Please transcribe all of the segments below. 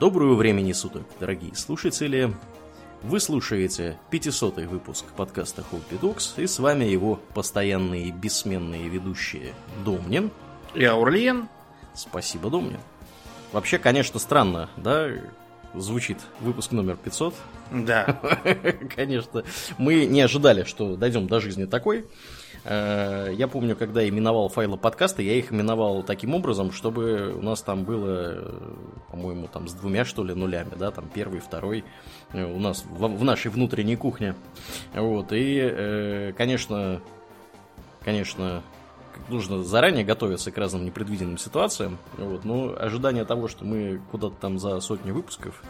Доброго времени суток, дорогие слушатели. Вы слушаете 500 выпуск подкаста Хобби Докс, и с вами его постоянные бессменные ведущие Домнин. И Аурлиен. Спасибо, Домнин. Вообще, конечно, странно, да, звучит выпуск номер 500. Да. Конечно, мы не ожидали, что дойдем до жизни такой. Э, я помню, когда именовал файлы подкаста, я их именовал таким образом, чтобы у нас там было, по-моему, там с двумя, что ли, нулями, да, там первый, второй, э, у нас в, нашей внутренней кухне. Вот, и, э, конечно, конечно, нужно заранее готовиться к разным непредвиденным ситуациям. Вот, но ожидание того, что мы куда-то там за сотню выпусков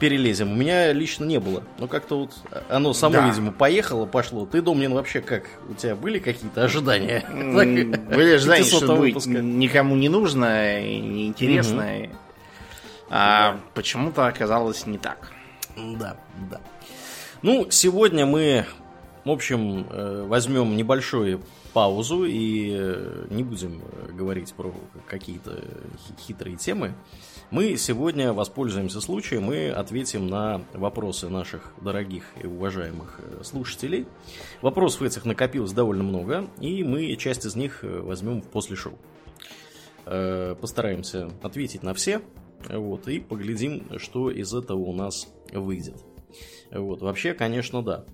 перелезем. У меня лично не было. Но как-то вот оно само, да. видимо, поехало, пошло. Ты, Домнин, вообще как? У тебя были какие-то ожидания? Были ожидания, что будет никому не нужно неинтересно. А почему-то оказалось не так. Да, да. Ну, сегодня мы, в общем, э, возьмем небольшую паузу и э, не будем э, говорить про какие-то хитрые темы. Мы сегодня воспользуемся случаем и ответим на вопросы наших дорогих и уважаемых э, слушателей. Вопросов этих накопилось довольно много, и мы часть из них возьмем после шоу. Постараемся ответить на все, вот, и поглядим, что из этого у нас выйдет. Вот, вообще, конечно, да,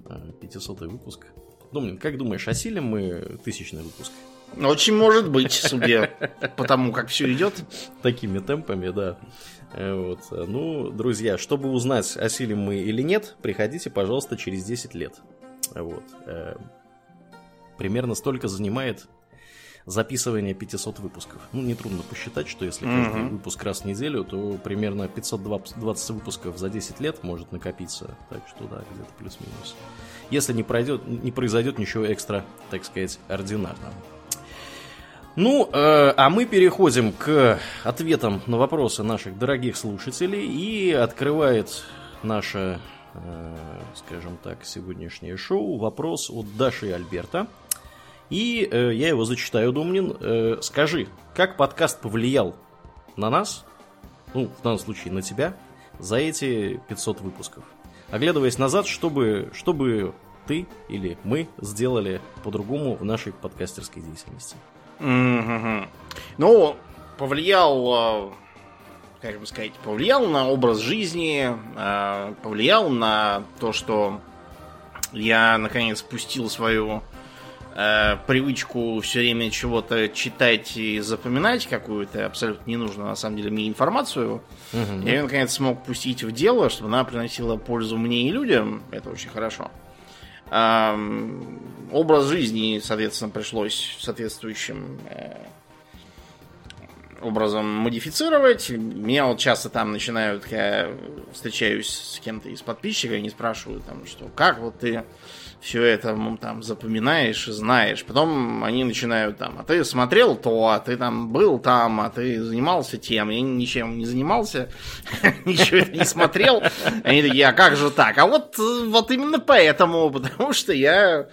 500 выпуск. Домнин, как думаешь, осилим мы тысячный выпуск? Очень может быть, судя по тому, как все идет. Такими темпами, да. Э, вот. Ну, друзья, чтобы узнать, осилим мы или нет, приходите, пожалуйста, через 10 лет. Вот. Э, примерно столько занимает записывание 500 выпусков. Ну, нетрудно посчитать, что если каждый mm-hmm. выпуск раз в неделю, то примерно 520 выпусков за 10 лет может накопиться. Так что да, где-то плюс-минус. Если не, пройдет, не произойдет ничего экстра, так сказать, ординарного. Ну, э, а мы переходим к ответам на вопросы наших дорогих слушателей и открывает наше, э, скажем так, сегодняшнее шоу вопрос от Даши и Альберта. И э, я его зачитаю, Думнин. Э, скажи, как подкаст повлиял на нас, ну, в данном случае на тебя, за эти 500 выпусков? Оглядываясь назад, чтобы, чтобы ты или мы сделали по-другому в нашей подкастерской деятельности? Mm-hmm. Ну, повлиял, э, как бы сказать, повлиял на образ жизни, э, повлиял на то, что я наконец спустил свою э, привычку все время чего-то читать и запоминать какую-то абсолютно ненужную на самом деле мне информацию. Угу. Я ее наконец смог пустить в дело, чтобы она приносила пользу мне и людям. Это очень хорошо образ жизни, соответственно, пришлось соответствующим э, образом модифицировать. Меня вот часто там начинают, когда встречаюсь с кем-то из подписчиков, они спрашивают, там, что как вот ты все это там запоминаешь и знаешь. Потом они начинают там, а ты смотрел то, а ты там был там, а ты занимался тем. Я ничем не занимался, ничего не смотрел. Они такие, а как же так? А вот, вот именно поэтому, потому что я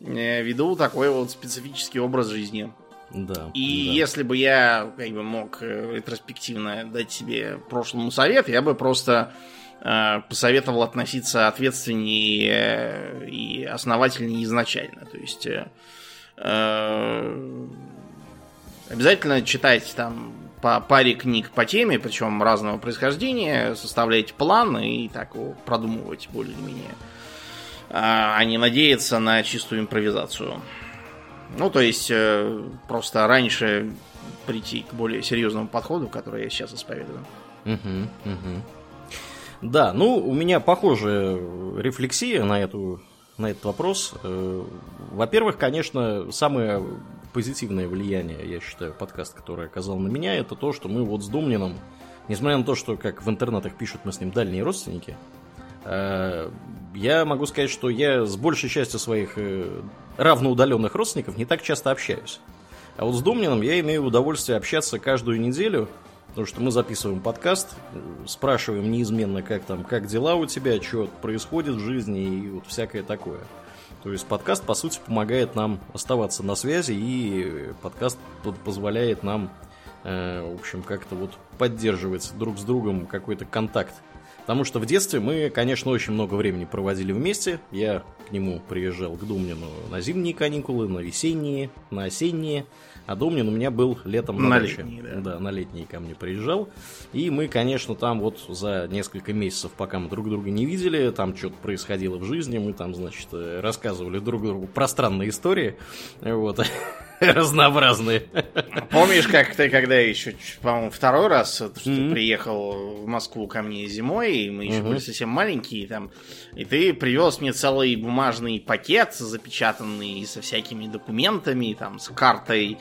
э, веду такой вот специфический образ жизни. Да. И да. если бы я как бы мог э, ретроспективно дать себе прошлому совет, я бы просто посоветовал относиться ответственнее э, и основательнее изначально. То есть э, обязательно читать там по паре книг по теме, причем разного происхождения, составлять план и так его продумывать более-менее, а не надеяться на чистую импровизацию. Ну, то есть, просто раньше прийти к более серьезному подходу, который я сейчас исповедую. Угу, угу. Да, ну, у меня похожая рефлексия на, эту, на этот вопрос. Э, во-первых, конечно, самое позитивное влияние, я считаю, подкаст, который оказал на меня, это то, что мы вот с Домнином, несмотря на то, что, как в интернетах пишут, мы с ним дальние родственники, э, я могу сказать, что я с большей частью своих э, равноудаленных родственников не так часто общаюсь. А вот с Домнином я имею удовольствие общаться каждую неделю, Потому что мы записываем подкаст, спрашиваем неизменно, как там, как дела у тебя, что происходит в жизни и вот всякое такое. То есть подкаст, по сути, помогает нам оставаться на связи, и подкаст позволяет нам в общем, как-то вот поддерживать друг с другом какой-то контакт. Потому что в детстве мы, конечно, очень много времени проводили вместе. Я к нему приезжал, к Думнину, на зимние каникулы, на весенние, на осенние. А Домнин у меня был летом на, На даче. да. Да, на летние ко мне приезжал. И мы, конечно, там вот за несколько месяцев, пока мы друг друга не видели, там что-то происходило в жизни, мы там, значит, э, рассказывали друг другу пространные истории. Вот. Разнообразные. Помнишь, как ты, когда еще, по-моему, второй раз, Мгм. приехал в Москву ко мне зимой, и мы еще Мгм. были совсем маленькие там, и ты привез мне целый бумажный пакет, запечатанный со всякими документами, там, с картой,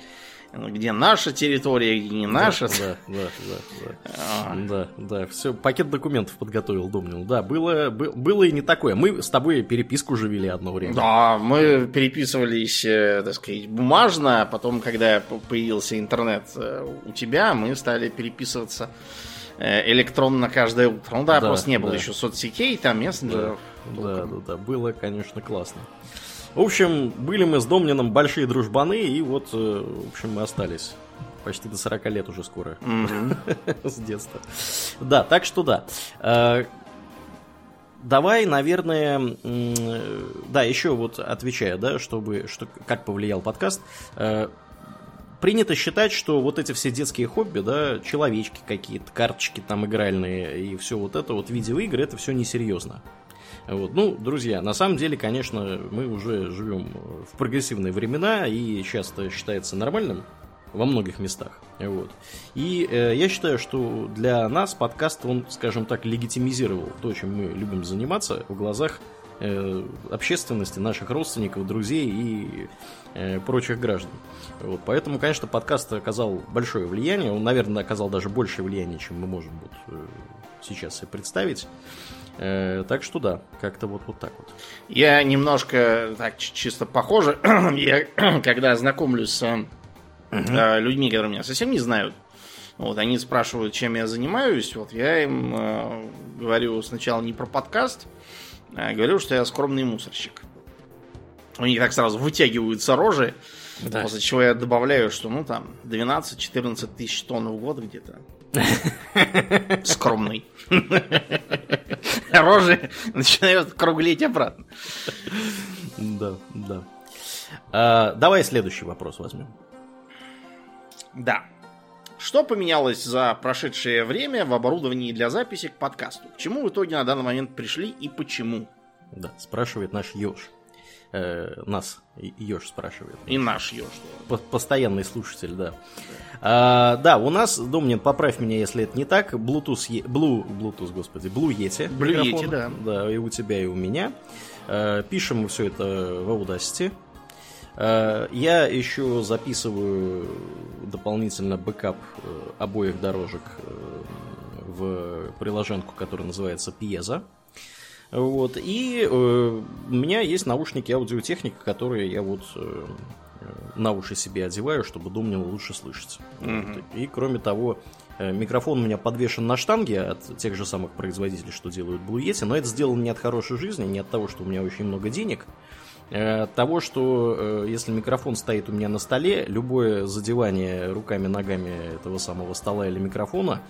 где наша территория, где не наша. Да, да, да, да. Да, да, все, пакет документов подготовил, Домнин. Да, было, бы- было и не такое. Мы с тобой переписку же вели одно время. Да, мы переписывались, э, так сказать, бумажно, а потом, когда появился интернет э, у тебя, мы стали переписываться э, электронно каждое утро. Ну да, Да, просто не было да. еще соцсетей, там мессенджеров. Да, да, да, было, конечно, классно. В общем, были мы с Домнином большие дружбаны, и вот, э, в общем, мы остались. Почти до 40 лет уже скоро. Мгм. с детства. Да, так что да. Э, Давай, наверное, э, да, еще вот отвечая, да, чтобы, что, как повлиял подкаст. Принято считать, что вот эти все детские хобби, да, человечки какие-то, карточки там игральные и все вот это, вот видеоигры, это все несерьезно. Вот. Ну, друзья, на самом деле, конечно, мы уже живем в прогрессивные времена, и сейчас это считается нормальным во многих местах. Вот. И э, я считаю, что для нас подкаст, он, скажем так, легитимизировал то, чем мы любим заниматься в глазах э, общественности, наших родственников, друзей и э, прочих граждан. Вот. Поэтому, конечно, подкаст оказал большое влияние. Он, наверное, оказал даже большее влияние, чем мы можем вот, э, сейчас себе представить. Э, так что да, как-то вот, вот так вот. Я немножко так чисто похоже. Я когда знакомлюсь с э, людьми, которые меня совсем не знают, вот они спрашивают, чем я занимаюсь, вот я им э, говорю сначала не про подкаст, а говорю, что я скромный мусорщик. У них так сразу вытягиваются рожи, Да. после чего я добавляю, что ну там 12-14 тысяч тонн в год где-то. Скромный. Рожи начинают круглеть обратно. Да, да. А, давай следующий вопрос возьмем. Да. Что поменялось за прошедшее время в оборудовании для записи к подкасту? К чему в итоге на данный момент пришли и почему? Да, спрашивает наш Ёж. Э, нас Ёж спрашивает. И наш. По- Постоянный слушатель, да. А, да, у нас, Домнин, поправь меня, если это не так, Bluetooth, Blue, Bluetooth, господи, Blue Yeti. Blue. Yeti, да. Да, и у тебя, и у меня. Э, Пишем мы все это в Audacity. Э, Я еще записываю дополнительно бэкап э, обоих дорожек э, в приложенку, которая называется Piezo. Вот. И э, у меня есть наушники аудиотехника, которые я вот э, на уши себе одеваю, чтобы Домнина лучше слышать. Вот. И кроме того, э, микрофон у меня подвешен на штанге от тех же самых производителей, что делают Blue Yeti, но это сделано не от хорошей жизни, не от того, что у меня очень много денег, э, от того, что э, если микрофон стоит у меня на столе, любое задевание руками, ногами этого самого стола или микрофона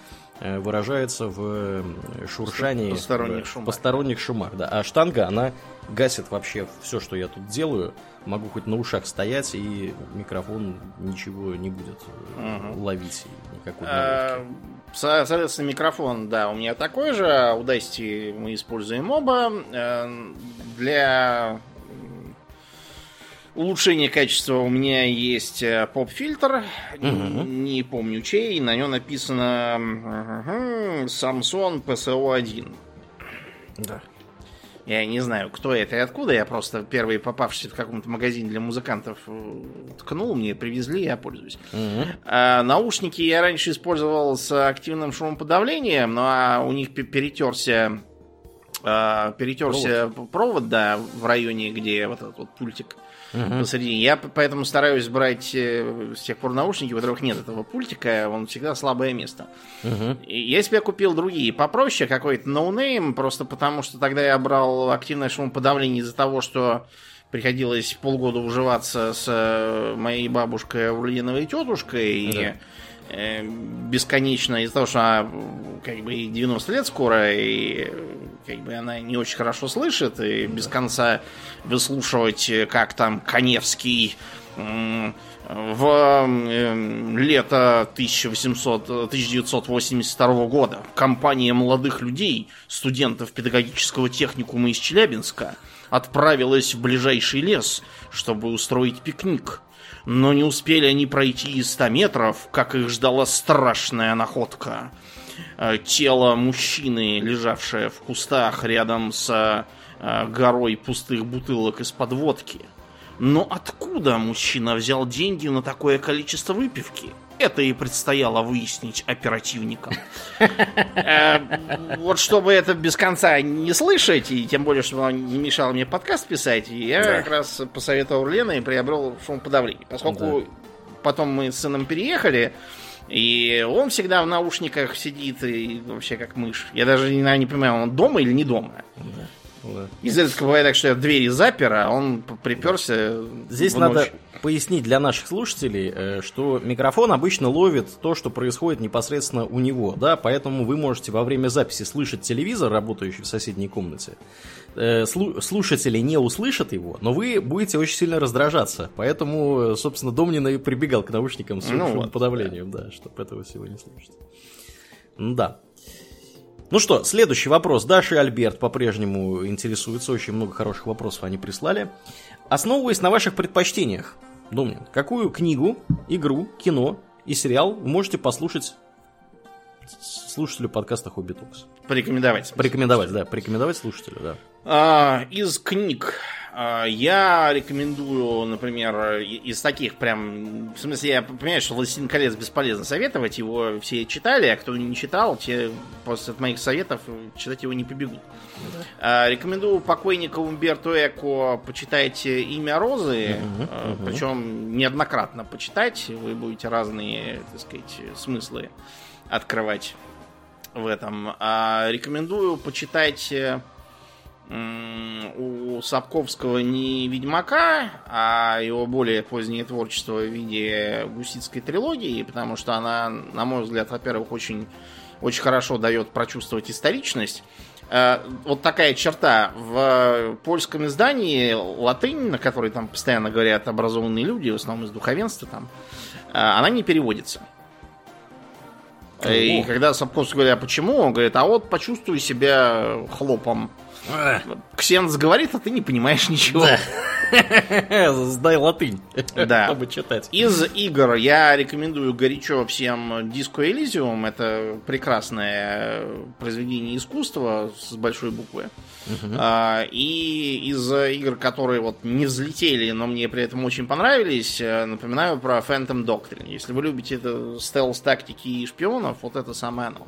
выражается в э, шуршании, Посторонних в шумах. посторонних шумах, да. А штанга, она гасит вообще все, что я тут делаю. Могу хоть на ушах стоять, и микрофон ничего не будет э, Мгм. ловить. Никакой Э, со- Соответственно, микрофон, да, у меня такой же. а Audacity мы используем оба. Э, Для улучшения качества у меня есть э, поп-фильтр. Мгм. Не помню чей. На нем написано м, Samsung PSO1. Да. Я не знаю, кто это и откуда. Я просто первый попавшийся в каком-то магазине для музыкантов э, ткнул, мне привезли, я пользуюсь. Мгм. А наушники я раньше использовал с активным шумоподавлением, но а у них пе- перетерся а, перетерся провод. да, в районе, где вот этот вот пультик Мгм. посередине. Я поэтому стараюсь брать э, с тех пор наушники, у которых нет этого пультика, он всегда слабое место. И Я себе купил другие попроще, какой-то no-name, просто потому что тогда я брал активное шумоподавление из-за того, что приходилось полгода уживаться с э, моей бабушкой Аурлиновой тетушкой. Да. И бесконечно из-за того, что она как бы 90 лет скоро, и как бы она не очень хорошо слышит, и без конца выслушивать, как там Коневский в э, лето 1800, 1982 года компания молодых людей, студентов педагогического техникума из Челябинска, отправилась в ближайший лес, чтобы устроить пикник. Но не успели они пройти и 100 метров, как их ждала страшная находка. Э, тело мужчины, лежавшее в кустах рядом с э, горой пустых бутылок из-под водки – но откуда мужчина взял деньги на такое количество выпивки? Это и предстояло выяснить оперативникам. Э, вот чтобы это без конца не слышать, и тем более, чтобы он не мешал мне подкаст писать, я как раз посоветовал Лене и приобрел шумоподавление. Поскольку потом мы с сыном переехали, и он всегда в наушниках сидит и вообще как мышь. Я даже не, не понимаю, он дома или не дома. Да. Изредка бывает так, что я двери запер, а он приперся. Здесь надо пояснить для наших слушателей, э, что микрофон обычно ловит то, что происходит непосредственно у него, да, поэтому вы можете во время записи слышать телевизор, работающий в соседней комнате. Э, слушатели не услышат его, но вы будете очень сильно раздражаться. Поэтому, собственно, Домнин и прибегал к наушникам с ну, вот, подавлением, да, чтобы этого всего не слушать. Ну да. Ну что, следующий вопрос. Даша и Альберт по-прежнему интересуются. Очень много хороших вопросов они прислали. Основываясь на ваших предпочтениях, Домнин, какую книгу, игру, кино и сериал вы можете послушать слушателю подкаста Хобби Токс? Порекомендовать. Порекомендовать, да. Порекомендовать слушателю, да. А, из книг я рекомендую, например, из таких прям... В смысле, я понимаю, что «Властелин колец» бесполезно советовать, его все читали, а кто не читал, те после моих советов читать его не побегут. Да. Рекомендую покойнику Умберту Эко почитайте «Имя Розы», угу, угу. причем неоднократно почитать, вы будете разные, так сказать, смыслы открывать в этом. А рекомендую почитать у Сапковского не Ведьмака, а его более позднее творчество в виде гусицкой трилогии, потому что она, на мой взгляд, во-первых, очень, очень хорошо дает прочувствовать историчность. Э, вот такая черта. В польском издании латынь, на которой там постоянно говорят образованные люди, в основном из духовенства там, э, она не переводится. И когда Сапковский говорит, а почему? Он говорит, а вот почувствуй себя хлопом Ксенс говорит, а ты не понимаешь ничего. Сдай латынь, да. чтобы читать. Из игр я рекомендую горячо всем Disco Elysium. Это прекрасное произведение искусства с большой буквы. Угу. А, и из игр, которые вот не взлетели, но мне при этом очень понравились, э, напоминаю про Phantom Doctrine. Если вы любите это стелс-тактики и шпионов, вот это самое оно.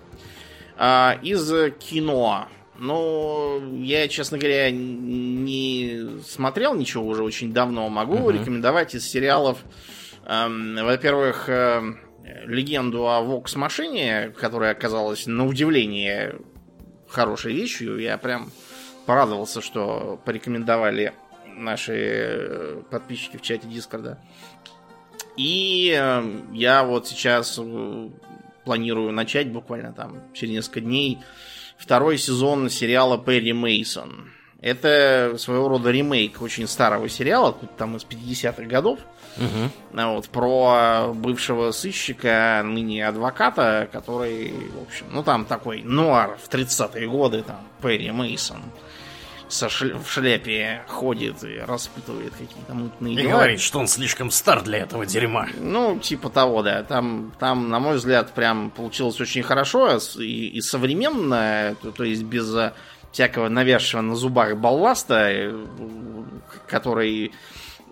А, из кино ну, я, честно говоря, не смотрел ничего уже очень давно. Могу uh-huh. рекомендовать из сериалов, эм, во-первых, э, легенду о Вокс-машине, которая оказалась на удивление хорошей вещью. Я прям порадовался, что порекомендовали наши э, подписчики в чате Дискорда. И э, я вот сейчас э, планирую начать буквально там через несколько дней второй сезон сериала Перри Мейсон. Это своего рода ремейк очень старого сериала, там из 50-х годов. Угу. Вот, про бывшего сыщика, ныне адвоката, который, в общем, ну там такой нуар в 30-е годы, там, Перри Мейсон со шля- в шляпе ходит и распутывает какие-то мутные и дела. И говорит, что он слишком стар для этого дерьма. Ну, типа того, да. Там, там на мой взгляд, прям получилось очень хорошо и, и современно, то, то есть без э, всякого навязшего на зубах балласта, э, который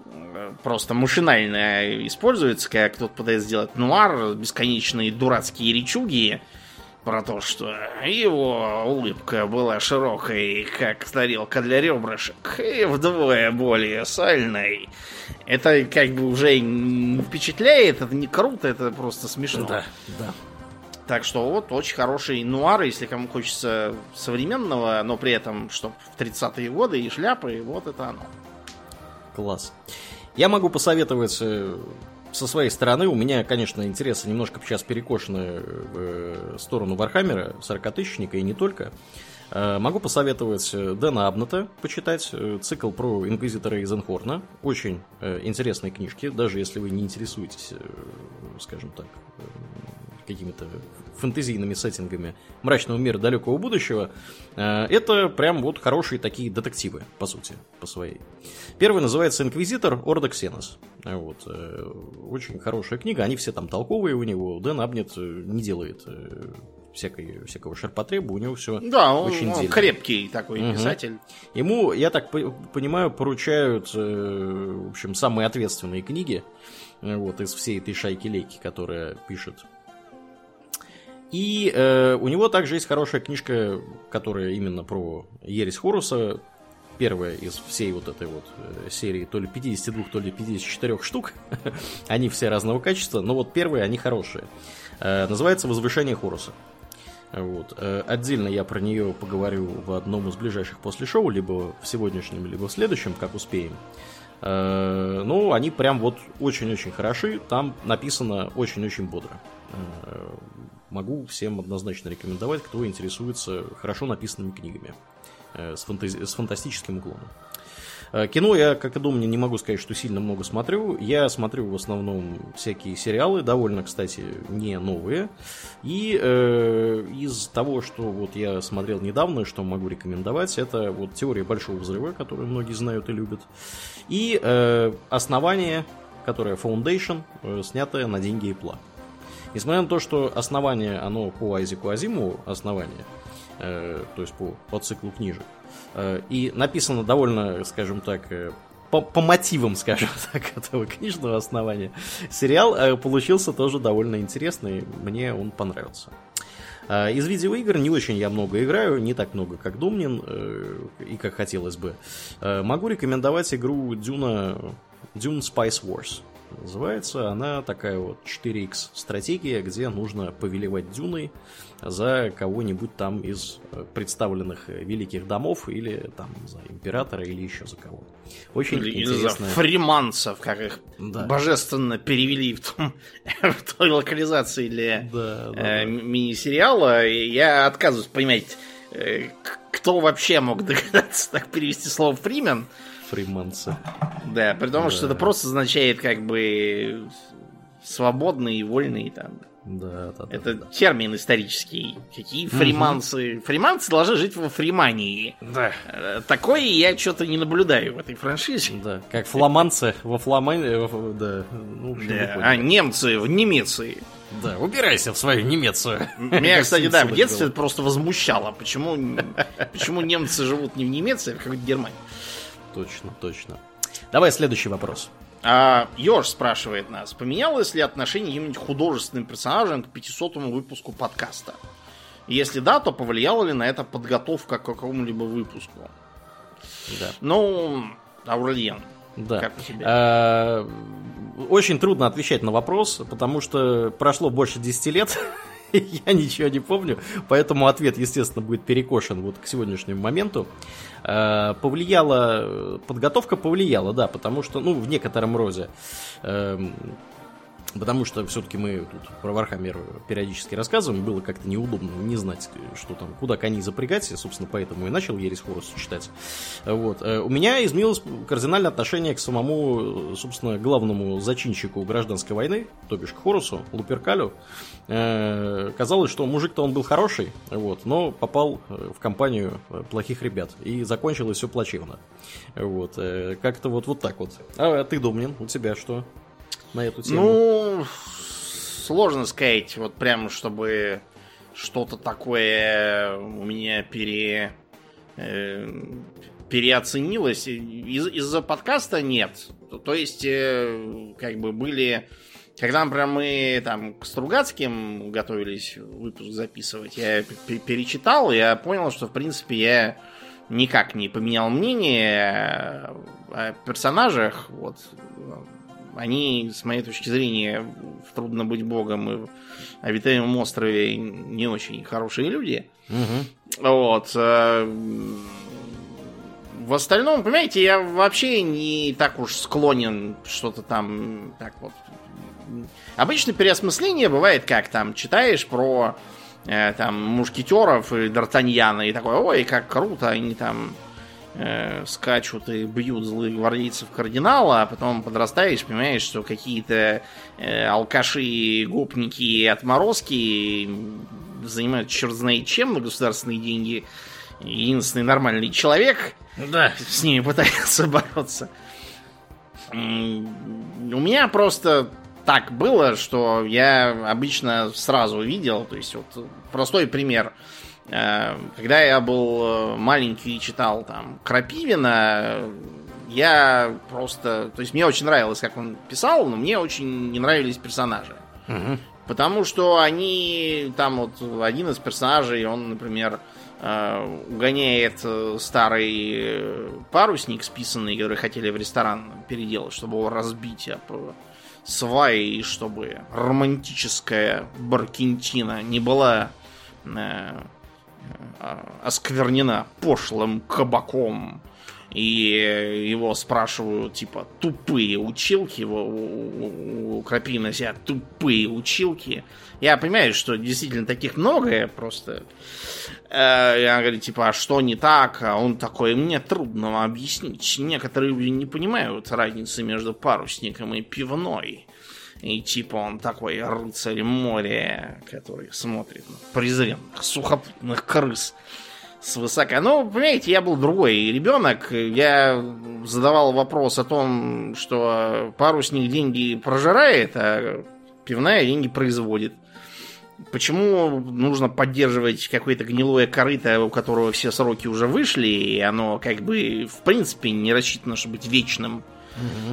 э, просто машинально используется, когда кто-то пытается сделать нуар, бесконечные дурацкие речуги, про то, что его улыбка была широкой, как тарелка для ребрышек, и вдвое более сальной. Это как бы уже не впечатляет, это не круто, это просто смешно. Да, да. Так что вот очень хороший нуар, если кому хочется современного, но при этом, чтобы в 30-е годы и шляпы, вот это оно. Класс. Я могу посоветовать со своей стороны, у меня, конечно, интересы немножко сейчас перекошены в сторону Вархаммера, 40-тысячника и не только. Э, могу посоветовать э, Дэна Абнетта почитать, э, цикл про инквизитора Эйзенхорна. Очень интересные книжки, даже если вы не интересуетесь, скажем так, какими-то фэнтезийными сеттингами мрачного мира далекого будущего, это прям вот хорошие такие детективы, по сути, по своей. Первый называется «Инквизитор Орда Ксенос». Вот. Очень хорошая книга, они все там толковые у него. Дэн Абнет не делает всякой, всякого ширпотреба, у него все да, он, очень он крепкий такой угу. писатель. Ему, я так понимаю, поручают, э, в общем, самые ответственные книги э, вот, из всей этой шайки-лейки, которая пишет. И э, у него также есть хорошая книжка, которая именно про Ересь Хоруса, первая из всей вот этой вот э, серии, то ли 52, то ли 54 штук. они все разного качества, но вот первые, они хорошие. Э, называется «Возвышение Хоруса». Вот. Э, отдельно я про нее поговорю в одном из ближайших после шоу, либо в сегодняшнем, либо в следующем, как успеем. Э, ну, они прям вот очень-очень хороши, там написано очень-очень бодро. Э, могу всем однозначно рекомендовать, кто интересуется хорошо написанными книгами с, фантази- с фантастическим уклоном. Э, кино я, как и думаю, не могу сказать, что сильно много смотрю. Я смотрю в основном всякие сериалы, довольно, кстати, не новые. И э, из того, что вот я смотрел недавно, что могу рекомендовать, это вот теория большого взрыва, которую многие знают и любят. И э, основание, которое Foundation, э, снятое на деньги Apple. Несмотря на то, что основание, оно по Айзеку Азиму основание, э, то есть по, по циклу книжек, Э, и написано довольно, скажем так, э, по, по мотивам, скажем так, этого книжного основания. Сериал получился тоже довольно интересный, мне он понравился. Из видеоигр не очень я много играю, не так много, как Думнин, и как хотелось бы. Могу рекомендовать игру Dune, Dune Spice Wars называется. Она такая вот 4X стратегия, где нужно повелевать дюной за кого-нибудь там из э, представленных великих домов или там за императора или еще за кого. Очень или, интересно. за фриманцев, как их да. божественно перевели в, том, в той локализации для да, да, э, да. мини-сериала. Я отказываюсь понимать, э, кто вообще мог догадаться так перевести слово фримен фриманцы. Да, при том, да. что это просто означает как бы свободный и вольный там. Да, да, Это да, термин исторический. Какие фриманцы? Угу. Фриманцы должны жить во Фримании. Да. Э, такое я что-то не наблюдаю в этой франшизе. Да, как фламанцы во Фламане. Да. Ну, да. А немцы в Немеции. Да, убирайся в свою Немецию. Меня, кстати, да, в детстве это просто возмущало. Почему, почему немцы живут не в Немеции, а в какой-то Германии? Точно, точно. Давай следующий вопрос. А, Ёж спрашивает нас, поменялось ли отношение каким-нибудь художественным персонажем к 500-му выпуску подкаста? Если да, то повлияла ли на это подготовка к какому-либо выпуску? Да. Ну, Аурлиен, да. как у тебя? А, очень трудно отвечать на вопрос, потому что прошло больше 10 лет я ничего не помню, поэтому ответ, естественно, будет перекошен вот к сегодняшнему моменту. Э, повлияла, подготовка повлияла, да, потому что, ну, в некотором роде эм, Потому что все-таки мы тут про Вархаммер периодически рассказываем, было как-то неудобно не знать, что там, куда коней запрягать, я, собственно, поэтому и начал Ересь Хоруса читать. Вот. Э, у меня изменилось кардинальное отношение к самому, собственно, главному зачинщику гражданской войны, то бишь к Хорусу, Луперкалю. Э, казалось, что мужик-то он был хороший, вот, но попал э, в компанию плохих ребят, и закончилось все плачевно. Вот. Как-то вот, вот так вот. А ты, Домнин, у тебя что? На эту тему? Ну, сложно сказать, вот прям, чтобы что-то такое у меня пере, э, переоценилось. Из- из-за подкаста нет. То, есть, э, как бы были... Когда, например, мы там к Стругацким готовились выпуск записывать, я перечитал, я понял, что, в принципе, я никак не поменял мнение о персонажах. Вот они, с моей точки зрения, в «Трудно быть богом» и в «Обитаемом острове» не очень хорошие люди. Угу. Вот. Э, в остальном, понимаете, я вообще не так уж склонен что-то там так вот. Обычно переосмысление бывает как там читаешь про э, там мушкетеров и Д'Артаньяна и такой, ой, как круто, они там э, скачут и бьют злых гвардейцев кардинала, а потом подрастаешь, понимаешь, что какие-то э, алкаши, гопники и отморозки занимают черт знает чем на государственные деньги. Единственный нормальный человек Да. с ними пытается бороться. У меня просто так было, что я обычно сразу видел, то есть вот простой пример. Э, Когда я был э, маленький и читал там Крапивина, я просто... То есть мне очень нравилось, как он писал, но мне очень не нравились персонажи. Мгм. Потому что они, там вот один из персонажей, он, например, э, угоняет старый парусник списанный, который хотели в ресторан переделать, чтобы его разбить об сваи, и чтобы романтическая Баркентина не была осквернена пошлым кабаком. И его спрашивают, типа, тупые училки, у, у, у Крапивина сидят тупые училки. Я понимаю, что действительно таких много, просто... Э, я говорю, типа, а что не так? А он такой, мне трудно объяснить. Некоторые люди не понимают разницы между парусником и пивной. И типа он такой рыцарь моря, который смотрит на презренных сухопутных крыс свысока. Ну, понимаете, я был другой ребенок. Я задавал вопрос о том, что парусник деньги прожирает, а пивная деньги производит. Почему нужно поддерживать какое-то гнилое корыто, у которого все сроки уже вышли, и оно как бы в принципе не рассчитано, чтобы быть вечным,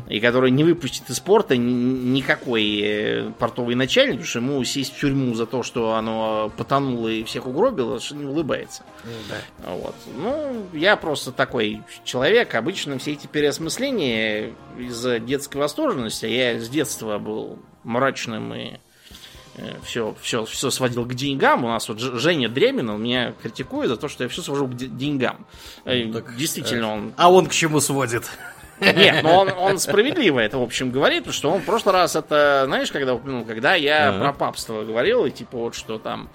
и которое не выпустит из порта ни- никакой э, портовый начальник, потому что ему сесть в тюрьму за то, что оно потонуло и всех угробило, что не улыбается. Вот. Ну, я просто такой человек. Обычно все эти переосмысления из-за детской восторженности. Я с детства был мрачным и все, все, все сводил к деньгам. У нас вот Женя Дремин, он меня критикует за то, что я все свожу к де- деньгам. Э, Ну, так, Действительно, он А он к чему сводит? Нет, но он, он справедливо это, в общем, говорит, потому что он в прошлый раз это, знаешь, когда упомянул, когда я Ага. про папство говорил, и типа вот что там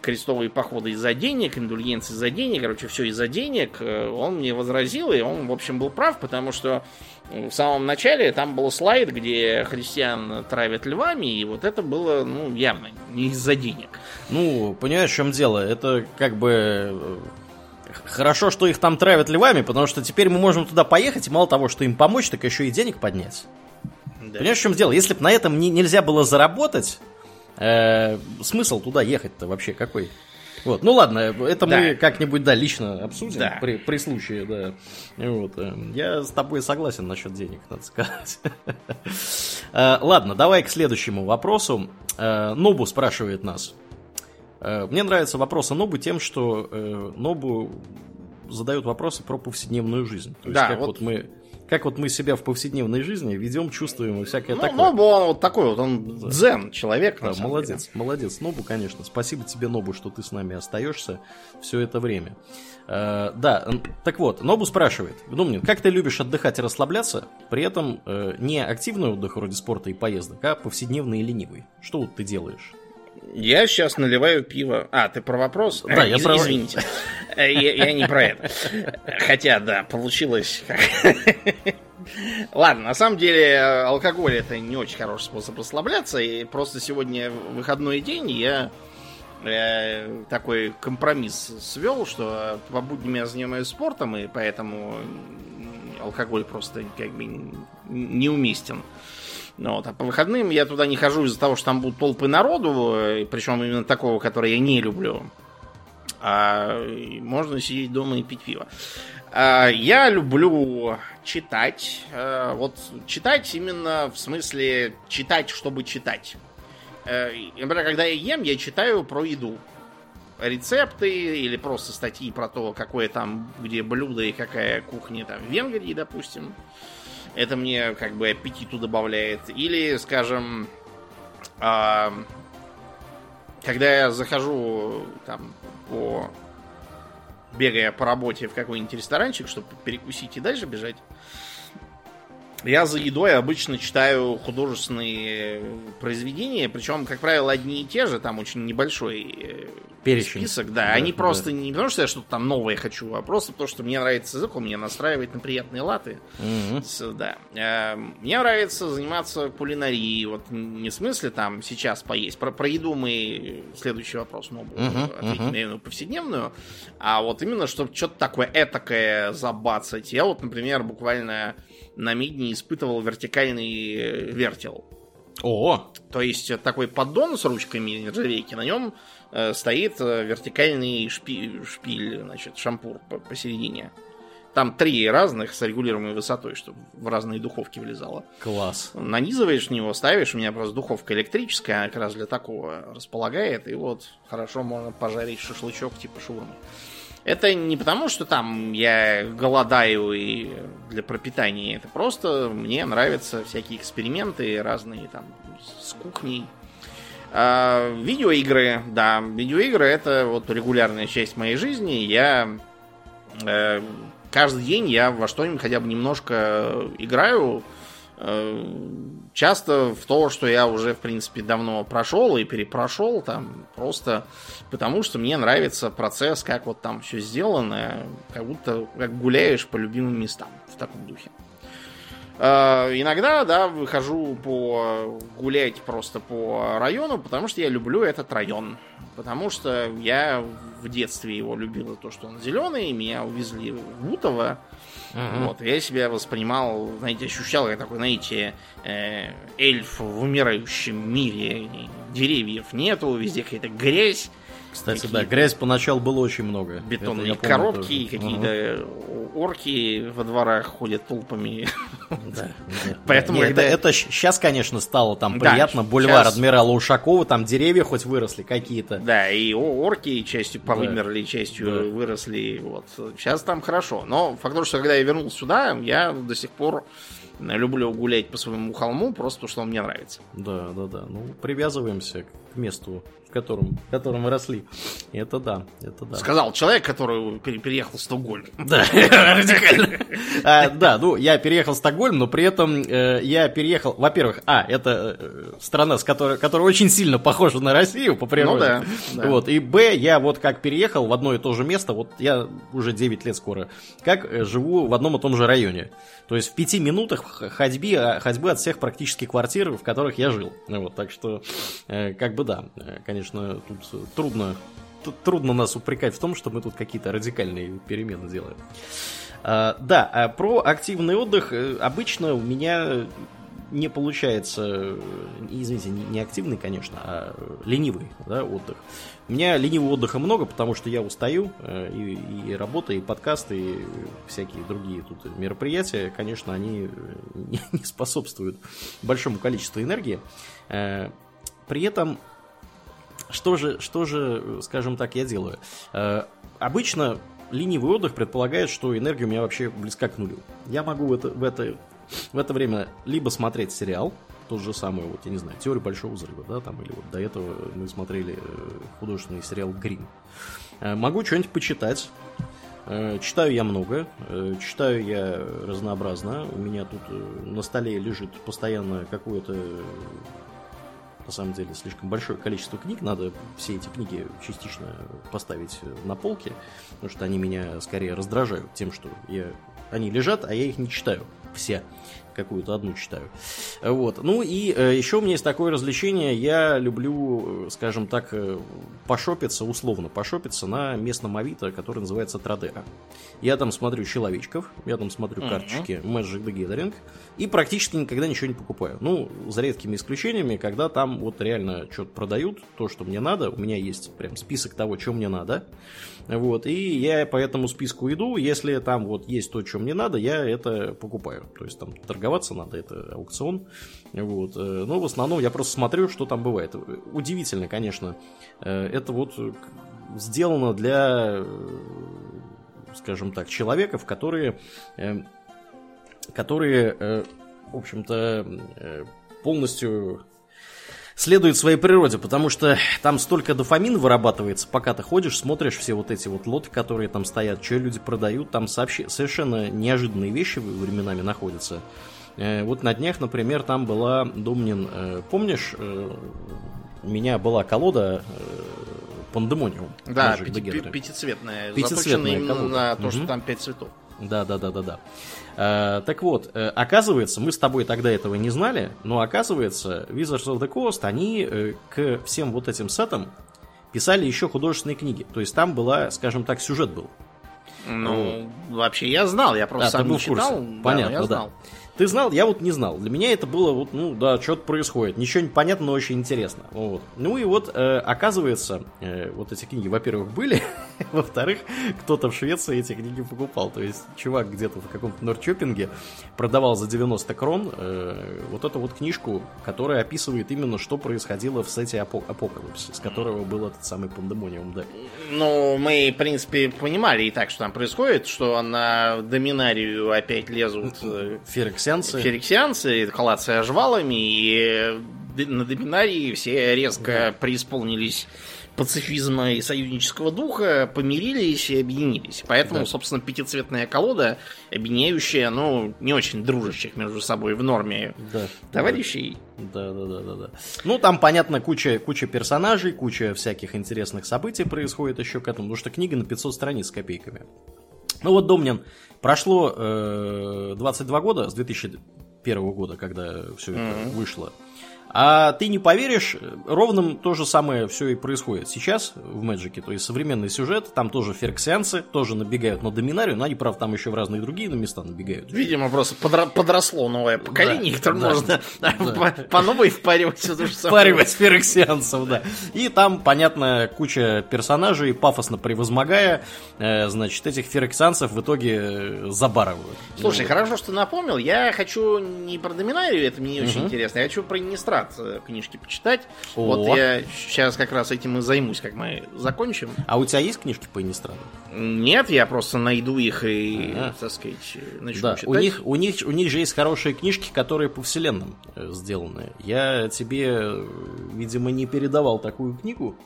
крестовые походы из-за денег, индульгенции из-за денег, короче, все из-за денег, э, он мне возразил, и он, в общем, был прав, потому что в самом начале там был слайд, где христиан травят львами, и вот это было, ну, явно не из-за денег. Ну, понимаешь, в чем дело? Это как бы... Хорошо, что их там травят львами, потому что теперь мы можем туда поехать, и мало того, что им помочь, так еще и денег поднять. Да. Понимаешь, в чем дело? Если бы на этом не- нельзя было заработать, э, смысл туда ехать-то вообще какой? Вот, ну ладно, это мы Да. как-нибудь, да, лично обсудим Да. при, при случае, да. Вот, э, я с тобой согласен насчет денег, надо сказать. Э, Ладно, давай к следующему вопросу. Э, Нобу спрашивает нас. Э, Мне нравятся вопросы Нобу тем, что э, Нобу задают вопросы про повседневную жизнь. То есть Да, как вот- вот мы как вот мы себя в повседневной жизни ведем, чувствуем и всякое Ну, такое. Нобу, он вот такой вот, он дзен человек, Да, на самом молодец, молодец, Нобу, конечно. Спасибо тебе, Нобу, что ты с нами остаешься все это время. Э, да, так вот, Нобу спрашивает, Думнин, как ты любишь отдыхать и расслабляться, при этом э, не активный отдых вроде спорта и поездок, а повседневный и ленивый? Что вот ты делаешь? Я сейчас наливаю пиво. А, ты про вопрос? Да, я Из- про- Извините. Э, Я, я не про это. Хотя, да, получилось. Ладно, на самом деле алкоголь это не очень хороший способ расслабляться. И просто сегодня выходной день я э, такой компромисс свел, что по будням я занимаюсь спортом, и поэтому алкоголь просто как бы неуместен. Ну Вот, а по выходным я туда не хожу из-за того, что там будут толпы народу, э, причем именно такого, который я не люблю. А можно сидеть дома и пить пиво. А, я люблю читать. э, Вот читать именно в смысле читать, чтобы читать. Э, Например, когда я ем, я читаю про еду. Рецепты или просто статьи про то, какое там, где блюдо и какая кухня там в Венгрии, допустим. Это мне как бы аппетиту добавляет. Или, скажем, а, когда я захожу там по бегая по работе в какой-нибудь ресторанчик, чтобы перекусить и дальше бежать, я за едой обычно читаю художественные произведения, причем, как правило, одни и те же, там очень небольшой э, Перечень. список, да. Да, Они да. просто не потому, что я что-то там новое хочу, а просто потому, что мне нравится язык, он меня настраивает на приятные латы. С- Да. Э, Мне нравится заниматься кулинарией. Вот не в смысле там сейчас поесть. Про, про еду мы следующий вопрос будем Мгм, ответить, мгм. наверное, повседневную. А вот именно, чтобы что-то такое этакое забацать. Я вот, например, буквально на мидне испытывал вертикальный э, вертел. О, То есть э, такой поддон с ручками нержавейки, на нем э, стоит э, вертикальный шпи- шпиль, значит, шампур по- посередине. Там три разных с регулируемой высотой, чтобы в разные духовки влезало. класс. Нанизываешь в него, ставишь. У меня просто духовка электрическая, она как раз для такого располагает. И вот хорошо можно пожарить шашлычок типа шаурмы. Это не потому, что там я голодаю и для пропитания. Это просто мне нравятся всякие эксперименты разные там с кухней. А, видеоигры, да, видеоигры это вот регулярная часть моей жизни. Я э, каждый день я во что-нибудь хотя бы немножко играю. Э, часто в то, что я уже, в принципе, давно прошел и перепрошел, там, просто потому что мне нравится процесс, как вот там все сделано, как будто как гуляешь по любимым местам в таком духе. Э, Иногда, да, выхожу по гулять просто по району, потому что я люблю этот район. Потому что я в детстве его любил то, что он зеленый, меня увезли в Бутово. Мгм. Вот, я себя воспринимал, знаете, ощущал как такой, знаете, э, эльф в умирающем мире. Деревьев нету, везде какая-то грязь, Кстати, Какие-то да, грязь поначалу было очень много. Бетонные помню коробки, тоже. и какие-то орки во дворах ходят толпами. Да. Поэтому когда- это, сейчас, конечно, стало там Да, приятно. Бульвар адмирала Ушакова, там деревья хоть выросли какие-то. Да, и орки частью повымерли, частью Да. выросли. Вот. Сейчас там хорошо. Но факт то, что когда я вернулся сюда, я до сих пор люблю гулять по своему холму, просто потому что он мне нравится. Да, да, да. Ну, привязываемся к месту, котором, в котором мы росли. Это да, это да. Сказал человек, который пере- переехал в Стокгольм. Да, радикально. А, Да, ну, я переехал в Стокгольм, но при этом э, я переехал... Во-первых, а, это э, страна, с которой, которая очень сильно похожа на Россию по природе. Ну да, да. Вот, и б, я вот как переехал в одно и то же место, вот я уже 9 лет скоро, как э, живу в одном и том же районе. То есть в пяти минутах ходьбы, а, ходьбы от всех практически квартир, в которых я жил. Ну Вот, так что, э, как бы да, э, конечно, тут э, трудно трудно нас упрекать в том, что мы тут какие-то радикальные перемены делаем. А, да, а про активный отдых э, обычно у меня не получается, э, извините, не, активный, конечно, а ленивый да, отдых. У меня ленивого отдыха много, потому что я устаю, и, и работа, и подкасты, и всякие другие тут мероприятия, конечно, они не, способствуют большому количеству энергии. При этом что же, что же, скажем так, я делаю? Э, обычно ленивый отдых предполагает, что энергия у меня вообще близка к нулю. Я могу в это, в это, в это время либо смотреть сериал, тот же самый, вот, я не знаю, теорию большого взрыва, да, там, или вот до этого мы смотрели э, художественный сериал Грин. Э, могу что-нибудь почитать. Э, Читаю я много, э, читаю я разнообразно. У меня тут э, на столе лежит постоянно какое-то на самом деле слишком большое количество книг. Надо все эти книги частично поставить на полки, потому что они меня скорее раздражают тем, что я... они лежат, а я их не читаю. Все. Какую-то одну читаю. Вот. Ну и э, еще у меня есть такое развлечение. Я люблю, э, скажем так, э, пошопиться, условно пошопиться на местном авито, который называется Традера. Я там смотрю человечков, я там смотрю Мгм. карточки Magic the Gathering и практически никогда ничего не покупаю. Ну, за редкими исключениями, когда там вот реально что-то продают, то, что мне надо. У меня есть прям список того, что мне надо. Вот, и я по этому списку иду. Если там вот есть то, что мне надо, я это покупаю. То есть там торговаться надо, это аукцион. Вот. э, Но в основном я просто смотрю, что там бывает. Удивительно, конечно. Э, Это вот сделано для, э, скажем так, человеков, которые, которые, в общем-то, полностью следует своей природе, потому что там столько дофамина вырабатывается, пока ты ходишь, смотришь все вот эти вот лоты, которые там стоят, что люди продают, там сообще, совершенно неожиданные вещи временами находятся. Э, вот на днях, например, там была, Домнин, э, помнишь, э, у меня была колода Пандемониум. Да, пяти, пятицветная, пятицветная именно колода. на то, угу. что там пять цветов. Да, да, да, да, да. Э, так вот, э, оказывается, мы с тобой тогда этого не знали, но оказывается, Wizards of the Coast, они э, к всем вот этим сетам писали еще художественные книги. То есть там была, скажем так, сюжет был. Ну, вот. вообще я знал, я просто да, сам не читал. Понятно, я знал. Да. Ты знал, я вот не знал. Для меня это было вот, ну да, что-то происходит. Ничего не понятно, но очень интересно. Вот. Ну и вот, э, оказывается, э, вот эти книги, во-первых, были, во-вторых, кто-то в Швеции эти книги покупал. То есть чувак где-то в каком-то Норчопинге продавал за 90 крон э, вот эту вот книжку, которая описывает именно, что происходило в сете Апо- Апокалипс, с которого был этот самый пандемониум, да. Ну, мы, в принципе, понимали и так, что там происходит, что на доминарию опять лезут... Э, Ферекс Ферексианцы. Ферексианцы, коллация жвалами, и на Доминарии все резко преисполнились пацифизма и союзнического духа, помирились и объединились. Поэтому, да. собственно, пятицветная колода, объединяющая, ну, не очень дружащих между собой в норме да. товарищей. Да, да, да, да, да. Ну, там, понятно, куча, куча персонажей, куча всяких интересных событий происходит еще к этому, потому что книга на 500 страниц с копейками. Ну вот, Домнин, прошло э, 22 года с 2001 года, когда все это mm-hmm. вышло. А ты не поверишь, ровно то же самое все и происходит сейчас в Мэджике. То есть современный сюжет, там тоже ферксианцы, тоже набегают на доминарию, но они, правда, там еще в разные другие места набегают. Видимо, просто подро- подросло новое поколение, да, которое да, можно да. По, по новой впаривать все то же самое. Впаривать ферксианцев, да. И там, понятно, куча персонажей, пафосно превозмогая, э, значит, этих ферксианцев в итоге э, забарывают. Слушай, ну, хорошо, что напомнил. Я хочу не про доминарию, это мне не очень интересно, я хочу про Иннистрат рад э, книжки почитать. О. Вот я сейчас как раз этим и займусь, как мы закончим. А у тебя есть книжки по Иннистраду? Нет, я просто найду их и, ага. так сказать, начну да, читать. У них, у, них, у них же есть хорошие книжки, которые по вселенным э, сделаны. Я тебе, э, видимо, не передавал такую книгу.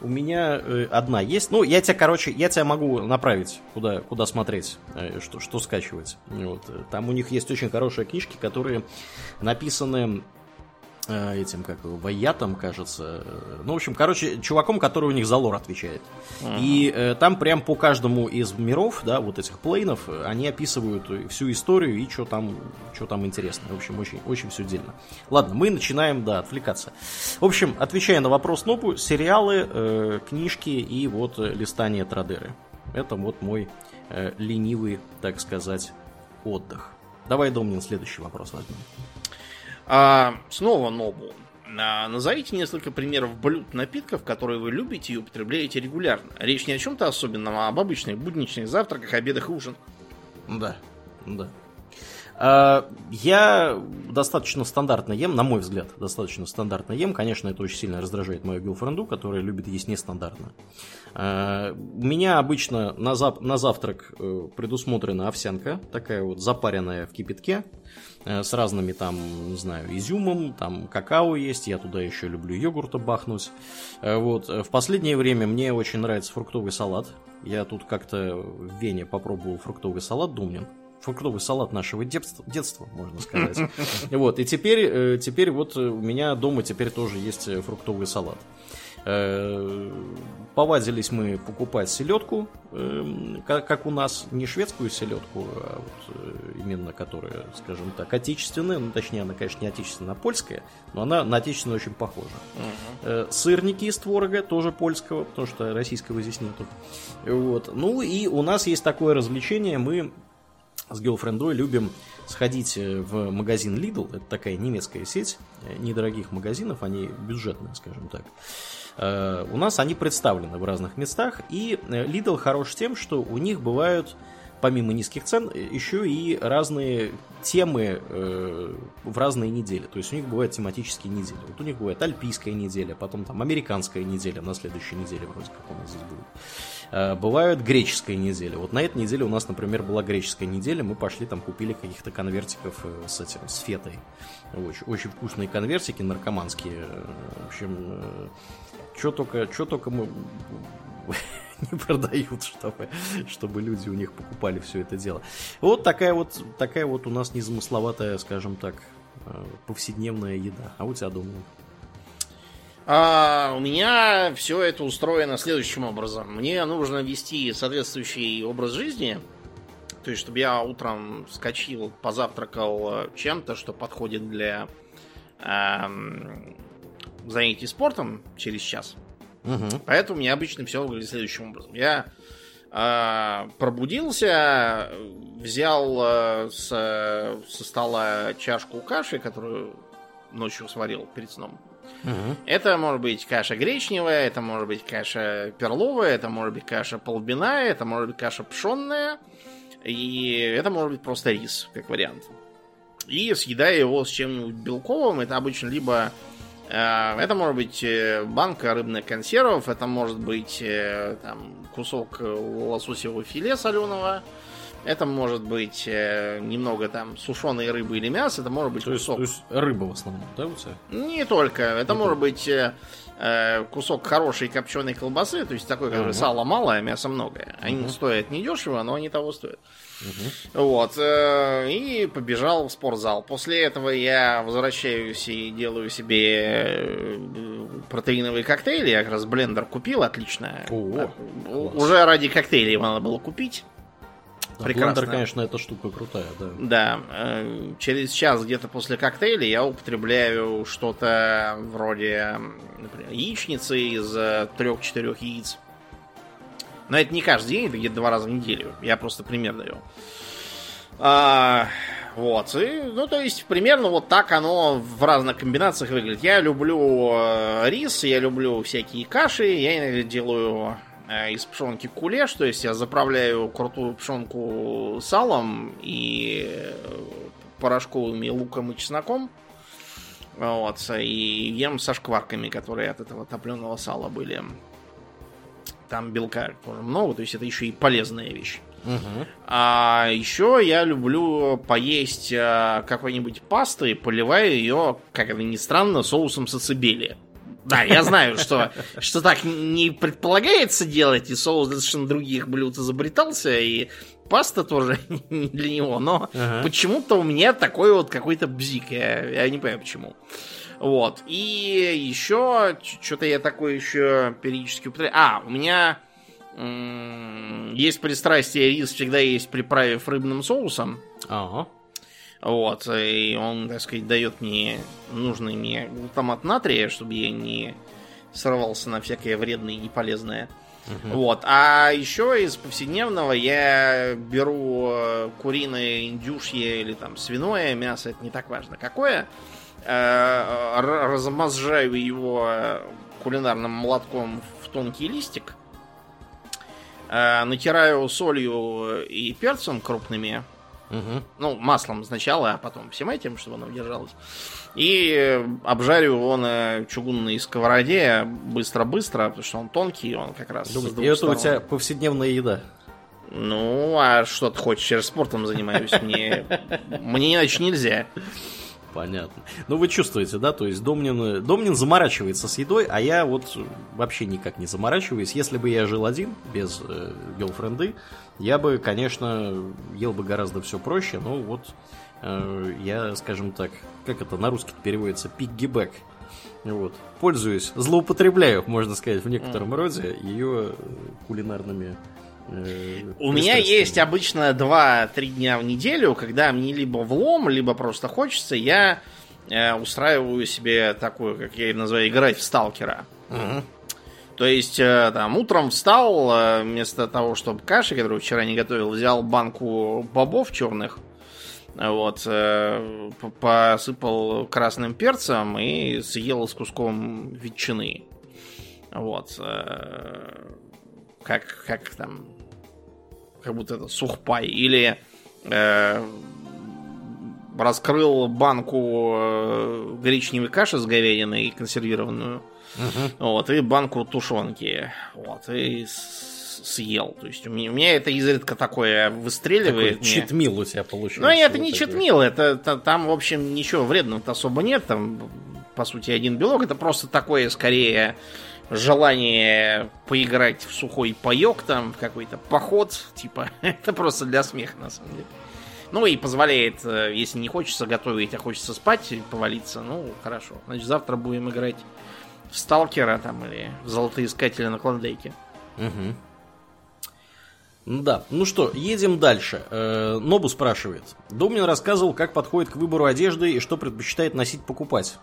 У меня э, одна есть. Ну, я тебя, короче, я тебя могу направить, куда, куда смотреть, э, что, что скачивать. Вот. Там у них есть очень хорошие книжки, которые написаны Э, этим, как его, Ваятом, кажется. Ну, в общем, короче, чуваком, который у них за лор отвечает. Uh-huh. И э, там прям по каждому из миров, да, вот этих плейнов, они описывают всю историю и что там, что там интересно. В общем, очень, очень все дельно. Ладно, мы начинаем, да, отвлекаться. В общем, отвечая на вопрос Нобу, сериалы, э, книжки и вот э, листание Традеры. Это вот мой э, ленивый, так сказать, отдых. Давай, Домнин, следующий вопрос возьмем. А, снова Нобу. А, назовите несколько примеров блюд, напитков, которые вы любите и употребляете регулярно. Речь не о чем-то особенном, а об обычных будничных завтраках, обедах и ужинах. Да, да. А, я достаточно стандартно ем, на мой взгляд, достаточно стандартно ем. Конечно, это очень сильно раздражает мою гилфренду, которая любит есть нестандартно. А, у меня обычно на, зап- на завтрак э, предусмотрена овсянка, такая вот запаренная в кипятке, с разными там, не знаю, изюмом, там какао есть, я туда еще люблю йогурта бахнуть. Э, вот. В последнее время мне очень нравится фруктовый салат. Я тут как-то в Вене попробовал фруктовый салат Думнин фруктовый салат нашего детства, детства можно сказать. Вот, и теперь, теперь вот у меня дома теперь тоже есть фруктовый салат. Э, повадились мы покупать селедку, эм, как у нас, не шведскую селедку, а вот э, именно которая, скажем так, отечественная, ну точнее она, конечно, не отечественная, а польская, но она на отечественную очень похожа. Угу. Сырники из творога, тоже польского, потому что российского здесь нету. Вот. Ну и у нас есть такое развлечение, мы с геофрендой любим сходить в магазин Lidl, это такая немецкая сеть недорогих магазинов, они бюджетные, скажем так. У нас они представлены в разных местах, и Lidl хорош тем, что у них бывают помимо низких цен, еще и разные темы э, в разные недели. То есть у них бывают тематические недели. Вот у них бывает альпийская неделя, потом там американская неделя на следующей неделе вроде как у нас здесь будет. Э, бывают греческая неделя. Вот на этой неделе у нас, например, была греческая неделя. Мы пошли там купили каких-то конвертиков э, с этим, с фетой. Очень, очень вкусные конвертики, наркоманские. В общем, э, что только, что только мы не продают, чтобы, чтобы люди у них покупали все это дело. Вот такая вот, такая вот у нас незамысловатая, скажем так, э, повседневная еда. А у тебя дома? А, у меня все это устроено следующим образом. Мне нужно вести соответствующий образ жизни. То есть, чтобы я утром вскочил, позавтракал чем-то, что подходит для эм, занятий спортом через час. Угу. Поэтому у меня обычно все выглядит следующим образом. Я э, пробудился, взял э, с, со стола чашку каши, которую ночью сварил перед сном. Угу. Это может быть каша гречневая, это может быть каша перловая, это может быть каша полбиная, это может быть каша пшенная, и это может быть просто рис, как вариант. И съедая его с чем-нибудь белковым, это обычно либо это может быть э, банка рыбных консервов, это может быть э, там, кусок лососевого филе соленого, это может быть немного там сушеной рыбы или мяса, это может быть то кусок. Есть, то есть рыба в основном, да, у тебя? Не только. Это Не может быть кусок хорошей копченой колбасы, то есть такой, который uh-huh. сала мало, а мяса многое. Они uh-huh. стоят недешево, но они того стоят. Угу. Вот. Э, и побежал в спортзал. После этого я возвращаюсь и делаю себе э, протеиновые коктейли. Я как раз блендер купил, отлично. О, Уже ради коктейлей надо было купить. Да, Прекрасно. Блендер, конечно, эта штука крутая, да. Да. Э, через час где-то после коктейля я употребляю что-то вроде, например, яичницы из трех-четырех яиц. Но это не каждый день, это где-то два раза в неделю. Я просто пример даю. А, вот. И, ну, то есть, примерно вот так оно в разных комбинациях выглядит. Я люблю э, рис, я люблю всякие каши. Я иногда делаю э, из пшенки кулеш, то есть я заправляю крутую пшенку салом и порошковыми луком и чесноком. Вот, и ем со шкварками, которые от этого топленого сала были там белка тоже много, то есть это еще и полезная вещь. Угу. А еще я люблю поесть а, какой-нибудь пасты, поливая ее, как это ни странно, соусом сацибели. Да, я знаю, что, что так не предполагается делать, и соус для совершенно других блюд изобретался, и паста тоже не для него, но ага. почему-то у меня такой вот какой-то бзик, я, я не понимаю почему. Вот. И еще что-то я такое еще периодически употребляю. А, у меня есть пристрастие, рис всегда есть приправив рыбным соусом. Ага. Вот, и он, так сказать, дает мне нужный мне глутамат натрия, чтобы я не сорвался на всякое вредное и неполезное. Угу. Вот. А еще из повседневного я беру э, куриное индюшье или там свиное мясо, это не так важно какое. Э, размозжаю его кулинарным молотком в тонкий листик. Э, натираю солью и перцем крупными. Угу. Ну, маслом сначала, а потом всем этим, чтобы оно удержалось. И обжарю его на чугунной сковороде быстро-быстро, потому что он тонкий, он как раз... Думаю, и это у тебя повседневная еда. Ну, а что ты хочешь? Я же спортом занимаюсь. Мне, мне иначе нельзя. Понятно. Ну, вы чувствуете, да? То есть Домнин, Домнин заморачивается с едой, а я вот вообще никак не заморачиваюсь. Если бы я жил один, без э, гелфренды, я бы, конечно, ел бы гораздо все проще, но вот э, я, скажем так, как это на русский переводится, пиггибэк. Вот. Пользуюсь, злоупотребляю, можно сказать, в некотором mm. роде ее кулинарными Э, У меня есть обычно 2-3 дня в неделю, когда мне либо влом, либо просто хочется, я э, устраиваю себе такую, как я ее называю, играть в сталкера. Угу. То есть, э, там, утром встал, э, вместо того, чтобы каши, которую вчера не готовил, взял банку бобов черных, вот, э, посыпал красным перцем и съел с куском ветчины. Вот. Э, как, как там как будто это сухпай. Или э, раскрыл банку э, гречневой каши с говядиной консервированную. Угу. Вот, и банку тушенки. Вот, и съел. То есть у меня, у меня это изредка такое выстреливает. Такой читмил у тебя получился. Ну, это не читмил, это, это там, в общем, ничего вредного особо нет. Там, по сути, один белок. Это просто такое, скорее, желание поиграть в сухой паек, там, в какой-то поход. Типа, это просто для смеха, на самом деле. Ну и позволяет, э, если не хочется готовить, а хочется спать, повалиться, ну, хорошо. Значит, завтра будем играть в Сталкера там или в Золотоискателя на Клондейке. Угу. Да, ну что, едем дальше. Э, Нобу спрашивает. Домнин рассказывал, как подходит к выбору одежды и что предпочитает носить покупать.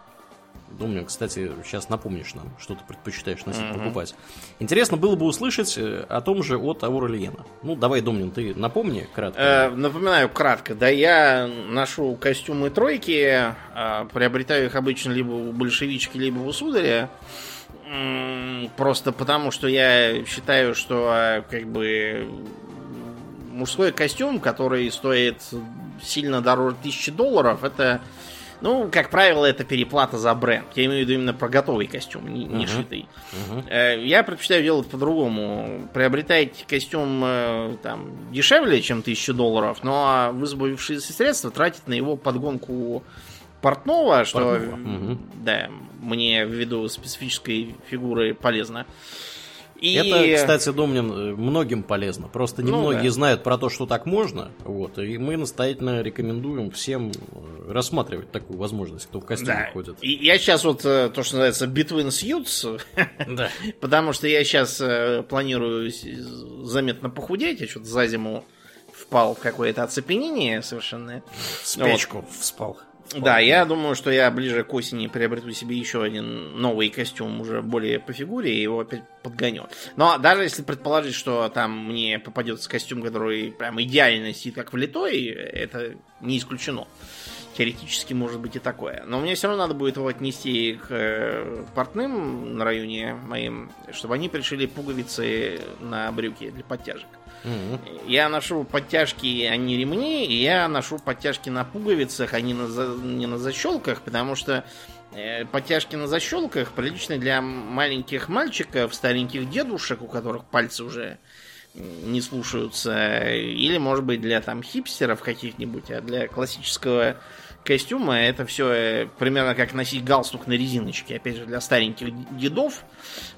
Думаю, кстати, сейчас напомнишь нам, что ты предпочитаешь носить, mm-hmm. покупать. Интересно было бы услышать э, о том же от Аурельена. Ну, давай, Домнин, ты напомни кратко. Э, напоминаю кратко. Да, я ношу костюмы тройки, э, приобретаю их обычно либо у большевички, либо у сударя. Просто потому, что я считаю, что э, как бы мужской костюм, который стоит сильно дороже тысячи долларов, это ну, как правило, это переплата за бренд. Я имею в виду именно про готовый костюм, не, не uh-huh. шитый. Uh-huh. Я предпочитаю делать по-другому. Приобретайте костюм э, там, дешевле, чем 1000 долларов, но ну, а высвободившиеся средства тратить на его подгонку портного, что Портного. Uh-huh. да, мне ввиду специфической фигуры полезно. И... Это, кстати, Домнин, э, многим полезно. Просто немногие ну, да. знают про то, что так можно. Вот, и мы настоятельно рекомендуем всем э, рассматривать такую возможность, кто в костюме да. ходит. И я сейчас вот э, то, что называется Between Suits, да. потому что я сейчас планирую заметно похудеть, я что-то за зиму впал в какое-то оцепенение совершенно. Спячку вот. вспал. Да, я думаю, что я ближе к осени приобрету себе еще один новый костюм, уже более по фигуре, и его опять подгоню. Но даже если предположить, что там мне попадется костюм, который прям идеально сидит как влитой, это не исключено. Теоретически может быть и такое. Но мне все равно надо будет его отнести к э, портным на районе моим, чтобы они пришили пуговицы на брюки для подтяжек. Угу. Я ношу подтяжки, а не ремни, и я ношу подтяжки на пуговицах, а не на, за... не на защелках, потому что э, подтяжки на защелках приличны для маленьких мальчиков, стареньких дедушек, у которых пальцы уже не слушаются, или, может быть, для там хипстеров каких-нибудь, а для классического костюма это все э, примерно как носить галстук на резиночке. Опять же, для стареньких дедов,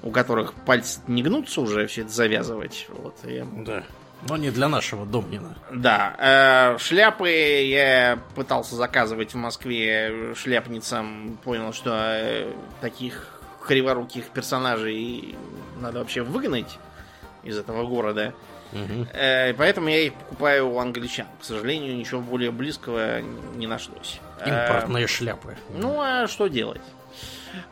у которых пальцы не гнутся уже все это завязывать. Вот, и... Да. Но не для нашего Домнина. Да. Э, шляпы я пытался заказывать в Москве шляпницам. Понял, что э, таких криворуких персонажей надо вообще выгнать из этого города. Угу. Э, поэтому я их покупаю у англичан. К сожалению, ничего более близкого не нашлось. Импортные э, шляпы. Ну, а что делать?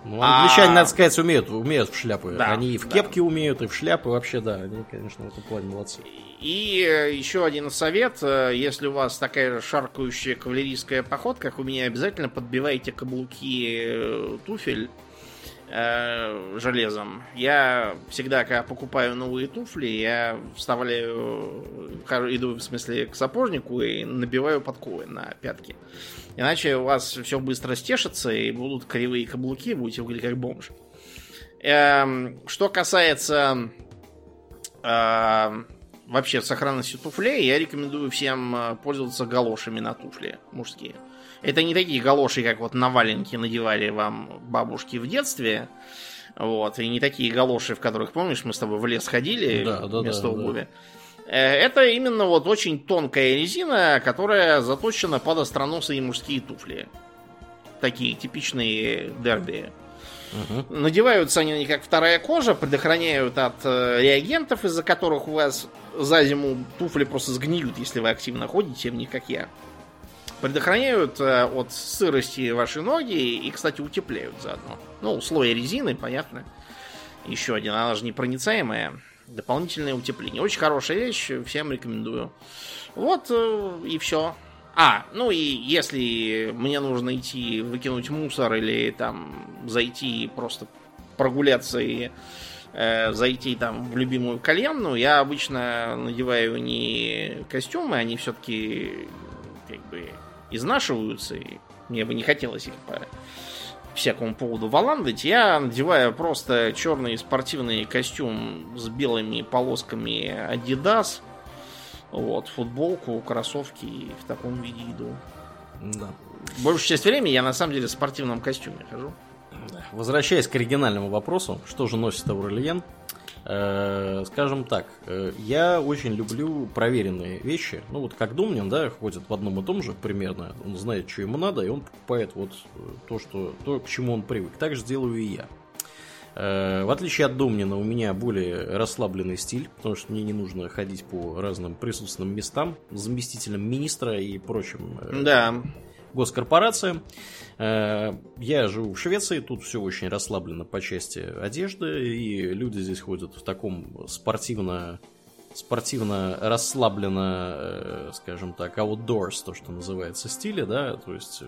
Ну, англичане, а... надо сказать, умеют, умеют в шляпы. Да, они и в да. кепке умеют, и в шляпы вообще, да. Они, конечно, в этом плане молодцы. И э, еще один совет. Э, если у вас такая же шаркающая кавалерийская походка, как у меня, обязательно подбивайте каблуки туфель э, железом. Я всегда, когда покупаю новые туфли, я вставляю, иду в смысле к сапожнику и набиваю подковы на пятки. Иначе у вас все быстро стешится и будут кривые каблуки, будете выглядеть как бомж. Э, что касается э, вообще сохранности туфлей, я рекомендую всем э, пользоваться галошами на туфли мужские. Это не такие галоши, как вот на валенки надевали вам бабушки в детстве. Вот, и не такие галоши, в которых, помнишь, мы с тобой в лес ходили да, да, вместо да, обуви. Да. Э, это именно вот очень тонкая резина, которая заточена под остроносые мужские туфли. Такие типичные дерби. Угу. Надеваются они как вторая кожа, предохраняют от э, реагентов, из-за которых у вас за зиму туфли просто сгниют, если вы активно ходите в них, как я предохраняют э, от сырости ваши ноги и, кстати, утепляют заодно. Ну, слой резины, понятно. Еще один, она же непроницаемая. Дополнительное утепление. Очень хорошая вещь, всем рекомендую. Вот э, и все. А, ну и если мне нужно идти выкинуть мусор или там зайти просто прогуляться и э, зайти там в любимую кальянную, я обычно надеваю не костюмы, они все-таки как бы изнашиваются, и мне бы не хотелось их по всякому поводу валандать. Я надеваю просто черный спортивный костюм с белыми полосками Adidas, вот, футболку, кроссовки и в таком виде иду. Да. Большую часть времени я на самом деле в спортивном костюме хожу. Возвращаясь к оригинальному вопросу, что же носит Аурельен? Э, скажем так, э, я очень люблю проверенные вещи. Ну вот как Думнин, да, ходит в одном и том же примерно. Он знает, что ему надо, и он покупает вот э, то, что, то к чему он привык. Так же делаю и я. В отличие от Домнина, у меня более расслабленный стиль, потому что мне не нужно ходить по разным присутственным местам, заместителям министра и прочим да. Госкорпорациям. Я живу в Швеции, тут все очень расслаблено по части одежды, и люди здесь ходят в таком спортивно спортивно расслабленно, скажем так, outdoors, то, что называется, стиле, да, то есть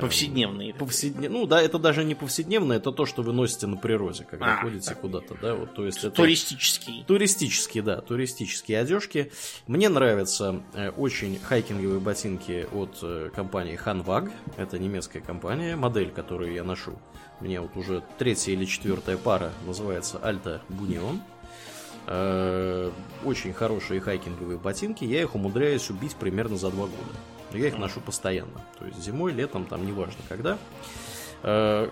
Повседневные. Повседне... Ну да, это даже не повседневное, это то, что вы носите на природе, когда а, ходите куда-то, да, вот, то есть это... Туристические. Туристические, да, туристические одежки. Мне нравятся э, очень хайкинговые ботинки от э, компании Hanwag, это немецкая компания, модель, которую я ношу. У меня вот уже третья или четвертая пара называется Alta Bunion. Э, очень хорошие хайкинговые ботинки, я их умудряюсь убить примерно за два года я их ношу постоянно. То есть зимой, летом, там неважно когда. Э,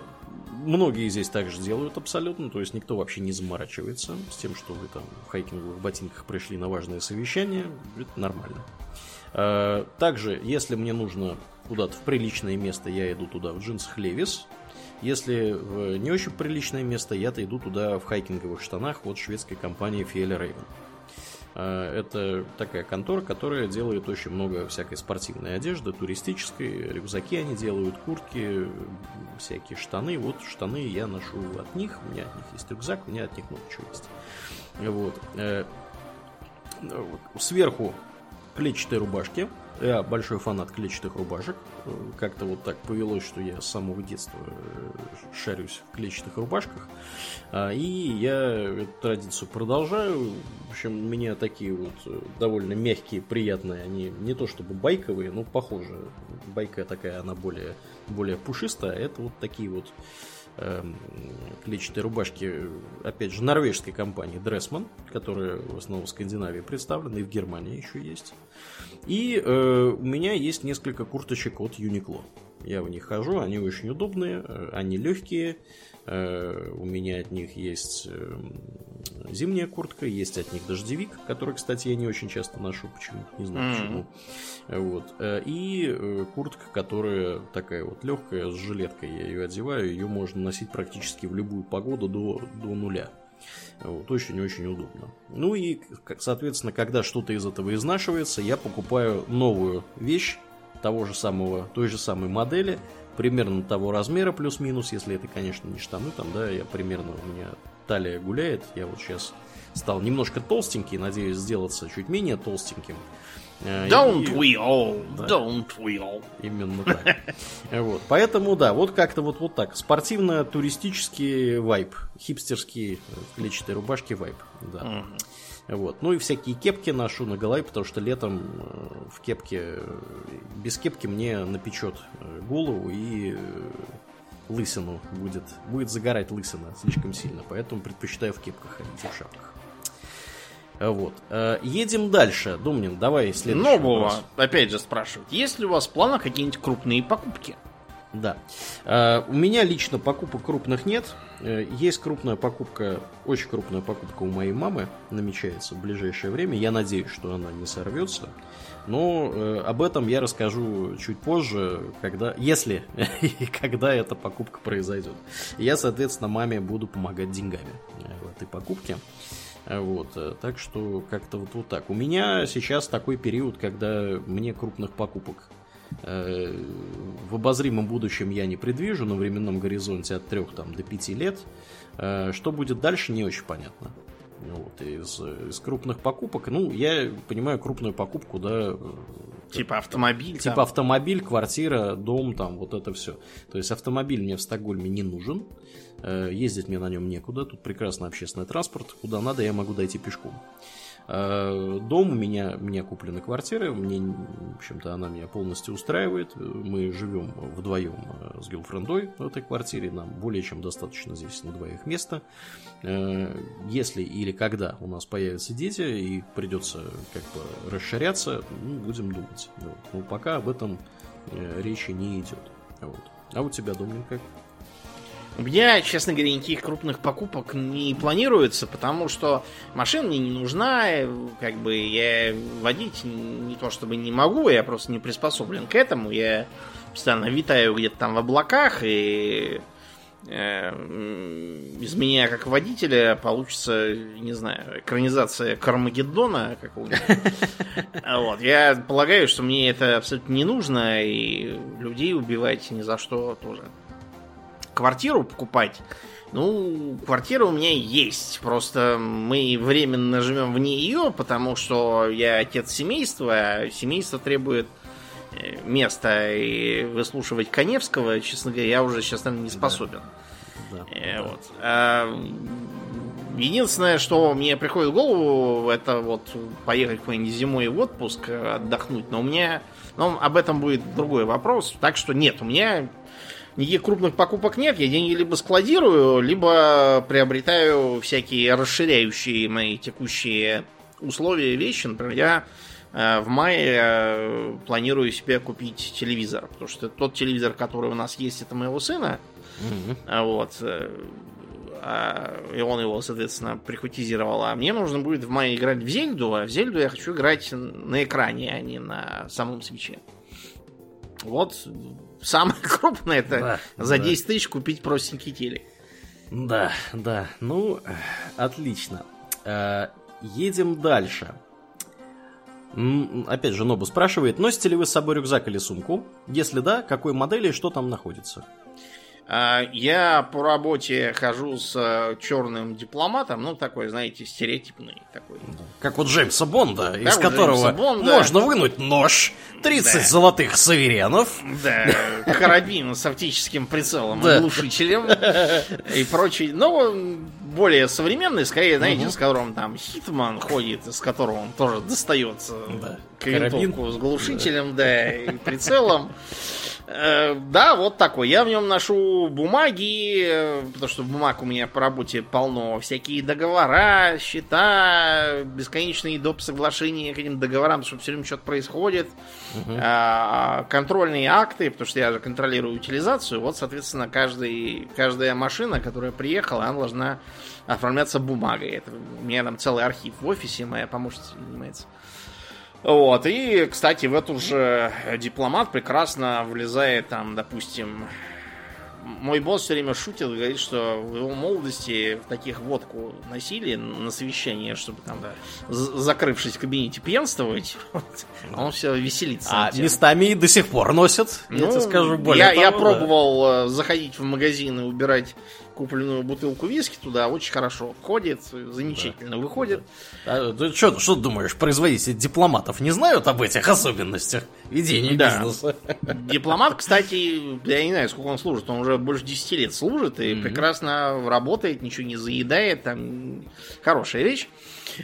многие здесь также делают абсолютно, то есть никто вообще не заморачивается с тем, что вы там в хайкинговых ботинках пришли на важное совещание, это нормально. Э, также, если мне нужно куда-то в приличное место, я иду туда в джинсах Левис. Если в не очень приличное место, я-то иду туда в хайкинговых штанах от шведской компании Fiela Raven. А, это такая контора, которая делает очень много всякой спортивной одежды, туристической, рюкзаки они делают, куртки, всякие штаны. Вот штаны я ношу от них, у меня от них есть рюкзак, у меня от них много чего есть. Вот. Э, сверху клетчатые рубашки, я большой фанат клетчатых рубашек. Как-то вот так повелось, что я с самого детства э, шарюсь в клетчатых рубашках. А, и я эту традицию продолжаю. В общем, у меня такие вот э, довольно мягкие, приятные. Они не то чтобы байковые, но похожи. Байка такая, она более, более пушистая. Это вот такие вот Эм, клетчатые рубашки, опять же, норвежской компании Dressman, которая в основном в Скандинавии представлена, и в Германии еще есть. И э, у меня есть несколько курточек от Uniqlo. Я в них хожу, они очень удобные, э, они легкие, Э, у меня от них есть эм, зимняя куртка, есть от них дождевик, который, кстати, я не очень часто ношу, почему не знаю почему. Вот. Э, и э, куртка, которая такая вот легкая, с жилеткой я ее одеваю, ее можно носить практически в любую погоду до, до нуля. Вот, очень-очень удобно. Ну и, соответственно, когда что-то из этого изнашивается, я покупаю новую вещь того же самого, той же самой модели, примерно того размера плюс-минус, если это, конечно, не штаны, там, да, я примерно, у меня талия гуляет, я вот сейчас стал немножко толстенький, надеюсь сделаться чуть менее толстеньким. Э, don't и... we all, да. don't we all. Именно так. Вот, поэтому, да, вот как-то вот, вот так. Спортивно-туристический вайп, хипстерские клетчатые рубашки вайп, да. Вот. Ну и всякие кепки ношу на голове, потому что летом э, в кепке, без кепки мне напечет э, голову и э, лысину будет, будет загорать лысина слишком сильно, поэтому предпочитаю в кепках, не в шапках. Вот. Едем дальше. Думнин, давай следующий Нового, вопрос. опять же, спрашивают. Есть ли у вас в планах какие-нибудь крупные покупки? Да. Uh, у меня лично покупок крупных нет. Есть крупная покупка, очень крупная покупка у моей мамы намечается в ближайшее время. Я надеюсь, что она не сорвется. Но об этом я расскажу чуть позже, когда, если и когда эта покупка произойдет. Я, соответственно, маме буду помогать деньгами в этой покупке. Вот, так что как-то вот, вот так. У меня сейчас такой период, когда мне крупных покупок Э, в обозримом будущем я не предвижу, на временном горизонте от 3 там, до 5 лет. Э, что будет дальше, не очень понятно. Вот, из, из крупных покупок, ну, я понимаю крупную покупку, да, Типа автомобиль. Типа там. автомобиль, квартира, дом, там, вот это все. То есть автомобиль мне в Стокгольме не нужен. Э, ездить мне на нем некуда. Тут прекрасный общественный транспорт. Куда надо, я могу дойти пешком. Э, дом у меня, у меня куплена квартира, мне, в общем-то, она меня полностью устраивает. Мы живем вдвоем э, с гелфрендой в этой квартире, нам более чем достаточно здесь на двоих места. Э, если или когда у нас появятся дети и придется как бы расширяться, ну, будем думать. Вот. Но пока об этом речи не идет. Вот. А у тебя, Домнин, как? У меня, честно говоря, никаких крупных покупок не планируется, потому что машина мне не нужна, как бы я водить не то чтобы не могу, я просто не приспособлен к этому, я постоянно витаю где-то там в облаках, и э, из меня как водителя получится, не знаю, экранизация Кармагеддона какого-нибудь. Вот. Я полагаю, что мне это абсолютно не нужно, и людей убивать ни за что тоже квартиру покупать, ну, квартира у меня есть. Просто мы временно живем вне ее, потому что я отец семейства, а семейство требует э, места и выслушивать Коневского, честно говоря, я уже сейчас, наверное, не способен. Да. Да, э, вот. А, единственное, что мне приходит в голову, это вот поехать какой-нибудь зимой в отпуск, отдохнуть. Но у меня... Но об этом будет другой вопрос. Так что нет, у меня никаких крупных покупок нет. Я деньги либо складирую, либо приобретаю всякие расширяющие мои текущие условия вещи. Например, я э, в мае э, планирую себе купить телевизор, потому что тот телевизор, который у нас есть, это моего сына. Mm-hmm. Вот. Э, а, и он его, соответственно, прихватизировал. А мне нужно будет в мае играть в Зельду, а в Зельду я хочу играть на экране, а не на самом свече. Вот Самое крупное это да, за 10 тысяч купить простенький телек. Да, да. Ну, отлично. Э, едем дальше. Опять же, Нобу спрашивает, носите ли вы с собой рюкзак или сумку? Если да, какой модели и что там находится? А, я по работе хожу с э, черным дипломатом, ну такой, знаете, стереотипный такой. Как у Джеймса Бонда, из которого Бонда. можно вынуть нож, 30 да. золотых суверенов. Да, карабин с оптическим прицелом, да. глушителем и прочее. Но более современный, скорее, знаете, угу. с которым там Хитман ходит, с которого он тоже достается да. с глушителем, да, да и прицелом. Э, да, вот такой. Я в нем ношу бумаги, э, потому что бумаг у меня по работе полно. Всякие договора, счета, бесконечные доп. соглашения к этим договорам, потому что все время что-то происходит. Угу. контрольные акты, потому что я же контролирую утилизацию. Вот, соответственно, каждый, каждая машина, которая приехала, она должна оформляться бумагой. Это, у меня там целый архив в офисе, моя помощница занимается. Вот, и, кстати, в эту же дипломат прекрасно влезает там, допустим, мой босс все время шутит, говорит, что в его молодости в таких водку носили на совещание, чтобы там, да, закрывшись в кабинете, пьянствовать. Вот. Он все веселится. А местами и до сих пор носят, ну, я тебе скажу более я, того, я пробовал да. Э, заходить в магазин и убирать купленную бутылку виски туда, очень хорошо входит, замечательно да. выходит. А, ты что, что думаешь, производители дипломатов не знают об этих особенностях ведения да. бизнеса? Дипломат, кстати, я не знаю, сколько он служит, он уже больше 10 лет служит и mm-hmm. прекрасно работает, ничего не заедает, там хорошая вещь.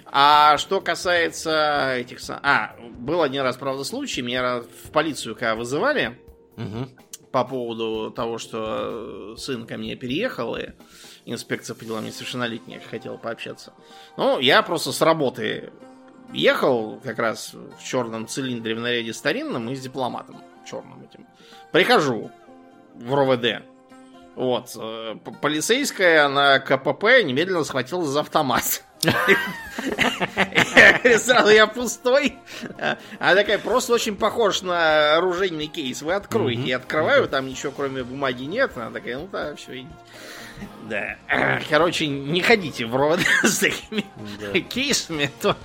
А что касается этих... А, был один раз, правда, случай, меня в полицию когда вызывали, угу по поводу того, что сын ко мне переехал, и инспекция по делам несовершеннолетних хотела пообщаться. Ну, я просто с работы ехал как раз в черном цилиндре в наряде старинном и с дипломатом черным этим. Прихожу в РОВД. Вот. Э, полицейская на КПП немедленно схватила за автомат. Сразу я пустой. Она такая, просто очень похож на оружейный кейс. Вы откроете. Я открываю, там ничего кроме бумаги нет. Она такая, ну да, все, идите. Да. Короче, не ходите в рот с такими да. кейсами, то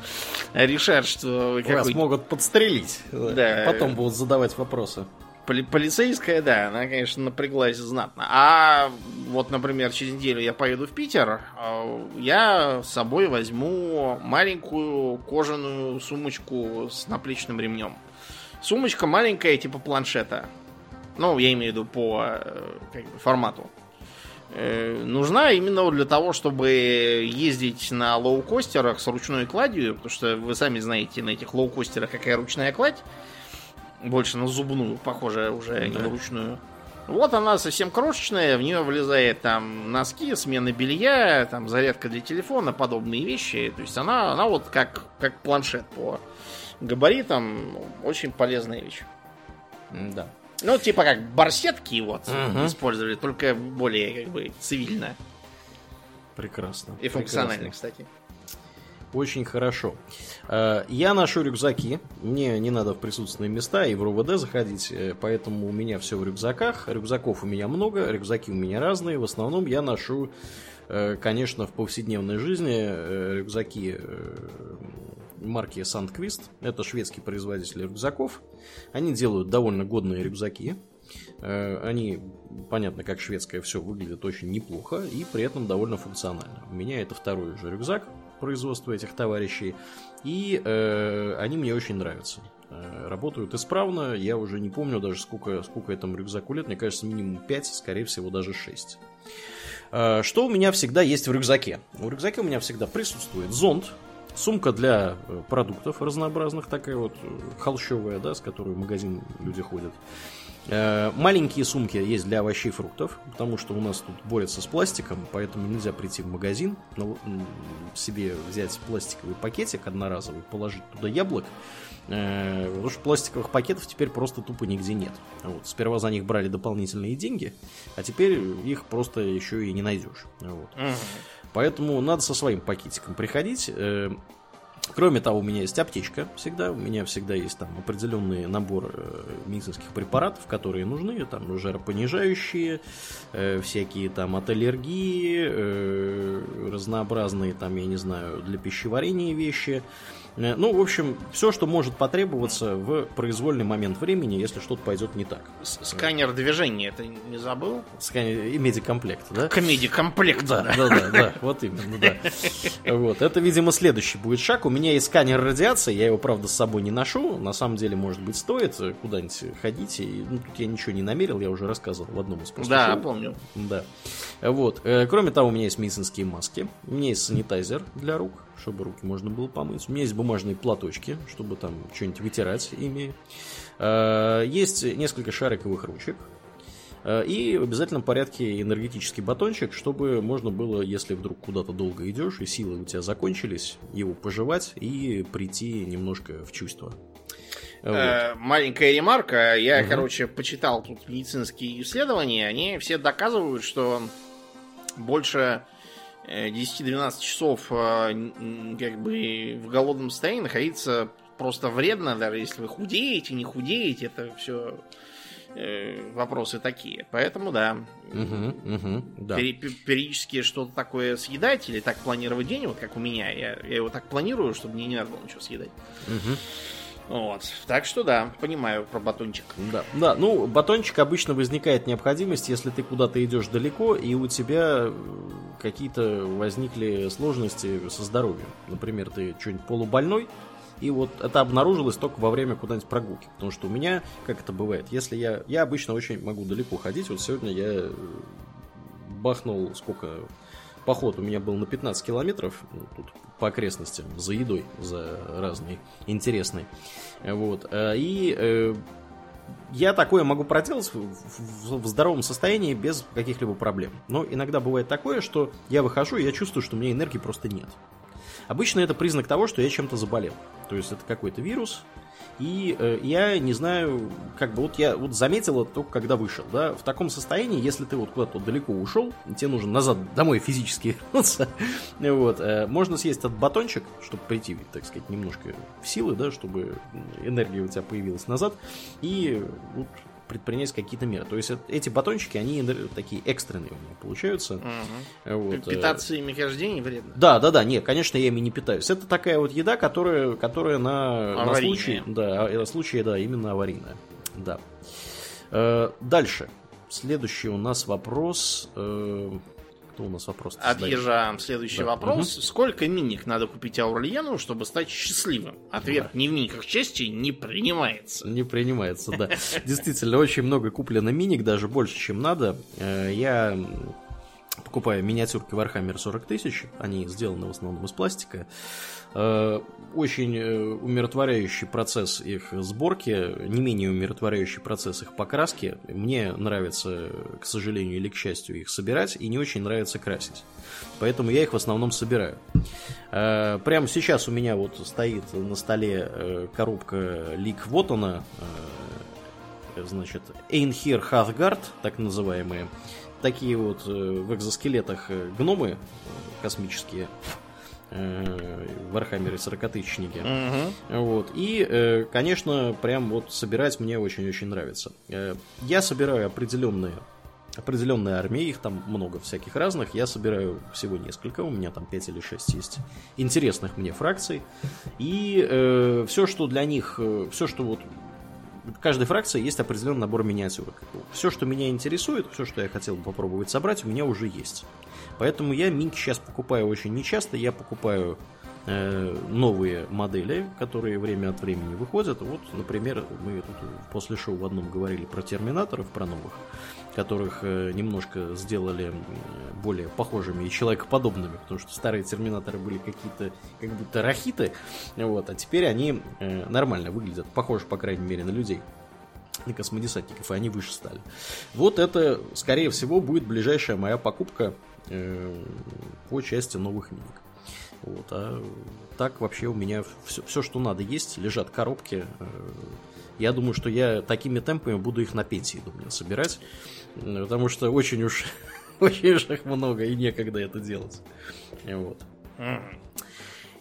решат, что вы Вас могут подстрелить. Да. Потом будут задавать вопросы. Полицейская, да, она, конечно, напряглась знатно. А вот, например, через неделю я поеду в Питер, а, я с собой возьму маленькую кожаную сумочку с наплечным ремнем. Сумочка маленькая, типа планшета. Ну, я имею в виду по э, как бы, формату. Э, нужна именно для того, чтобы ездить на лоукостерах с ручной кладью, потому что вы сами знаете на этих лоукостерах какая ручная кладь. Больше на зубную, похоже, уже да. не на ручную. Вот она совсем крошечная, в нее влезает там носки, смена белья, там зарядка для телефона, подобные вещи. То есть она, она вот как, как планшет по габаритам, очень полезная вещь. Да. Ну, типа как барсетки вот угу. использовали, только более как бы цивильно. Прекрасно. И функционально, Прекрасно. кстати. Очень хорошо. Э, я ношу рюкзаки. Мне не надо в присутственные места и в РУВД заходить, э, поэтому у меня все в рюкзаках. Рюкзаков у меня много, рюкзаки у меня разные. В основном я ношу, э, конечно, в повседневной жизни рюкзаки марки Sandquist. Это шведский производитель рюкзаков. Они делают довольно годные рюкзаки. Они, понятно, как шведское все выглядит очень неплохо и при этом довольно функционально. У меня это второй уже рюкзак производства этих товарищей, и э, они мне очень нравятся. Э, работают исправно, я уже не помню даже сколько, сколько этому рюкзаку лет, мне кажется, минимум 5, скорее всего, даже 6. Э, что у меня всегда есть в рюкзаке? В рюкзаке у меня всегда присутствует зонт, Сумка для э, продуктов разнообразных, такая вот э, холщовая, да, с которой в магазин люди ходят. Э, маленькие сумки есть для овощей и фруктов, потому что у нас тут борются с пластиком, поэтому нельзя прийти в магазин, себе взять пластиковый пакетик одноразовый, положить туда яблок, э, потому что пластиковых пакетов теперь просто тупо нигде нет. Вот. Сперва за них брали дополнительные деньги, а теперь их просто еще и не найдешь. Вот. Поэтому надо со своим пакетиком приходить. Кроме того, у меня есть аптечка всегда, у меня всегда есть там определенный набор э, медицинских препаратов, которые нужны, там жаропонижающие, э, всякие там от аллергии, э, разнообразные там, я не знаю, для пищеварения вещи, ну, в общем, все, что может потребоваться в произвольный момент времени, если что-то пойдет не так. Сканер движения, это не забыл? Сканер и медикомплект, да? К медикомплект, да. Да, да, да, вот именно, да. Вот, это, видимо, следующий будет шаг. У меня есть сканер радиации, я его, правда, с собой не ношу. На самом деле, может быть, стоит куда-нибудь ходить. Ну, тут я ничего не намерил, я уже рассказывал в одном из прошлых Да, помню. Да. Вот. Э, кроме того, у меня есть медицинские маски, у меня есть санитайзер для рук, чтобы руки можно было помыть. У меня есть бумажные платочки, чтобы там что-нибудь вытирать ими. Э, есть несколько шариковых ручек. Э, и в обязательном порядке энергетический батончик, чтобы можно было, если вдруг куда-то долго идешь и силы у тебя закончились, его пожевать и прийти немножко в чувство. Вот. Э, маленькая ремарка. Я, угу. короче, почитал тут медицинские исследования. Они все доказывают, что больше 10-12 часов а, как бы в голодном состоянии находиться просто вредно, даже если вы худеете, не худеете, это все э, вопросы такие. Поэтому да, угу, угу, да. периодически что-то такое съедать или так планировать день, вот как у меня. Я, я его так планирую, чтобы мне не надо было ничего съедать. Угу. Вот. Так что да, понимаю про батончик. Да. Да, ну, батончик обычно возникает необходимость, если ты куда-то идешь далеко, и у тебя э, какие-то возникли сложности со здоровьем. Например, ты что-нибудь полубольной, и вот это обнаружилось только во время куда-нибудь прогулки. Потому что у меня, как это бывает, если я... Я обычно очень могу далеко ходить. Вот сегодня я э, бахнул сколько поход у меня был на 15 километров, ну, тут по окрестностям, за едой, за разной интересной. Вот. Э, и э, я такое могу проделать в, здоровом состоянии без каких-либо проблем. Но иногда бывает такое, что я выхожу, и я чувствую, что у меня энергии просто нет. Обычно это признак того, что я чем-то заболел. То есть это какой-то вирус, и э, я не знаю, как бы вот я вот заметил это только когда вышел, да, в таком состоянии, если ты вот куда-то далеко ушел, тебе нужно назад домой физически вернуться, вот, э, можно съесть этот батончик, чтобы прийти, так сказать, немножко в силы, да, чтобы энергия у тебя появилась назад, и вот предпринять какие-то меры. То есть эти батончики, они такие экстренные у меня получаются. Угу. Вот. Питаться ими каждый день вредно? Да, да, да, нет, конечно, я ими не питаюсь. Это такая вот еда, которая, которая на, на случай, да, на случай, да, именно аварийная. Да. Э, дальше. Следующий у нас вопрос. Кто у нас вопрос? Отъезжаем. Следующий да. вопрос. Угу. Сколько миник надо купить Аурлиену, чтобы стать счастливым? Ответ да. не в миниках чести не принимается. Не принимается, да. Действительно, очень много куплено миник, даже больше, чем надо. Э, я покупаю миниатюрки Warhammer 40 тысяч, они сделаны в основном из пластика. Э, очень э, умиротворяющий процесс их сборки, не менее умиротворяющий процесс их покраски. Мне нравится, к сожалению или к счастью, их собирать, и не очень нравится красить. Поэтому я их в основном собираю. Э, прямо сейчас у меня вот стоит на столе коробка Лик вот она, значит, Einhir Hathgard, так называемые. Такие вот в экзоскелетах гномы космические в Архамере 40-тысячники. Угу. Вот. И, э, конечно, прям вот собирать мне очень-очень нравится. Э, я собираю определенные определенные армии, их там много всяких разных. Я собираю всего несколько, у меня там 5 или 6 есть интересных мне фракций. И э, все, что для них, э, все, что вот в каждой фракции есть определенный набор миниатюрок. Все, что меня интересует, все, что я хотел бы попробовать собрать, у меня уже есть. Поэтому я минки сейчас покупаю очень нечасто. Я покупаю э, новые модели, которые время от времени выходят. Вот, например, мы тут после шоу в одном говорили про терминаторов, про новых, которых э, немножко сделали более похожими и человекоподобными, потому что старые терминаторы были какие-то как будто рахиты, вот, а теперь они э, нормально выглядят, похожи, по крайней мере, на людей на космодесантников, и они выше стали. Вот это, скорее всего, будет ближайшая моя покупка по части новых миник. Вот, а так вообще у меня все, все, что надо есть, лежат коробки. Э, я думаю, что я такими темпами буду их на пенсии, думаю, собирать. Потому что очень уж, очень уж их много и некогда это делать. Вот.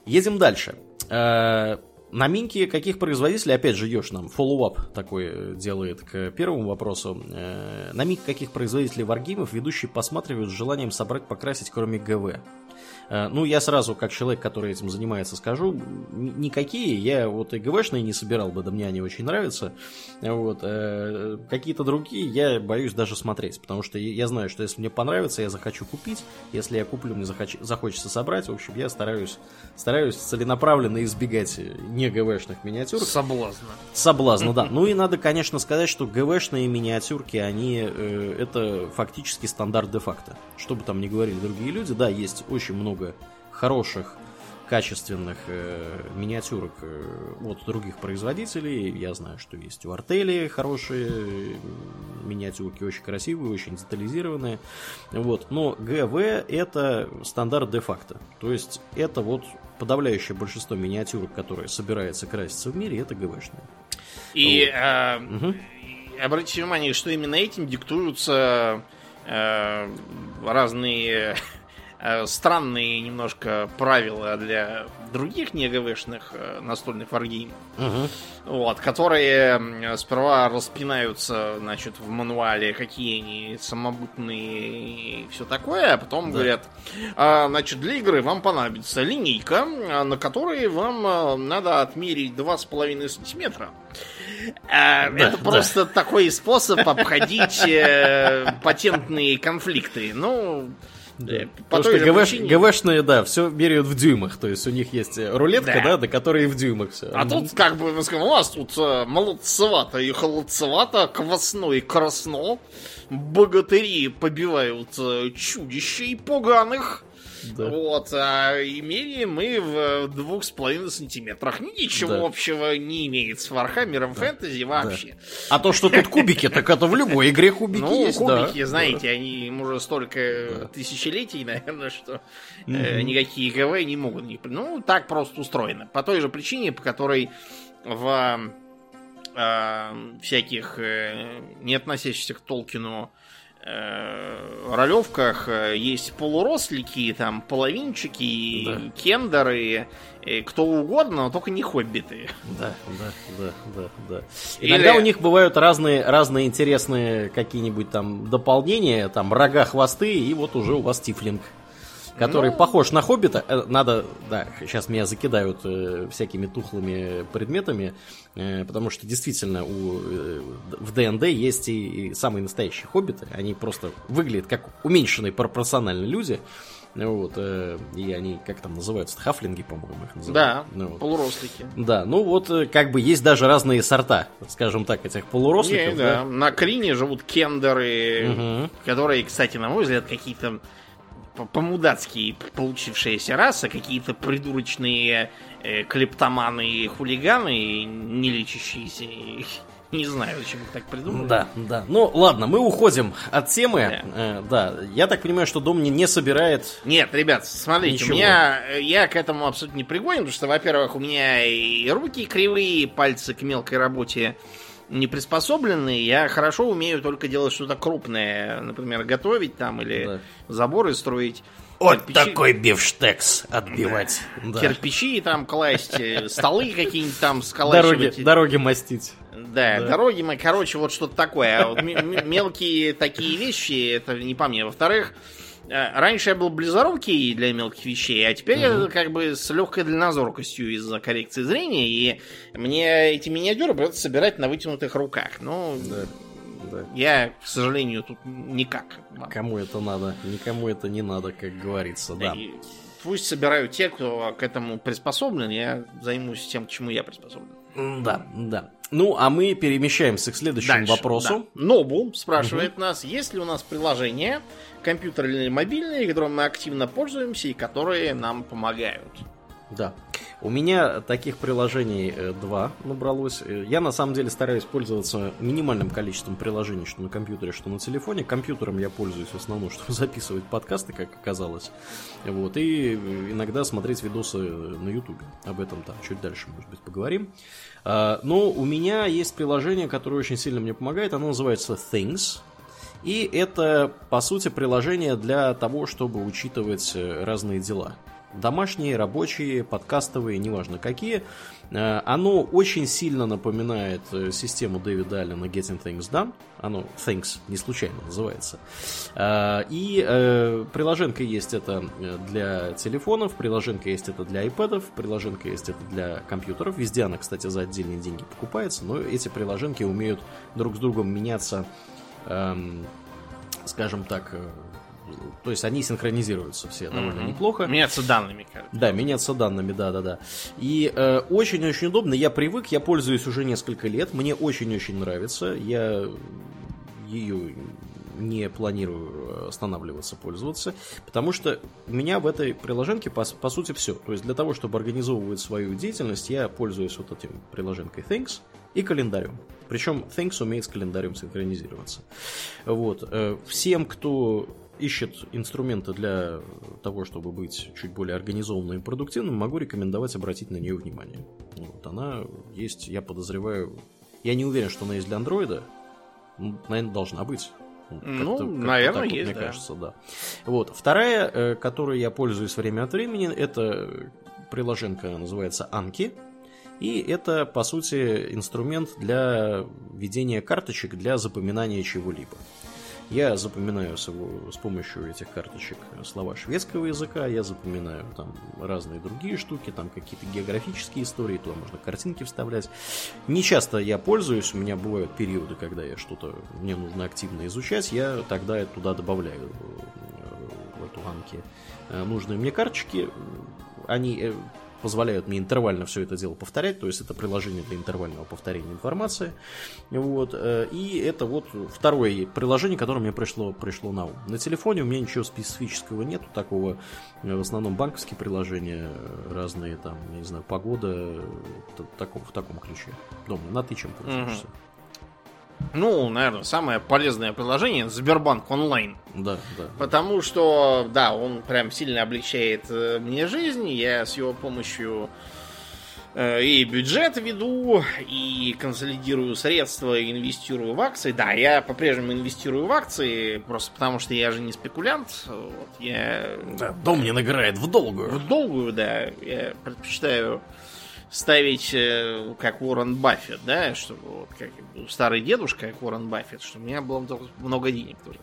Едем дальше. Э, на миньки каких производителей, опять же, Ёж нам follow-up такой делает к первому вопросу. Э, на миньки каких производителей варгеймов ведущие посматривают с желанием собрать, покрасить, кроме ГВ? Э, ну, я сразу, как человек, который этим занимается, скажу, никакие. Я вот и ГВшные не собирал бы, да мне они очень нравятся. Вот. Э, какие-то другие я боюсь даже смотреть, потому что я знаю, что если мне понравится, я захочу купить. Если я куплю, мне захоч... захочется собрать. В общем, я стараюсь, стараюсь целенаправленно избегать не ГВшных миниатюр. Соблазна. Соблазна, да. Ну и надо, конечно, сказать, что ГВшные миниатюрки, они э, это фактически стандарт де-факто. Что бы там ни говорили другие люди, да, есть очень много много хороших, качественных э, миниатюрок э, от других производителей. Я знаю, что есть у Артели хорошие миниатюрки, очень красивые, очень детализированные. Вот. Но ГВ это стандарт де-факто. То есть это вот подавляющее большинство миниатюрок, которые собирается краситься в мире, это ГВшные. И вот. э, угу. обратите внимание, что именно этим диктуются э, разные Э, странные немножко правила для других не ГВшных э, настольных варгеймов, угу. вот, которые сперва распинаются, значит, в мануале, какие они самобытные и все такое, а потом да. говорят, а, значит, для игры вам понадобится линейка, на которой вам э, надо отмерить 2,5 сантиметра. А, да, это да. просто такой способ обходить патентные конфликты. Ну, да. Потому что ГВ, в принципе... ГВшные, да, все меряют в дюймах. То есть у них есть э, рулетка, да, да до которой в дюймах все. А тут, как бы, мы скажем, у нас тут э, молодцевато и холодцевато, квасно и красно. Богатыри побивают э, чудищей поганых. Да. Вот, а мерили мы в двух с половиной сантиметрах. Ничего да. общего не имеет с Вархаммером да. фэнтези вообще. Да. А то, что тут кубики, так это в любой игре кубики ну, есть. кубики, да. знаете, да. они уже столько да. тысячелетий, наверное, что mm-hmm. э, никакие ГВ не могут. Не... Ну, так просто устроено. По той же причине, по которой в э, всяких э, не относящихся к Толкину Э, ролевках э, есть полурослики, там половинчики, да. кендеры, кто угодно, но только не хоббиты. Да, да, да, да, да. Иногда Или... у них бывают разные, разные интересные какие-нибудь там дополнения, там рога, хвосты, и вот уже у вас тифлинг. который Ну. похож на Хоббита. Э, Надо, да, сейчас меня закидают э, всякими тухлыми предметами, э, потому что действительно у, э, в ДНД есть и, и самые настоящие Хоббиты. Они просто выглядят как уменьшенные пропорционально люди. Вот, э, и они, как там называются, хафлинги, по-моему, их называют. Да, Ну вот. полурослики. Да, ну вот э, как бы есть даже разные сорта, скажем так, этих полуросликов. Не, да. На Крине живут кендеры, Мгм. которые, кстати, на мой взгляд, какие-то по- по-мудацкие получившиеся расы, какие-то придурочные э, клептоманы и хулиганы, не лечащиеся. Не знаю, зачем их так придумали. Да, да. Ну ладно, мы уходим от темы. Да. Э, да, я так понимаю, что дом не, не собирает. Нет, ребят, смотрите, Ничего. у меня э, я к этому абсолютно не пригоден, потому что, во-первых, у меня и руки кривые, и пальцы к мелкой работе не приспособлены. Я хорошо умею только делать что-то крупное, например, готовить там или Да. заборы строить. Вот Кирпичи- такой бифштекс отбивать. Да. Кирпичи там класть, э, столы какие-нибудь там Дороги, сколачивать. дороги мастить. Да, Да. дороги мы, короче, вот что-то такое. А вот мелкие такие вещи, это не по мне. Во-вторых, раньше я был близорукий для мелких вещей, а теперь я как бы с легкой дальнозоркостью из-за коррекции зрения, и мне эти миниатюры придется собирать на вытянутых руках. Ну, Да, да. я, к сожалению, тут никак. Кому это надо? Никому это не надо, как говорится, да. И пусть собирают те, кто к этому приспособлен, я займусь тем, к чему я приспособлен. Да, да. Ну, а мы перемещаемся к следующему Дальше, вопросу. да. Нобу спрашивает нас, есть ли у нас приложения, компьютерные или мобильные, которыми мы активно пользуемся и которые нам помогают. Да. У меня таких приложений э, два набралось. Э, Я на самом деле стараюсь пользоваться минимальным количеством приложений, что на компьютере, что на телефоне. Компьютером я пользуюсь в основном, чтобы записывать подкасты, как оказалось. Вот. И э, иногда смотреть видосы на YouTube. Об этом там чуть дальше, может быть, поговорим. А, Но у меня есть приложение, которое очень сильно мне помогает. Оно называется Things. И это, по сути, приложение для того, чтобы учитывать э, разные дела. Домашние, рабочие, подкастовые, неважно какие. Э, Оно очень сильно напоминает э, систему Дэвида Аллена Getting Things Done. Оно Things не случайно называется. Э, И приложенка есть это для телефонов, приложенка есть это для iPad, приложенка есть это для компьютеров. Везде она, кстати, за отдельные деньги покупается, но эти приложенки умеют друг с другом меняться эм, скажем так, то есть они синхронизируются все довольно Мгм. неплохо. Меняться данными, кажется. Да, меняться данными, да-да-да. И э, очень-очень удобно, я привык, я пользуюсь уже несколько лет, мне очень-очень нравится, я ее не планирую останавливаться, пользоваться, потому что у меня в этой приложенке, по, по сути, все. То есть для того, чтобы организовывать свою деятельность, я пользуюсь вот этим приложенкой Things и календарем. Причем Things умеет с календарем синхронизироваться. Вот. Э, Всем, кто ищет инструменты для того, чтобы быть чуть более организованным и продуктивным, могу рекомендовать обратить на нее внимание. Вот. Она есть, я подозреваю... Я не уверен, что она есть для андроида. Наверное, должна быть. Как-то- Ну, как-то наверное, вот, есть, мне да. кажется, да. Вот. Вторая, э, которой я пользуюсь время от времени, это приложенка называется Анки. И это, по сути, инструмент для ведения карточек для запоминания чего-либо. Я запоминаю с, его- с помощью этих карточек слова шведского языка, я запоминаю там разные другие штуки, там какие-то географические истории, туда можно картинки вставлять. Не часто я пользуюсь, у меня бывают периоды, когда я что-то мне нужно активно изучать, я тогда туда добавляю э, в эту анки э, нужные мне карточки. Они э, позволяют мне интервально все это дело повторять, то есть это приложение для интервального повторения информации. Вот. э, И это вот второе приложение, которое мне пришло, пришло на ум. На телефоне у меня ничего специфического нету, такого в основном банковские приложения э, разные, там, не знаю, погода, э, т- таком- в таком ключе. Дома, на ты чем пользуешься? Ну, наверное, самое полезное приложение Сбербанк онлайн. Да, да. Потому что, да, он прям сильно облегчает э, мне жизнь. Я с его помощью э, и бюджет веду, и консолидирую средства, и инвестирую в акции. Да, я по-прежнему инвестирую в акции, просто потому что я же не спекулянт. Вот, я Да, дом не награет в долгую. в долгую, да, я предпочитаю ставить э, как Уоррен Баффет, да, чтобы вот как старый дедушка, как Уоррен Баффет, чтобы у меня было много денег тоже.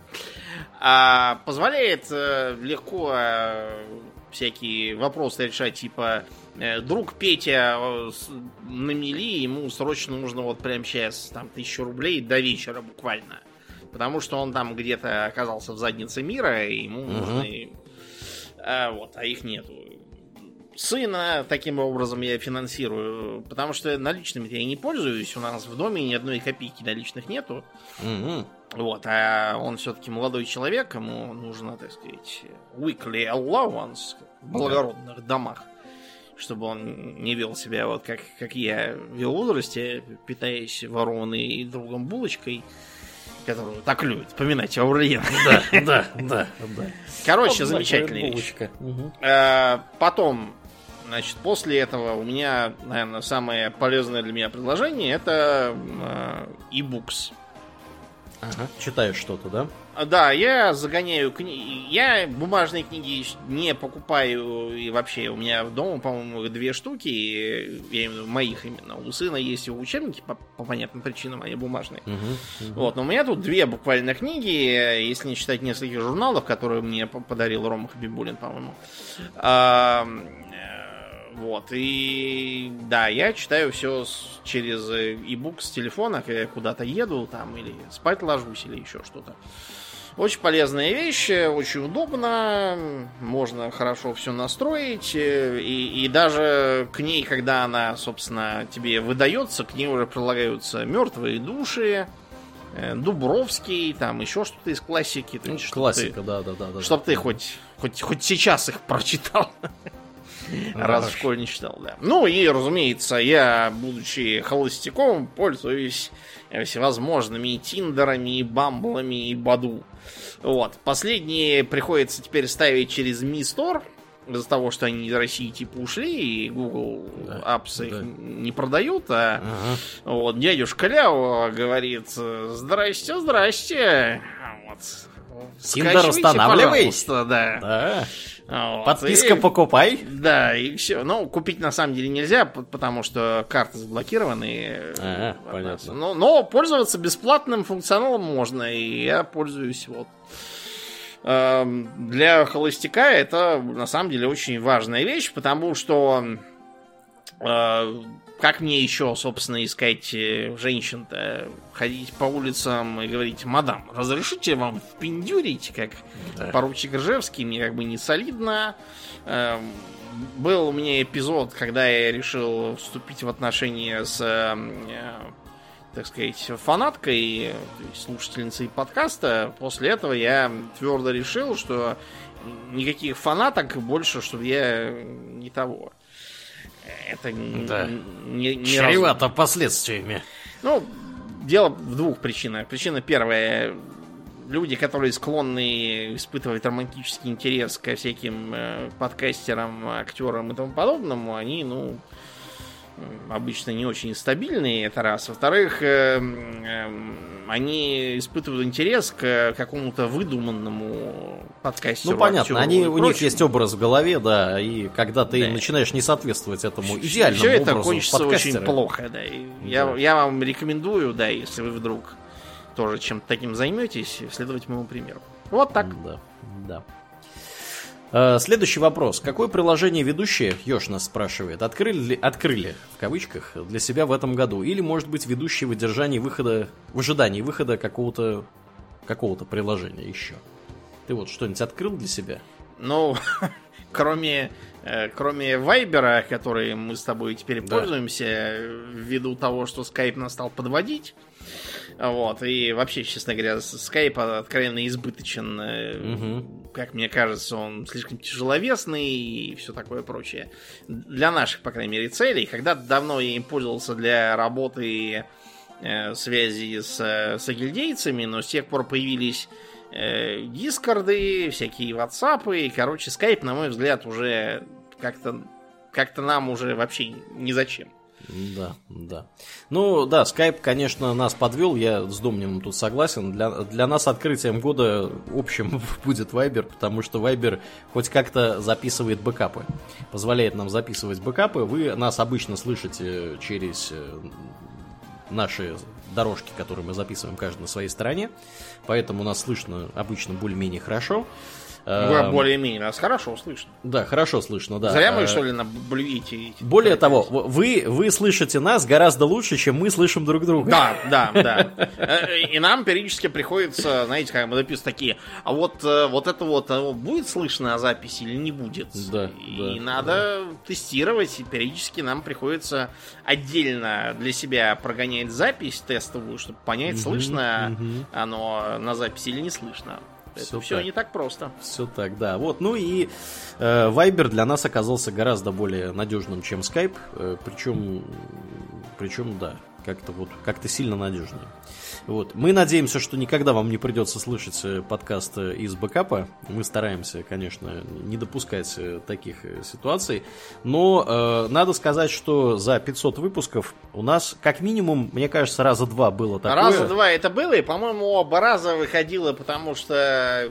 А позволяет э, легко э, всякие вопросы решать, типа друг Петя на мели, ему срочно нужно вот прямо сейчас там тысячу рублей до вечера буквально. Потому что он там где-то оказался в заднице мира, и ему угу. нужно... А, вот, а их нету сына таким образом я финансирую, потому что наличными я не пользуюсь, у нас в доме ни одной копейки наличных нету. Угу. Вот, а он все-таки молодой человек, ему нужно, так сказать, weekly allowance в благородных да. домах, чтобы он не вел себя вот как, как я вел в возрасте, питаясь ворованной и другом булочкой которую так любит вспоминать Аурлиен. Да, да, да, да. Короче, замечательная вещь. Угу. Потом Значит, после этого у меня, наверное, самое полезное для меня предложение это э, e-books. Ага. Читаешь что-то, да? А, да, я загоняю книги. Я бумажные книги не покупаю. И вообще, у меня дома, по-моему, две штуки. Я имею в виду моих именно. У сына есть его учебники по, по понятным причинам, они бумажные. Угу, угу. Вот, но у меня тут две буквально книги, если не считать нескольких журналов, которые мне подарил Рома Хабибулин, по-моему. А, вот, и да, я читаю все через e-book с телефона, когда я куда-то еду, там, или спать ложусь, или еще что-то. Очень полезная вещь, очень удобно, можно хорошо все настроить, и, и даже к ней, когда она, собственно, тебе выдается, к ней уже прилагаются мертвые души, э, Дубровский, там еще что-то из классики. Ну, классика, да, да, да, да. Чтоб да. ты хоть, хоть, хоть сейчас их прочитал. Раз в школе не читал, да. Ну и, разумеется, я, будучи холостяком, пользуюсь всевозможными и тиндерами, и бамблами, и баду. Вот. Последние приходится теперь ставить через Mi Store, из-за того, что они из России типа ушли, и Google да, Apps да. их не продают, а ага. вот дядюшка Ляо говорит, здрасте, здрасте. Вот. Тиндер устанавливай. Да. да. Вот. Подписка и, покупай. Да, и все. Ну, купить на самом деле нельзя, потому что карты заблокированы. Ага, понятно. Но, но пользоваться бесплатным функционалом можно, и я пользуюсь вот. Эм, для холостяка это на самом деле очень важная вещь, потому что э, как мне еще, собственно, искать э, женщин-то? Ходить по улицам и говорить, мадам, разрешите вам впендюрить, как да. поручик Ржевский, мне как бы не солидно. Эм, был у меня эпизод, когда я решил вступить в отношения с, э, так сказать, фанаткой, слушательницей подкаста. После этого я твердо решил, что никаких фанаток больше, чтобы я не того это да. не, не чревато раз... последствиями. Ну, дело в двух причинах. Причина первая люди, которые склонны испытывать романтический интерес ко всяким э, подкастерам, актерам и тому подобному, они, ну, обычно не очень стабильные, это раз. Во-вторых, э, э, они испытывают интерес к какому-то выдуманному подкастеру. Ну, понятно, они, у них есть образ в голове, да, и когда ты да. начинаешь не соответствовать этому идеальному Все это кончится очень плохо, да. И да. Я, я вам рекомендую, да, если вы вдруг тоже чем-то таким займетесь, следовать моему примеру. Вот так. Да, да. Э, следующий вопрос. Какое приложение ведущие, Ёж нас спрашивает, открыли, открыли, в кавычках, для себя в этом году? Или, может быть, ведущие в ожидании выхода, в ожидании выхода какого-то какого-то приложения еще? Ты вот что-нибудь открыл для себя? Ну, кроме, э, кроме Вайбера, который мы с тобой теперь да. пользуемся, ввиду того, что Skype нас стал подводить, вот, и вообще, честно говоря, Skype откровенно избыточен. Угу. Как мне кажется, он слишком тяжеловесный и все такое прочее. Для наших, по крайней мере, целей. Когда-то давно я им пользовался для работы э, связи с, с агильдейцами, но с тех пор появились э, дискорды, всякие ватсапы. И, короче, Skype, на мой взгляд, уже как-то как-то нам уже вообще не зачем. Да, да. Ну, да, Skype, конечно, нас подвел, я с Домниным тут согласен. Для, для нас открытием года общим будет Viber, потому что Viber хоть как-то записывает бэкапы. Позволяет нам записывать бэкапы. Вы нас обычно слышите через э, наши дорожки, которые мы записываем каждый на своей стороне. Поэтому нас слышно обычно более-менее хорошо. Ну, более-менее нас хорошо слышно. Да, хорошо слышно, да. Зря мы, Э, что ли, на блюете. Более того, вы, вы слышите нас гораздо лучше, чем мы слышим друг друга. Да, да, да. Э, И нам периодически приходится, знаете, как мы записываем такие, а вот, э, вот это вот будет слышно на записи или не будет? Да, И да, надо тестировать, и периодически нам приходится отдельно для себя прогонять запись тестовую, чтобы понять, слышно мгм. оно на записи или не слышно. Это Всё все так. не так просто. Все так, да. Вот, ну и э, Viber для нас оказался гораздо более надежным, чем Skype. Э, причем, причем, да, как-то вот, как-то сильно надежнее. Вот. Мы надеемся, что никогда вам не придется слышать э, подкаст э, из бэкапа. Мы стараемся, конечно, не допускать э, таких ситуаций. Но э, надо сказать, что за 500 выпусков у нас, как минимум, мне кажется, раза два было такое. Раза два это было, и, по-моему, оба раза выходило, потому что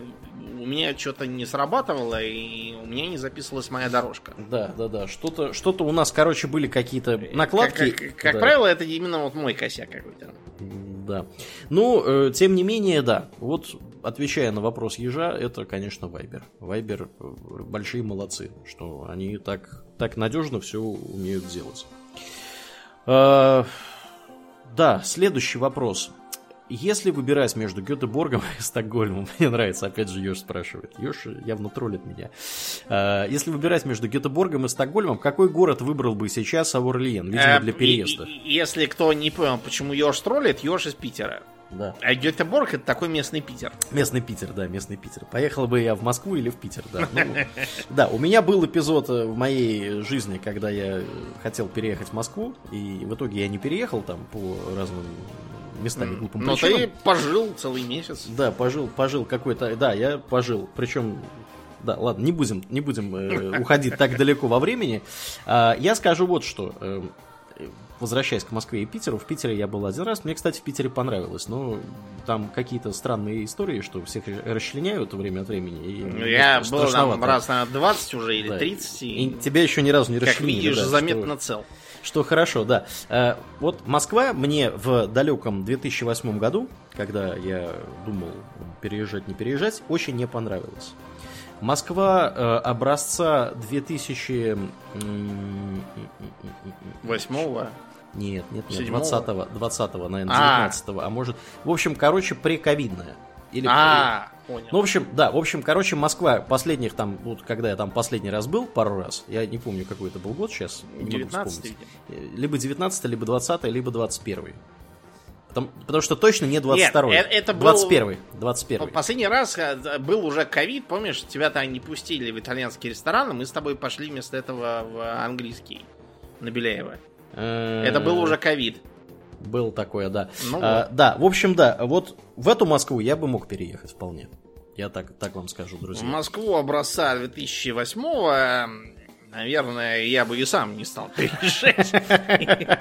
у меня что-то не срабатывало, и у меня не записывалась моя дорожка. Да, да, да. Что-то, что-то у нас, короче, были какие-то накладки. Как, как- как Да. правило, это именно вот мой косяк какой-то. Да. Ну, э, тем не менее, да. Вот отвечая на вопрос ежа, это, конечно, Viber. Viber э, большие молодцы, что они так, так надежно все умеют делать. Э, да, следующий вопрос. Если выбирать между Гетеборгом и Стокгольмом, мне нравится, опять же, Ёж спрашивает. Ёж явно троллит меня. Э, Если выбирать между Гетеборгом и Стокгольмом, какой город выбрал бы сейчас Аурлиен? Видимо, Э, для переезда. Если кто не понял, почему Ёж троллит, Ёж из Питера. Да. А Гетеборг это такой местный Питер. Местный Питер, да, местный Питер. Поехал бы я в Москву или в Питер, да. Ну, да, у меня был эпизод э, в моей жизни, когда я хотел переехать в Москву, и в итоге я не переехал там по разным местам и глупым Но причинам. ты пожил целый месяц. Да, пожил, пожил какой-то, да, я пожил, причем, да, ладно, не будем, не будем э, уходить так далеко во времени. А, я скажу вот что. э, Возвращаясь к Москве и Питеру, в Питере я был один раз. Мне, кстати, в Питере понравилось, но там какие-то странные истории, что всех расчленяют время от времени. и Ну, Я был там раз на 20 уже или Да. 30. И И, тебя еще ни разу не как расчленили. видишь, да, что- заметно цел. Что хорошо, да. Э, Вот Москва мне в далеком 2008 году, когда я думал переезжать, не переезжать, очень не понравилась. Москва э, образца 2000... м, Восьмого. Нет, нет, нет, Седьмого? 20-го, 20-го, наверное, А. 19-го, а может... В общем, короче, прековидная. Или А, понял. ну, в общем, да, в общем, короче, Москва последних там, вот когда я там последний раз был, пару раз, я не помню, какой это был год сейчас, не могу 19 вспомнить. видимо. Э, Либо 19 либо 20 либо 21 Потому, потому что точно не 22 Нет, э- это был- 21 21 Последний раз э, был уже ковид, помнишь, тебя там не пустили в итальянский ресторан, и мы с тобой пошли вместо этого в английский на Беляева. Это был уже ковид. Был такое, да. Ну А, да, в общем, да, вот в эту Москву я бы мог переехать вполне. Я так, так вам скажу, В друзья. Москву образца 2008 наверное, я бы и сам не стал переезжать.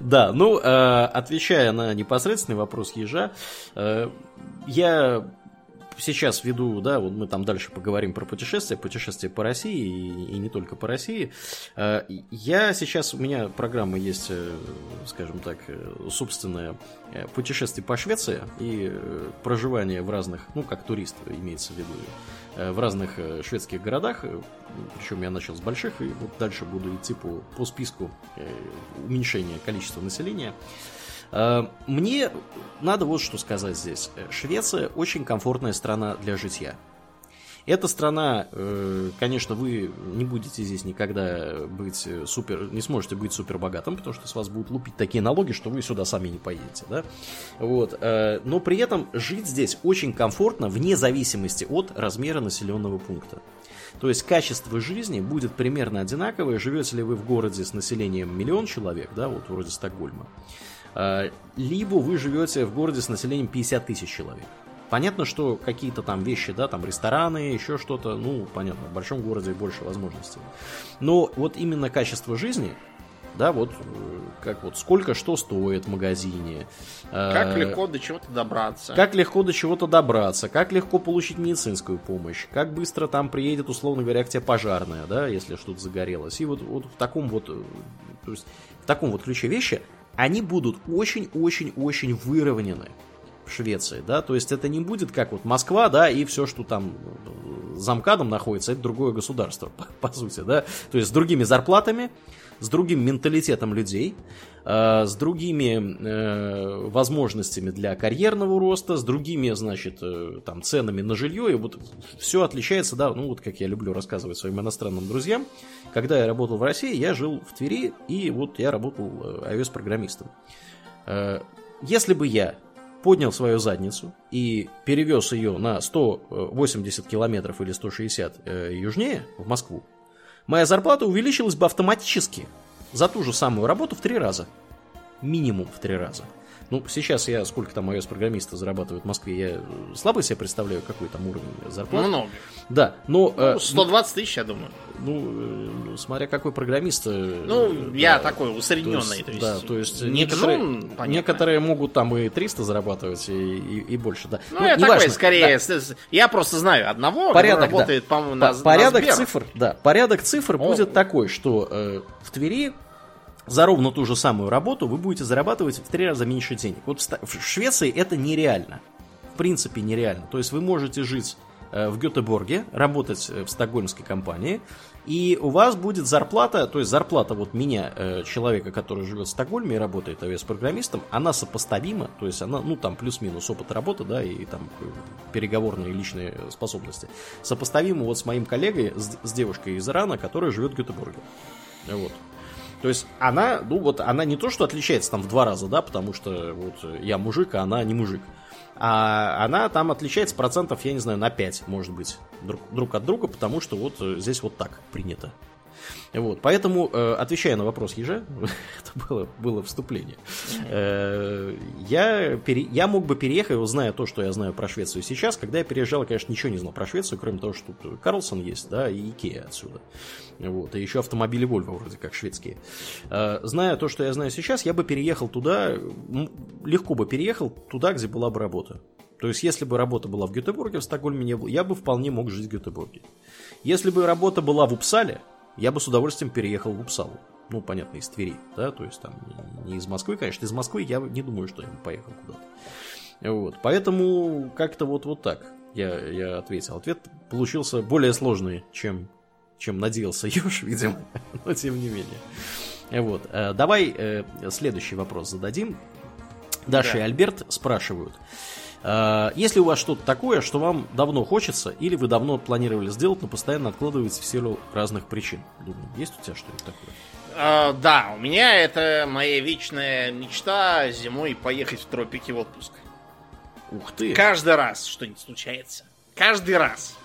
Да, ну, э, отвечая на непосредственный вопрос ежа, э, я сейчас веду, да, вот мы там дальше поговорим про путешествия, путешествия по России и, и не только по России. Э, Я сейчас, у меня программа есть, э, скажем так, э, собственная путешествие по Швеции и проживание в разных, ну, как турист имеется в виду, в разных шведских городах. Причем я начал с больших, и вот дальше буду идти по, по списку уменьшения количества населения. Э, Мне надо вот что сказать здесь. Швеция очень комфортная страна для житья. Эта страна, э, конечно, вы не будете здесь никогда быть э, супер, не сможете быть супер богатым, потому что с вас будут лупить такие налоги, что вы сюда сами не поедете, да? Вот. Но при этом жить здесь очень комфортно, вне зависимости от размера населенного пункта. То есть качество жизни будет примерно одинаковое, живете ли вы в городе с населением миллион человек, да, вот вроде Стокгольма, либо вы живете в городе с населением 50 тысяч человек. Понятно, что какие-то там вещи, да, там рестораны, еще что-то, ну, понятно, в большом городе больше возможностей. Но вот именно качество жизни да, вот как вот сколько что стоит в магазине. Как легко до чего-то добраться. Как легко до чего-то добраться, как легко получить медицинскую помощь, как быстро там приедет, условно говоря, к тебе пожарная, да, если что-то загорелось. И вот, вот в таком вот, то есть в таком вот ключе вещи они будут очень-очень-очень выровнены в Швеции, да, то есть это не будет как вот Москва, да, и все, что там за МКАДом находится, это другое государство, по, по сути, да, то есть с другими зарплатами, с другим менталитетом людей, э, с другими э, возможностями для карьерного роста, с другими, значит, э, там, ценами на жилье, и вот все отличается, да, ну вот как я люблю рассказывать своим иностранным друзьям, когда я работал в России, я жил в Твери, и вот я работал iOS-программистом. Если бы я поднял свою задницу и перевез ее на 180 километров или 160 южнее, в Москву, моя зарплата увеличилась бы автоматически за ту же самую работу в три раза. Минимум в три раза. Ну, сейчас я, сколько там iOS-программисты зарабатывают в Москве, я слабо себе представляю, какой там уровень зарплаты. Много. Да, но... Ну, 120 тысяч, я думаю. Ну, смотря какой программист. Ну, да, я такой усредненный. То есть, то есть, да, то есть не некоторые, джун, некоторые могут там и 300 зарабатывать, и, и, и больше, да. Ну, ну я такой, важно. скорее, да. я просто знаю одного, порядок, работает, да. по-моему, на, Порядок на цифр, да, порядок цифр О. будет такой, что э, в Твери за ровно ту же самую работу вы будете зарабатывать в три раза меньше денег. Вот в Швеции это нереально. В принципе нереально. То есть вы можете жить э, в Гетеборге, работать э, в стокгольмской компании, и у вас будет зарплата, то есть зарплата вот меня, э, человека, который живет в Стокгольме и работает iOS-программистом, она сопоставима, то есть она, ну там плюс-минус опыт работы, да, и там переговорные личные способности, сопоставима вот с моим коллегой, с, с девушкой из Ирана, которая живет в Гетеборге. Вот. То есть она, ну вот, она не то, что отличается там в два раза, да, потому что вот я мужик, а она не мужик. А она там отличается процентов, я не знаю, на 5, может быть, друг, друг от друга, потому что вот здесь вот так принято. Вот, поэтому, э, отвечая на вопрос ежа, это было, было вступление, э, я, пере, я мог бы переехать, зная то, что я знаю про Швецию сейчас. Когда я переезжал, конечно, ничего не знал про Швецию, кроме того, что тут Карлсон есть, да, и Икея отсюда. Вот, и еще автомобили Volvo вроде как шведские. Э, зная то, что я знаю сейчас, я бы переехал туда, легко бы переехал туда, где была бы работа. То есть, если бы работа была в Гетеборге, в Стокгольме я бы вполне мог жить в Гетеборге. Если бы работа была в Упсале, я бы с удовольствием переехал в Упсалу. Ну, понятно, из Твери, да, то есть там не из Москвы, конечно, из Москвы я не думаю, что я бы поехал куда-то. Вот, поэтому как-то вот, вот так я, я ответил. Ответ получился более сложный, чем, чем надеялся Ёж, видимо, но тем не менее. Вот, э, давай э, следующий вопрос зададим. Даша да. и Альберт спрашивают. А, если у вас что-то такое, что вам давно хочется, или вы давно планировали сделать, но постоянно откладываете в силу разных причин. Думаю, есть у тебя что-нибудь такое? Uh, да, у меня это моя вечная мечта зимой поехать в тропики в отпуск. Ух ты! Каждый раз что-нибудь случается. Каждый раз.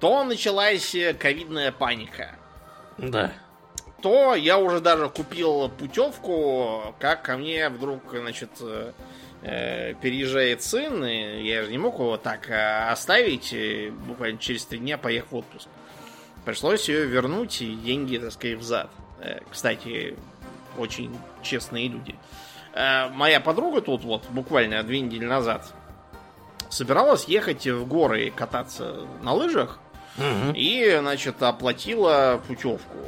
То началась ковидная паника. Да. То я уже даже купил путевку, как ко мне вдруг, значит, э, переезжает сын, и я же не мог его так э, оставить, и буквально через три дня поехал в отпуск. Пришлось ее вернуть и деньги, так сказать, взад. Э, кстати, очень честные люди. Э, моя подруга тут вот буквально две недели назад собиралась ехать в горы кататься на лыжах, угу. и, значит, оплатила путевку.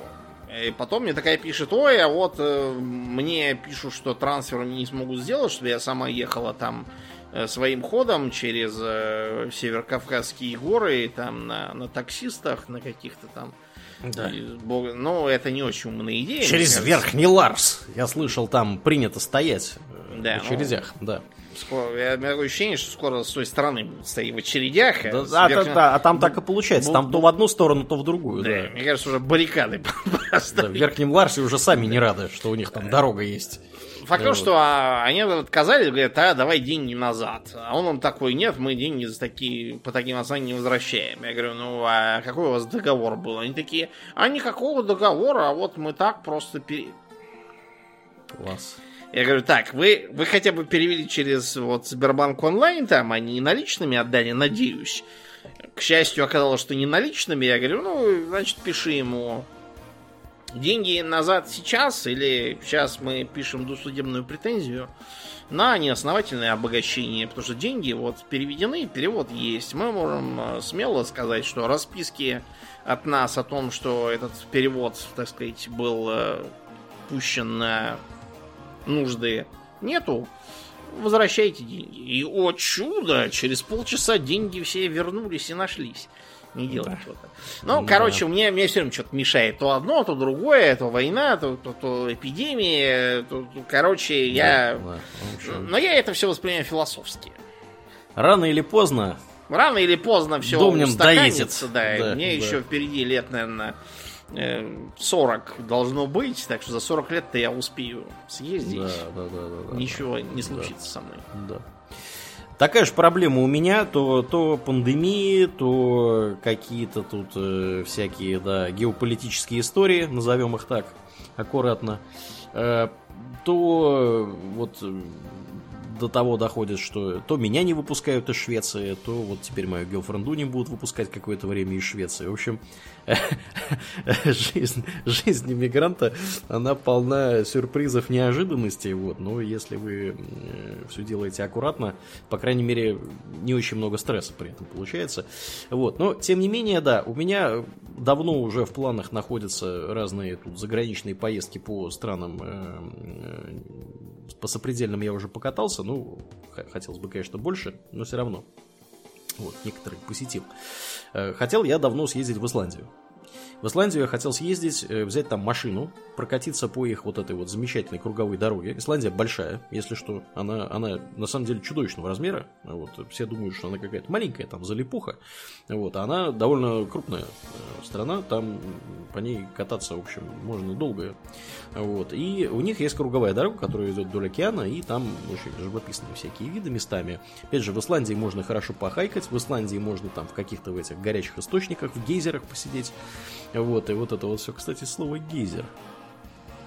И потом мне такая пишет, ой, а вот э, мне пишут, что трансфер не смогут сделать, чтобы я сама ехала там э, своим ходом через э, северокавказские горы, там на, на таксистах, на каких-то там. Да. И, бог, ну, это не очень умная идея. Через Верхний Ларс. Я слышал, там принято стоять э, да, в очередях, ну, да. Скоро, я, у меня такое ощущение, что скоро с той стороны будут стоять в очередях. А да, а, верх... да, да, а там так и получается. Там то в одну сторону, то в другую. Да, да. мне кажется, уже баррикады да, В Верхнем Ларсе уже сами не рады, что у них там дорога есть. Факт то, что а, они отказались, говорят, а давай деньги назад. А он им такой, нет, мы деньги за такие, по таким основаниям не возвращаем. Я говорю, ну а какой у вас договор был? Они такие, а никакого договора, а вот мы так просто пере... Класс. Я говорю, так, вы, вы хотя бы перевели через вот Сбербанк онлайн, там, а не наличными отдали, надеюсь. К счастью, оказалось, что не наличными. Я говорю, ну, значит, пиши ему деньги назад сейчас или сейчас мы пишем досудебную претензию на неосновательное обогащение, потому что деньги вот переведены, перевод есть. Мы можем э, смело сказать, что расписки от нас о том, что этот перевод, так сказать, был э, пущен на нужды, нету. Возвращайте деньги. И, о чудо, через полчаса деньги все вернулись и нашлись не делать да. что-то. Ну, да. короче, мне, мне все время что-то мешает. То одно, то другое, то война, то, то, то эпидемия. То, то, короче, да, я... Да. Но я это все воспринимаю философски. Рано или поздно... Рано или поздно все устаканится, да. да. Мне да. еще впереди лет, наверное, 40 должно быть, так что за 40 лет-то я успею съездить. Да, да, да, да, Ничего да, не случится да. со мной. Да. Такая же проблема у меня, то, то пандемии, то какие-то тут э, всякие, да, геополитические истории, назовем их так, аккуратно, э, то вот до того доходит, что то меня не выпускают из Швеции, то вот теперь мою гелфренду не будут выпускать какое-то время из Швеции. В общем, жизнь, жизнь иммигранта, она полна сюрпризов, неожиданностей. Вот. Но если вы все делаете аккуратно, по крайней мере, не очень много стресса при этом получается. Вот. Но, тем не менее, да, у меня давно уже в планах находятся разные тут заграничные поездки по странам э, э, по сопредельным я уже покатался, ну, хотелось бы, конечно, больше, но все равно. Вот, некоторые посетил. Э, хотел я давно съездить в Исландию. В Исландию я хотел съездить, э, взять там машину, прокатиться по их вот этой вот замечательной круговой дороге. Исландия большая, если что. Она, она на самом деле чудовищного размера. Вот, все думают, что она какая-то маленькая, там, залипуха. Вот, а она довольно крупная э, страна. Там по ней кататься, в общем, можно долго. Вот, и у них есть круговая дорога, которая идет вдоль океана, и там очень живописные всякие виды местами. Опять же, в Исландии можно хорошо похайкать, в Исландии можно там в каких-то в этих горячих источниках, в гейзерах посидеть. Вот, и вот это вот все, кстати, слово гейзер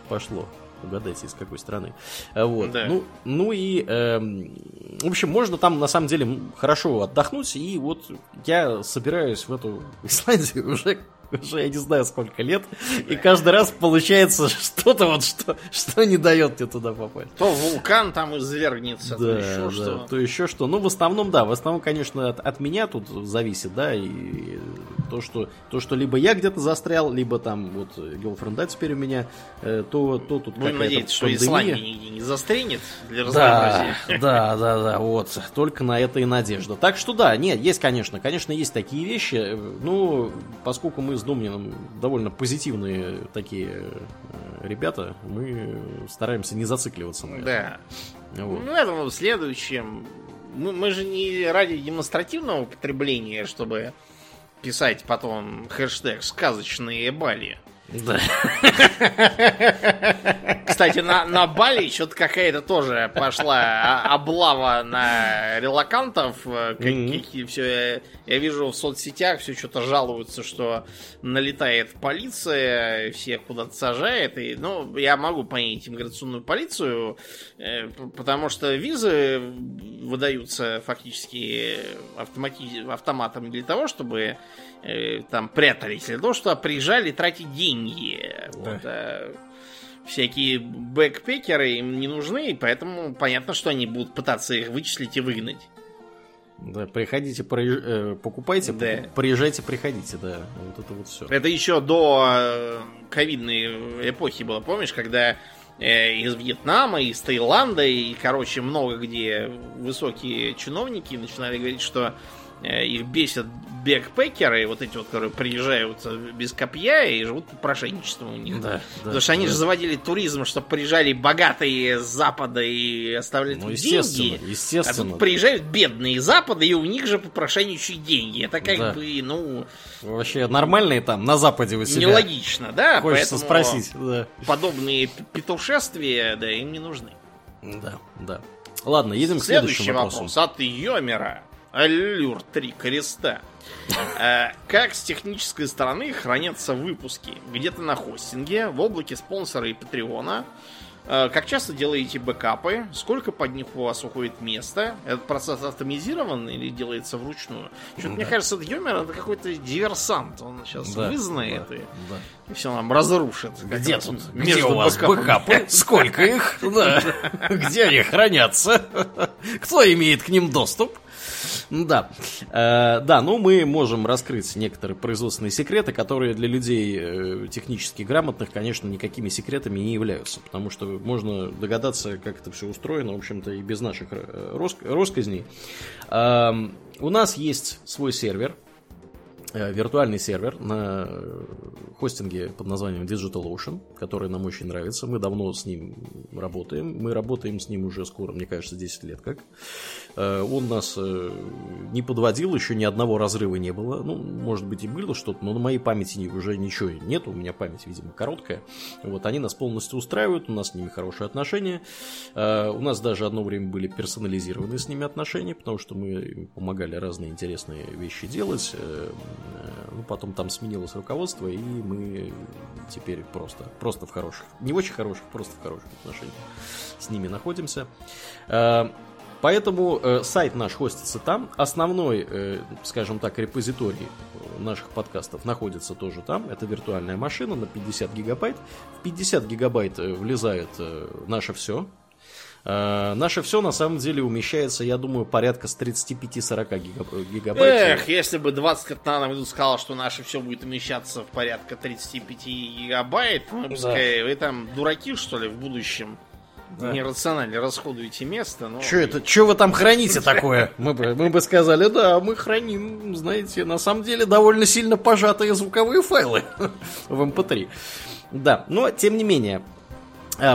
пошло. Угадайте, из какой страны. Вот. Да. Ну, ну и, э, в общем, можно там на самом деле хорошо отдохнуть. И вот я собираюсь в эту Исландию уже уже я не знаю сколько лет, и каждый раз получается что-то вот, что, что не дает тебе туда попасть. То вулкан там извергнется, да, то еще да, что. То еще что. Ну, в основном, да, в основном, конечно, от, от меня тут зависит, да, и то, что, то, что либо я где-то застрял, либо там вот Гелфренда теперь у меня, э, то, то тут Будем надеяться, что Исландия нигде не застрянет для разнообразия. Да, да, да, да, вот, только на это и надежда. Так что да, нет, есть, конечно, конечно, есть такие вещи, ну, поскольку мы с Домнином довольно позитивные такие э, ребята, мы стараемся не зацикливаться на этом. Да. Вот. Ну, это в следующем. Мы, мы же не ради демонстративного потребления, чтобы писать потом хэштег «сказочные бали». Да. Кстати, на, на Бали что-то какая-то тоже пошла облава на релакантов. Mm-hmm. все, я, я вижу в соцсетях, все что-то жалуются, что налетает полиция, всех куда-то сажает. И, ну, я могу понять иммиграционную полицию, э, потому что визы выдаются фактически автомати- автоматом для того, чтобы э, там прятались, для того, чтобы приезжали тратить деньги. Да. Вот, а всякие бэкпекеры им не нужны, и поэтому понятно, что они будут пытаться их вычислить и выгнать. Да, приходите, проезж... э, покупайте, да. приезжайте, приходите, да. Вот это вот все. Это еще до э, ковидной эпохи было, помнишь, когда э, из Вьетнама, из Таиланда и, короче, много где высокие чиновники начинали говорить, что их бесят бэкпекеры, вот эти вот, которые приезжают без копья и живут по прошенничеству у них. Да, Потому да, что они да. же заводили туризм, чтобы приезжали богатые с Запада и оставляли ну, естественно, деньги. Естественно. А тут приезжают бедные с Запада, и у них же попрошайничают деньги. Это как да. бы, ну... Вообще нормальные там, на Западе у себя. Нелогично, да? Хочется спросить, да. Подобные петушествия, да, им не нужны. Да, да. Ладно, едем к следующему вопросу. вопрос от Йомера. Аллюр три креста. Э, Как с технической стороны хранятся выпуски? Где-то на хостинге, в облаке спонсора и патреона. Э, Как часто делаете бэкапы? Сколько под них у вас уходит места? Этот процесс автоматизирован или делается вручную? Что-то мне кажется, этот Юмер это какой-то диверсант. Он сейчас Да, вызнает да, и, да. и все нам разрушит. Где тут? Где у вас бэкапами. бэкапы? Сколько их? Да. Где они хранятся? Кто имеет к ним доступ? Да. Э, да, ну мы можем раскрыть некоторые производственные секреты, которые для людей э, технически грамотных, конечно, никакими секретами не являются. Потому что можно догадаться, как это все устроено, в общем-то, и без наших э, рос- россказней. Эм, У нас есть свой сервер, э, виртуальный сервер на э, хостинге под названием DigitalOcean, который нам очень нравится. Мы давно с ним работаем. Мы работаем с ним уже скоро, мне кажется, 10 лет как. Э, Он нас э, не подводил, еще ни одного разрыва не было. Ну, может быть, и было что-то, но на моей памяти уже ничего нет. У меня память, видимо, короткая. Вот, они нас полностью устраивают, у нас с ними хорошие отношения. Э, У нас даже одно время были персонализированные с ними отношения, потому что мы помогали разные интересные вещи делать. Э, Ну, потом там сменилось руководство, и мы теперь просто, просто в хороших, не очень хороших, просто в хороших отношениях с ними находимся. Э, Поэтому э, сайт наш хостится там. Основной, скажем так, репозиторий наших подкастов находится тоже там. Это виртуальная машина на 50 гигабайт. В 50 гигабайт влезает наше все. Э, наше все на самом деле умещается, я думаю, порядка с 35-40 гига- гигабайт. Эх, если бы 20 лет назад нам сказал, что наше все будет умещаться в порядка 35 гигабайт, мы бы Да. сказали, вы там дураки, что ли, в будущем? Да. Нерационально расходуете место, но... Че это? Че вы там храните такое? Мы бы, мы бы сказали, да, мы храним, знаете, на самом деле довольно сильно пожатые звуковые файлы в MP3. Да, но тем не менее,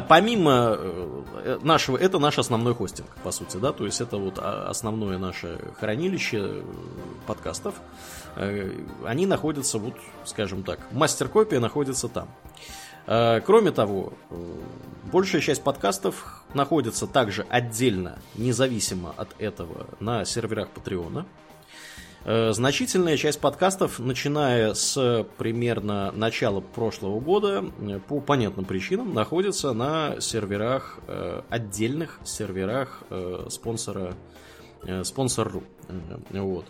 помимо э, нашего, это наш основной хостинг, по сути, да, то есть это вот а, основное наше хранилище э, подкастов. Э, Они находятся, вот, скажем так, мастер-копия находится там. Э, Кроме того, э, большая часть подкастов находится также отдельно, независимо от этого, на серверах Патреона. Э, Значительная часть подкастов, начиная с примерно начала прошлого года, э, по понятным причинам, находится на серверах, э, отдельных серверах э, спонсора э, спонсор.ру. Э, Вот.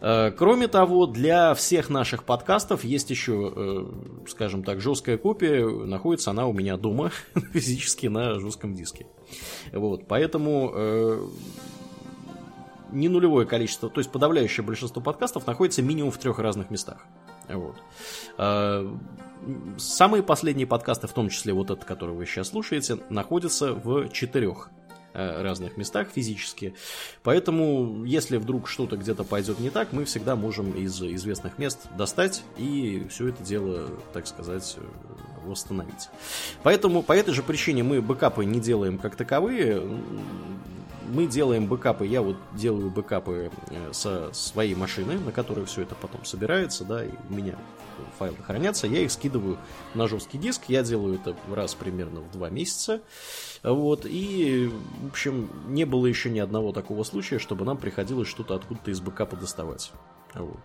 Э, Кроме того, для всех наших подкастов есть еще, э, скажем так, жесткая копия. Находится она у меня дома физически на жестком диске. Вот. Поэтому э, не нулевое количество, то есть подавляющее большинство подкастов находится минимум в трех разных местах. Вот. Э, Самые последние подкасты, в том числе вот этот, который вы сейчас слушаете, находятся в четырех э, разных местах физически. Поэтому, если вдруг что-то где-то пойдет не так, мы всегда можем из известных мест достать и все это дело, так сказать, восстановить. Поэтому по этой же причине мы бэкапы не делаем как таковые. Мы делаем бэкапы, я вот делаю бэкапы э, со своей машины, на которой все это потом собирается, да, и у меня файлы хранятся, я их скидываю на жесткий диск, я делаю это раз примерно в два месяца, вот, и, в общем, не было еще ни одного такого случая, чтобы нам приходилось что-то откуда-то из бэкапа доставать. Вот.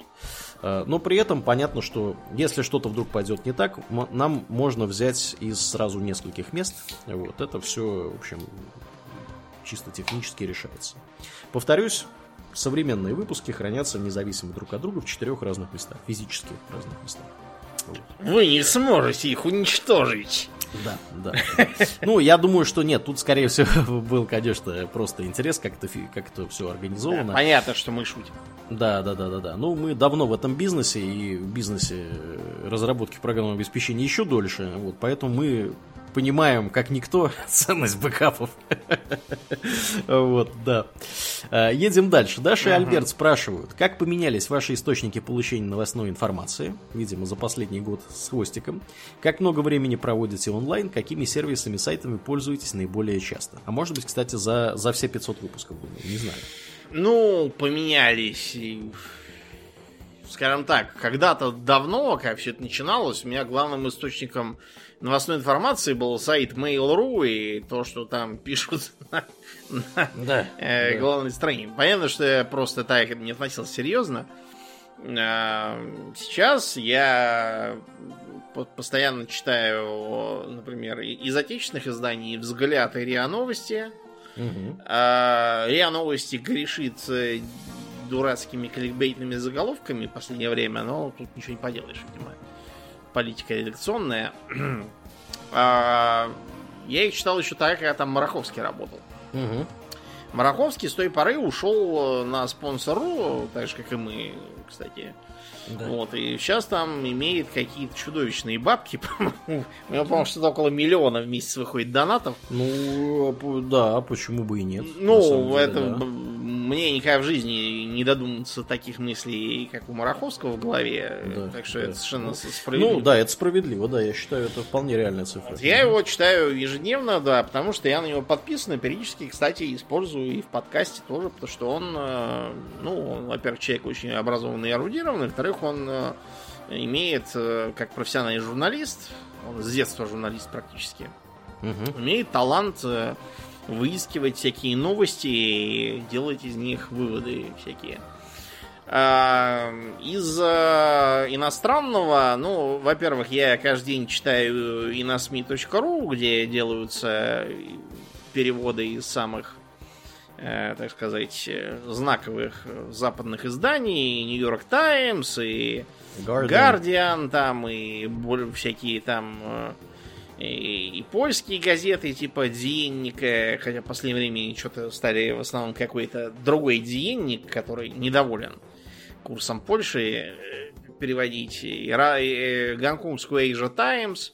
А, Но при этом понятно, что если что-то вдруг пойдет не так, нам можно взять из сразу нескольких мест. Вот. Это все, в общем, чисто технически решается. Повторюсь, современные выпуски хранятся независимо друг от друга в четырех разных местах, физически разных местах. Вы не сможете их уничтожить. Да, да. Ну, я думаю, что нет, тут, скорее всего, был, конечно, просто интерес, как это, как это все организовано. Понятно, что мы шутим. Да, да, да, да, да. Ну, мы давно в этом бизнесе и в бизнесе э, разработки программного обеспечения еще дольше. Вот, поэтому мы понимаем, как никто, ценность бэкапов. Вот, да. Э, Едем дальше. Даша и Альберт спрашивают, как поменялись ваши источники получения новостной информации, видимо, за последний год с хвостиком, как много времени проводите онлайн, какими сервисами, сайтами пользуетесь наиболее часто. А может быть, кстати, за, за все 500 выпусков, не знаю. Ну, поменялись. Скажем так, когда-то давно, как все это начиналось, у меня главным источником новостной информации был сайт Mail.ru, и то, что там пишут на, на э, главной стране. Понятно, что я просто так не относился серьезно. Э, сейчас я постоянно читаю, например, из отечественных изданий «Взгляд» и «РИА Новости». Угу. РИА Новости грешит э, дурацкими кликбейтными заголовками в последнее время, но тут ничего не поделаешь, видимо. Политика редакционная. А, я их читал еще так, когда там Мараховский работал. Угу. Мараховский с той поры ушел на спонсору, так же, как и мы, кстати. Да. Вот, и сейчас там имеет какие-то чудовищные бабки. У него, по-моему, что-то около миллиона в месяц выходит донатов. Ну, да, почему бы и нет. Ну, это мне никогда в жизни не додуматься таких мыслей, как у Мараховского в голове. Да, так что да. это совершенно ну, справедливо. Ну да, это справедливо, да, я считаю, это вполне реальная цифра. Я его читаю ежедневно, да, потому что я на него подписан, и периодически, кстати, использую и в подкасте тоже, потому что он, э, ну, он, во-первых, человек очень образованный и эрудированный, во-вторых, он э, имеет, э, как профессиональный журналист, он с детства журналист практически, угу. имеет талант выискивать всякие новости и делать из них выводы всякие. А, из а, иностранного, ну, во-первых, я каждый день читаю inasmi.ru, где делаются переводы из самых, э, так сказать, знаковых западных изданий, York Times и Guardian, Guardian там, и всякие там э, и, и польские газеты типа Диенника, хотя в последнее время что-то стали в основном какой-то другой Диенник, который недоволен курсом Польши э, переводить, и, и э, гонконгскую Asia Times,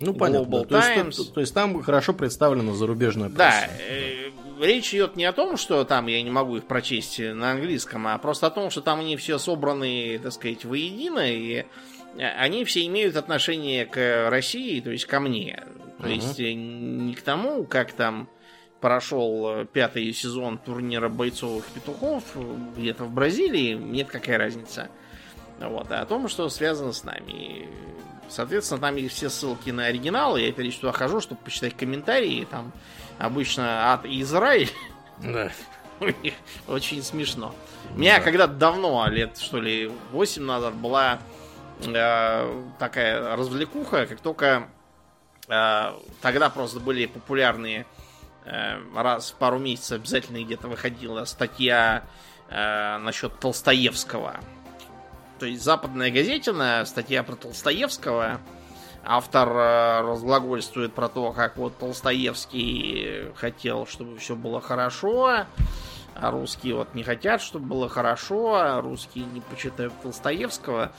ну, понятно. то, Times. Есть, то, то есть там хорошо представлена зарубежная пресса. Да, э, речь идет не о том, что там я не могу их прочесть на английском, а просто о том, что там они все собраны, так сказать, воедино, и они все имеют отношение к России, то есть ко мне. То uh-huh. есть э, не к тому, как там прошел э, пятый сезон турнира бойцовых петухов где-то в Бразилии, нет какая разница. Вот, а о том, что связано с нами. Соответственно, там есть все ссылки на оригинал. Я периодически туда хожу, чтобы почитать комментарии. Там обычно от Израиль. Да. Очень смешно. У меня когда-то давно, лет что ли, 8 назад, была э, такая развлекуха, как только э, тогда просто были популярные э, раз в пару месяцев обязательно где-то выходила статья э, насчет Толстоевского. То есть западная газетина, статья про Толстоевского. Автор э, разглагольствует про то, как вот Толстоевский хотел, чтобы все было хорошо, а русские вот не хотят, чтобы было хорошо, а русские не почитают Толстоевского.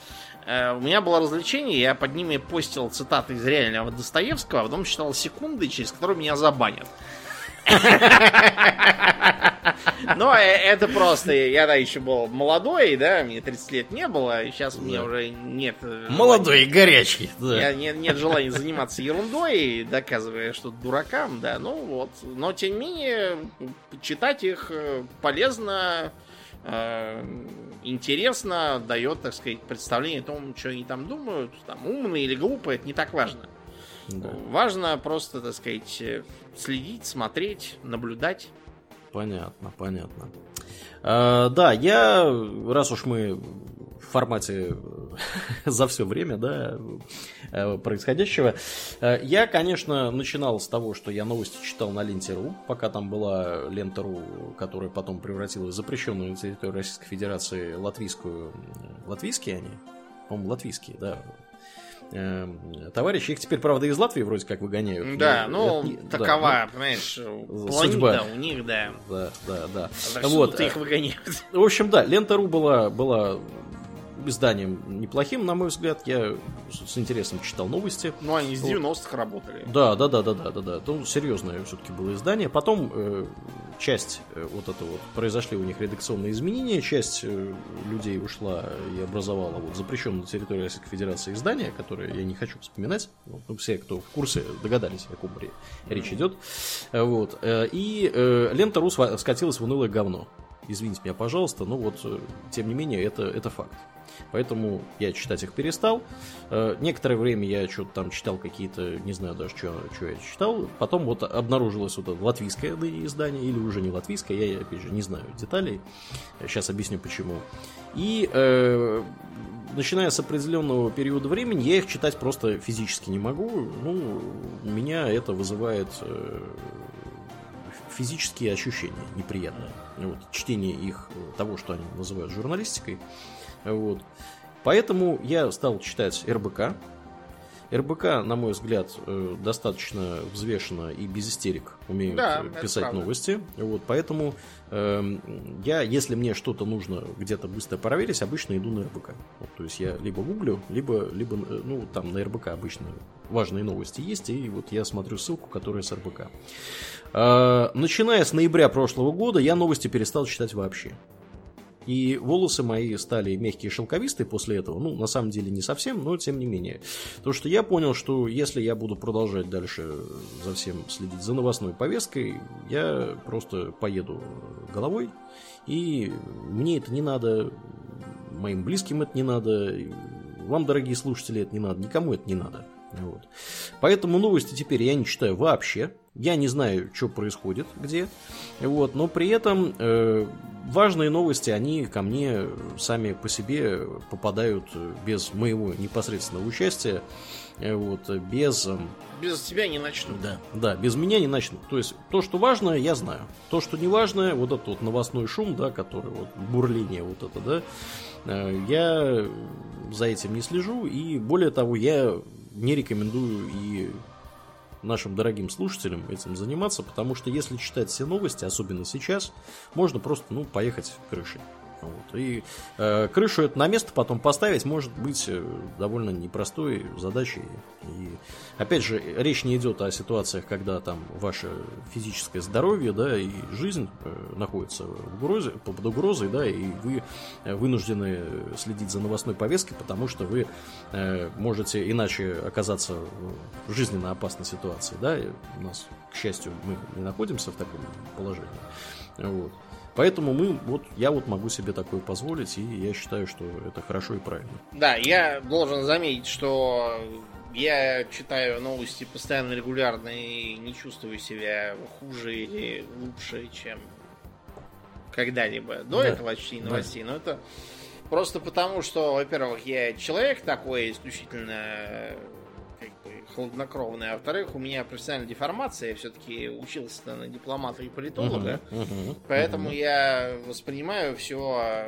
Э, у меня было развлечение, я под ними постил цитаты из реального Достоевского, а потом читал секунды, через которые меня забанят. Но э, это просто, я да еще был молодой, да, мне 30 лет не было, и сейчас у меня уже нет... Э, молодой и горячий, да. Нет, нет желания заниматься ерундой, доказывая что дуракам, да, ну вот. Но, тем не менее, читать их полезно, интересно, дает, так сказать, представление о том, что они там думают, там умные или глупые, это не так важно. Да. Важно просто, так сказать, следить, смотреть, наблюдать. Понятно, понятно. А, да, я, раз уж мы формате за все время, да, э, происходящего. Э, я, конечно, начинал с того, что я новости читал на ленте.ру, пока там была лента.ру, которая потом превратилась в запрещенную на территории Российской Федерации латвийскую... Латвийские они? По-моему, латвийские, да, Эм, товарищи. Их теперь, правда, из Латвии вроде как выгоняют. Да, ну, это, такова, да, ну, понимаешь, планета у них, да. Да, да, да. вот. их выгоняют. В общем, да, Лента.ру была, была изданием неплохим, на мой взгляд. Я с интересом читал новости. Ну, они с 90-х работали. Да, да, да, да, да, да, да. Ну, серьезное все-таки было издание. Потом э, часть э, вот это вот произошли у них редакционные изменения, часть э, людей ушла и образовала вот запрещенную на территории Российской Федерации издание, которое я не хочу вспоминать. Ну, все, кто в курсе, догадались, о ком речь идет. Вот. Э, и э, лента Рус скатилась в унылое говно. Извините меня, пожалуйста, но вот, э, тем не менее, это, это факт. Поэтому я читать их перестал. Э, некоторое время я что-то там читал какие-то, не знаю даже, что, что я читал. Потом вот обнаружилось вот это латвийское издание, или уже не латвийское, я, опять же, не знаю деталей. Сейчас объясню почему. И э, начиная с определенного периода времени, я их читать просто физически не могу. Ну, меня это вызывает э, физические ощущения неприятные. Вот, чтение их, того, что они называют журналистикой. Вот. Поэтому я стал читать РБК. РБК, на мой взгляд, э, достаточно взвешенно и без истерик умеют да, писать новости. Вот, поэтому э, я, если мне что-то нужно где-то быстро проверить, обычно иду на РБК. Вот, то есть я либо гуглю, либо, либо э, ну, там на РБК обычно важные новости есть, и вот я смотрю ссылку, которая с РБК. Э, начиная с ноября прошлого года я новости перестал читать вообще. И волосы мои стали мягкие шелковистые после этого. Ну, на самом деле не совсем, но тем не менее. То, что я понял, что если я буду продолжать дальше за всем следить за новостной повесткой, я просто поеду головой. И мне это не надо, моим близким это не надо, вам, дорогие слушатели, это не надо, никому это не надо. Вот. Поэтому новости теперь я не читаю вообще. Я не знаю, что происходит где. Вот, но при этом э, важные новости, они ко мне сами по себе попадают без моего непосредственного участия. Э, вот, без... Эм, без тебя не начнут. Да, да, без меня не начнут. То есть, то, что важное, я знаю. То, что не важное, вот этот вот новостной шум, да, который вот, бурление вот это, да, э, я за этим не слежу. И более того, я не рекомендую и нашим дорогим слушателям этим заниматься, потому что если читать все новости, особенно сейчас, можно просто ну, поехать крышей. Вот. И э, крышу это на место потом поставить может быть э, довольно непростой задачей. И опять же, речь не идет о ситуациях, когда там ваше физическое здоровье, да, и жизнь э, находится в угрозе, под угрозой, да, и вы вынуждены следить за новостной повесткой, потому что вы э, можете иначе оказаться в жизненно опасной ситуации, да. И у нас, к счастью, мы не находимся в таком положении. Вот. Поэтому мы, вот, я вот могу себе такое позволить, и я считаю, что это хорошо и правильно. Да, я должен заметить, что я читаю новости постоянно регулярно и не чувствую себя хуже или лучше, чем когда-либо до да. этого чтения новостей. Да. Но это просто потому, что, во-первых, я человек такой исключительно хладнокровная. А во-вторых, у меня профессиональная деформация. Я все-таки учился на дипломата и политолога. Uh-huh, uh-huh, поэтому uh-huh. я воспринимаю все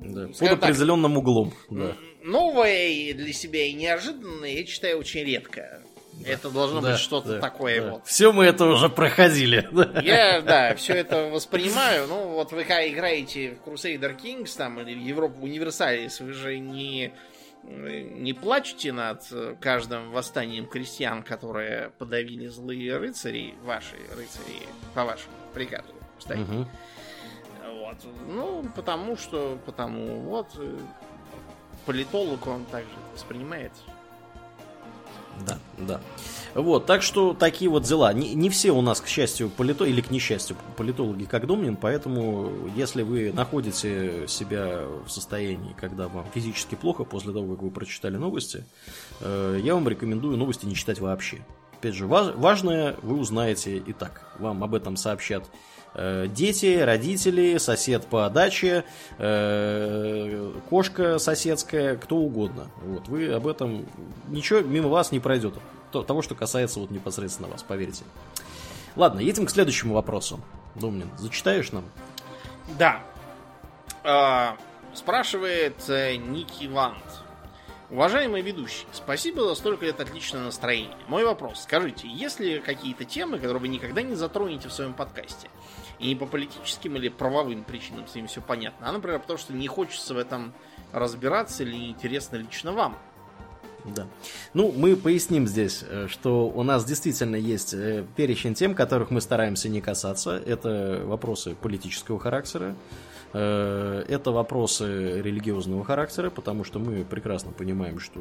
да, под определенным так, углом. Да. Новое для себя и неожиданное я читаю очень редко. Да. Это должно да, быть что-то да, такое да. вот. Все мы это уже проходили. Я, да, все это воспринимаю. Ну, вот вы играете в Crusader Kings там или в Европу Универсалис, вы же не не плачьте над каждым восстанием крестьян, которые подавили злые рыцари, ваши рыцари, по вашему приказу, кстати. Угу. Вот. Ну, потому что, потому, вот, э, политолог он также воспринимает. Да, да. Вот, так что такие вот дела. Не, не все у нас, к счастью, политологи, или к несчастью, политологи как Домнин, поэтому если вы находите себя в состоянии, когда вам физически плохо после того, как вы прочитали новости, э, я вам рекомендую новости не читать вообще. Опять же, важное вы узнаете и так. Вам об этом сообщат дети, родители, сосед по даче, э, кошка соседская, кто угодно. Вот, вы об этом ничего мимо вас не пройдет того, что касается вот непосредственно вас, поверьте. Ладно, едем к следующему вопросу. Домнин, зачитаешь нам? Да. А, спрашивает э, Ники Вант. Уважаемый ведущий, спасибо за столько лет отличного настроения. Мой вопрос. Скажите, есть ли какие-то темы, которые вы никогда не затронете в своем подкасте? И не по политическим или правовым причинам, с ним все понятно, а, например, потому что не хочется в этом разбираться или интересно лично вам. Да. Ну, мы поясним здесь, э, что у нас действительно есть э, перечень тем, которых мы стараемся не касаться. Это вопросы политического характера. Э, это вопросы религиозного характера, потому что мы прекрасно понимаем, что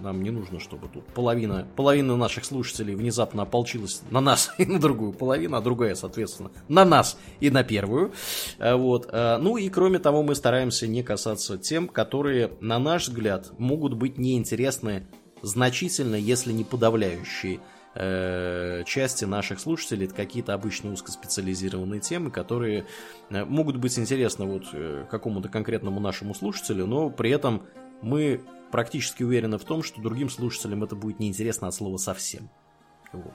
нам не нужно, чтобы тут половина, половина наших слушателей внезапно ополчилась на нас и на другую половину, а другая, соответственно, на нас и на первую. Вот. Ну и кроме того, мы стараемся не касаться тем, которые, на наш взгляд, могут быть неинтересны значительно, если не подавляющие э, части наших слушателей это какие-то обычно узкоспециализированные темы, которые э, могут быть интересны вот э, какому-то конкретному нашему слушателю, но при этом мы практически уверены в том, что другим слушателям это будет неинтересно от слова совсем. Вот.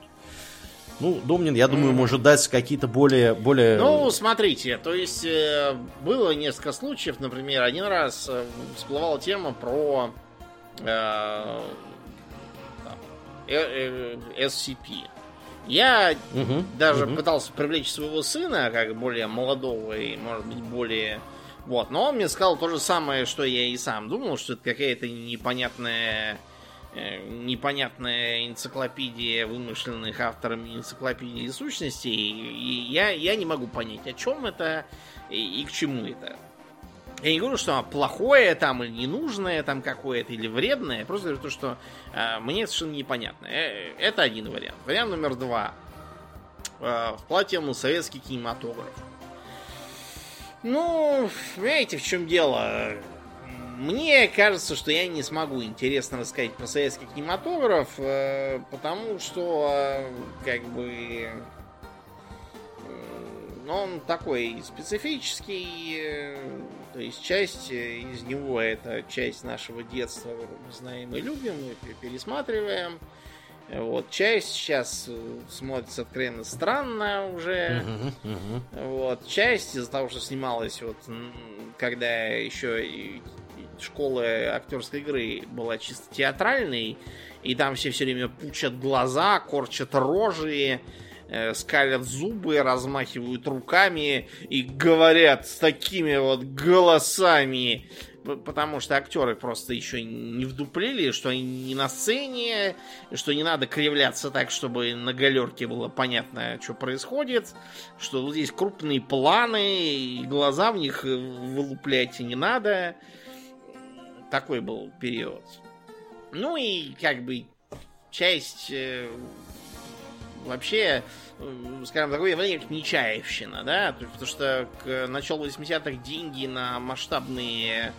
Ну, Домнин, я думаю, может дать какие-то более, более... Ну, смотрите, то есть было несколько случаев, например, один раз всплывала тема про э, SCP. Я угу, даже угу. пытался привлечь своего сына, как более молодого и, может быть, более... Вот, но он мне сказал то же самое, что я и сам думал, что это какая-то непонятная э, непонятная энциклопедия вымышленных авторами энциклопедии сущностей. И я, я не могу понять, о чем это и, и к чему это. Я не говорю, что плохое там или ненужное там какое-то или вредное. Я просто говорю то, что э, мне совершенно непонятно. Э, это один вариант. Вариант номер два. Э, в тему советский кинематограф. Ну, понимаете, в чем дело? Мне кажется, что я не смогу интересно рассказать про советский кинематограф, э, потому что, э, как бы, он такой специфический, э, то есть часть э, из него это часть нашего детства, мы знаем и любим, мы пересматриваем. Вот, часть сейчас э, смотрится откровенно странно уже. Uh-huh, uh-huh. Вот, часть из-за того, что снималась вот когда еще школа актерской игры была чисто театральной, и там все все время пучат глаза, корчат рожи, скалят зубы, размахивают руками и говорят с такими вот голосами, потому что актеры просто еще не вдуплили, что они не на сцене, что не надо кривляться так, чтобы на галерке было понятно, что происходит, что вот здесь крупные планы, и глаза в них вылуплять не надо. Такой был период. Ну и как бы часть э, вообще скажем, такое явление, как Нечаевщина, да, потому что к началу 80-х деньги на масштабные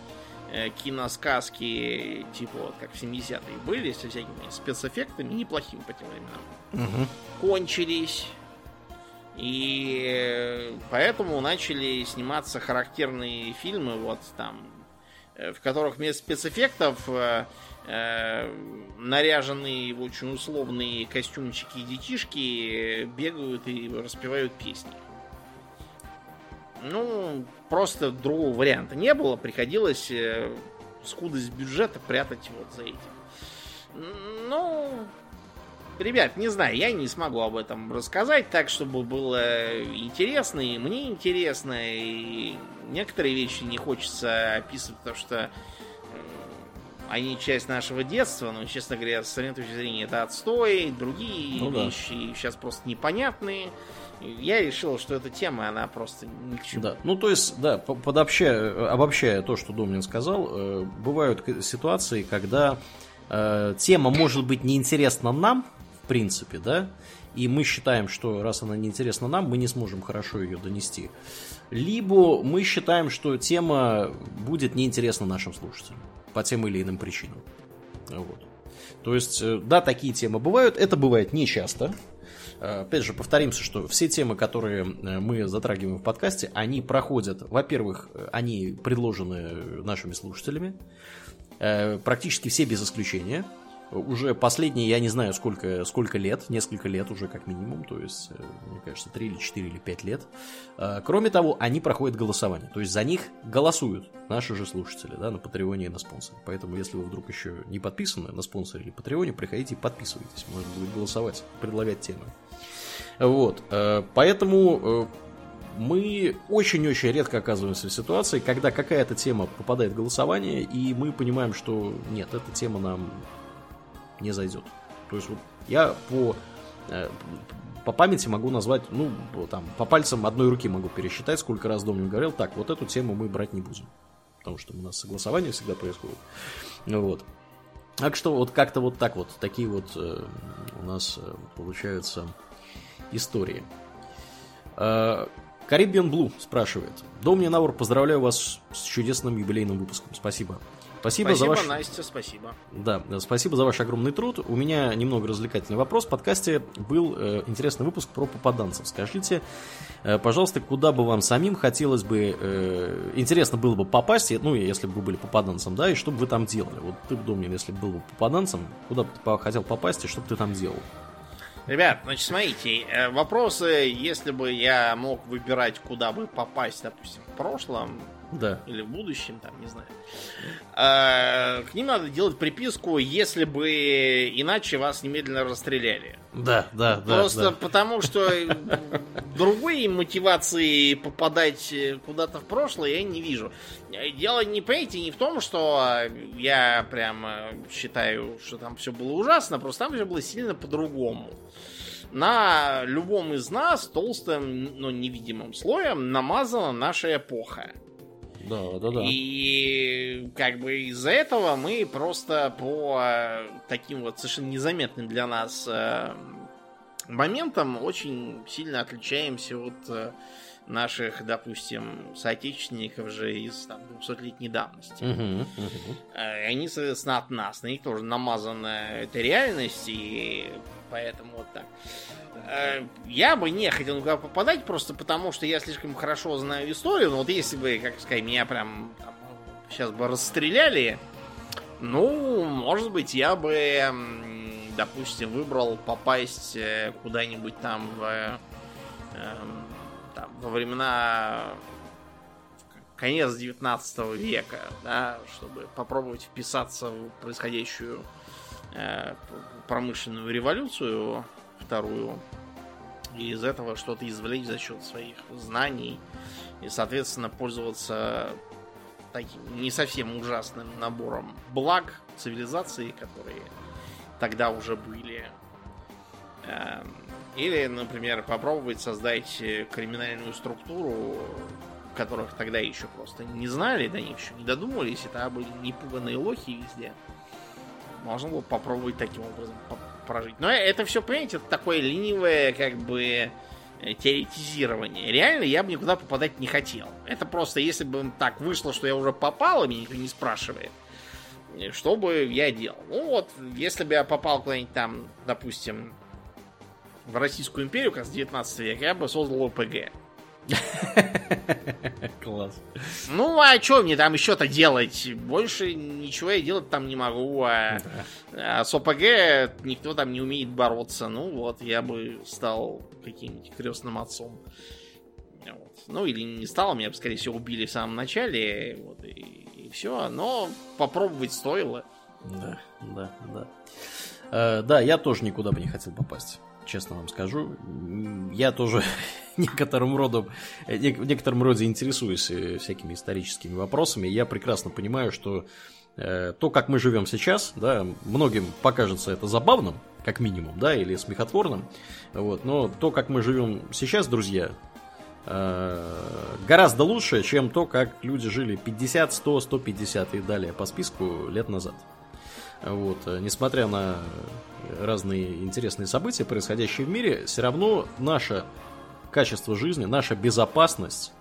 э, киносказки, типа вот как в 70-е были, со всякими спецэффектами, неплохими по тем временам, угу. кончились. И поэтому начали сниматься характерные фильмы, вот там, э, в которых вместо спецэффектов э, э, наряженные в очень условные костюмчики детишки бегают и распевают песни. Ну, просто другого варианта не было. Приходилось э, скудость бюджета прятать вот за этим. Ну, ребят, не знаю, я не смогу об этом рассказать так, чтобы было интересно, и мне интересно, и некоторые вещи не хочется описывать, потому что они часть нашего детства, но, честно говоря, с современной точки зрения, это отстой, другие ну, вещи да. сейчас просто непонятные. Я решил, что эта тема, она просто ни к чему. Да, ну то есть, да, подобщая, обобщая то, что Домнин сказал, э, бывают ситуации, когда э, тема может быть неинтересна нам, в принципе, да, и мы считаем, что раз она неинтересна нам, мы не сможем хорошо ее донести. Либо мы считаем, что тема будет неинтересна нашим слушателям по тем или иным причинам. Вот. То есть, э, да, такие темы бывают, это бывает нечасто. Э, опять же, повторимся, что все темы, которые э, мы затрагиваем в подкасте, они проходят, во-первых, они предложены нашими слушателями, практически все без исключения уже последние, я не знаю, сколько, сколько лет, несколько лет уже как минимум, то есть, э, мне кажется, 3 или 4 или 5 лет. Э, кроме того, они проходят голосование, то есть за них голосуют наши же слушатели, да, на Патреоне и на спонсоре. Поэтому, если вы вдруг еще не подписаны на спонсоре или Патреоне, приходите и подписывайтесь, можно будет голосовать, предлагать темы. Вот, э, поэтому мы очень-очень редко оказываемся в ситуации, когда какая-то тема попадает в голосование, и мы понимаем, что нет, эта тема нам не зайдет. То есть вот я по, э, по памяти могу назвать, ну, там, по пальцам одной руки могу пересчитать, сколько раз Домнин говорил, так, вот эту тему мы брать не будем. Потому что у нас согласование всегда происходит. Вот. Так что вот как-то вот так вот, такие вот э, у нас э, получаются истории. Э, Blue спрашивает. Домни Наур, поздравляю вас с чудесным юбилейным выпуском. Спасибо. Спасибо, спасибо за ваш... Настя, спасибо. Да, спасибо за ваш огромный труд. У меня немного развлекательный вопрос. В подкасте был э, интересный выпуск про попаданцев. Скажите, э, пожалуйста, куда бы вам самим хотелось бы, э, интересно было бы попасть, ну, если бы вы были попаданцем, да, и что бы вы там делали? Вот ты, Домнин, если бы был бы попаданцем, куда бы ты хотел попасть и что бы ты там делал? Ребят, значит, смотрите, э, вопросы, если бы я мог выбирать, куда бы попасть, допустим, в прошлом, да. Или в будущем, там, не знаю. А, к ним надо делать приписку, если бы иначе вас немедленно расстреляли. Да, да, да. Просто да. потому, что другой мотивации попадать куда-то в прошлое я не вижу. Дело не, понимаете, не в том, что я прям считаю, что там все было ужасно, просто там все было сильно по-другому на любом из нас толстым, но невидимым слоем намазана наша эпоха. Да, да, да. И как бы из-за этого мы просто по э, таким вот совершенно незаметным для нас э, моментам очень сильно отличаемся от э, наших, допустим, соотечественников же из там, 200-летней давности. Угу, угу. Они, соответственно, от нас. На них тоже намазана эта реальность, и поэтому вот так. Э, я бы не хотел никуда попадать, просто потому что я слишком хорошо знаю историю. Но вот если бы, как сказать, меня прям там, сейчас бы расстреляли, ну, может быть, я бы, допустим, выбрал попасть э, куда-нибудь там в эм, там, во времена конец 19 века, да, чтобы попробовать вписаться в происходящую э, промышленную революцию вторую и из этого что-то извлечь за счет своих знаний и, соответственно, пользоваться таким не совсем ужасным набором благ цивилизации, которые тогда уже были. Эм, или, например, попробовать создать криминальную структуру, которых тогда еще просто не знали, до них еще не додумались, это были непуганные лохи везде. Можно было попробовать таким образом прожить. Но это все, понимаете, это такое ленивое, как бы, э, теоретизирование. Реально я бы никуда попадать не хотел. Это просто, если бы так вышло, что я уже попал, и меня никто не спрашивает, э, что бы я делал? Ну вот, если бы я попал куда-нибудь там, допустим, в Российскую империю, как с 19 века, я бы создал ОПГ. Класс. Ну, а что мне там еще-то делать? Больше ничего я делать там не могу. А, а с ОПГ никто там не умеет бороться. Ну, вот, я бы стал каким-нибудь крестным отцом. Вот. Ну, или не стал, меня бы, скорее всего, убили в самом начале. Вот, и, и все. Но попробовать стоило. Да, да, да. Э, да, я тоже никуда бы не хотел попасть честно вам скажу. Я тоже некоторым родом, в некотором роде интересуюсь э, всякими историческими вопросами. Я прекрасно понимаю, что э, то, как мы живем сейчас, да, многим покажется это забавным, как минимум, да, или смехотворным. Вот, но то, как мы живем сейчас, друзья, э, гораздо лучше, чем то, как люди жили 50, 100, 150 и далее по списку лет назад. Вот, несмотря на разные интересные события, происходящие в мире, все равно наше качество жизни, наша безопасность,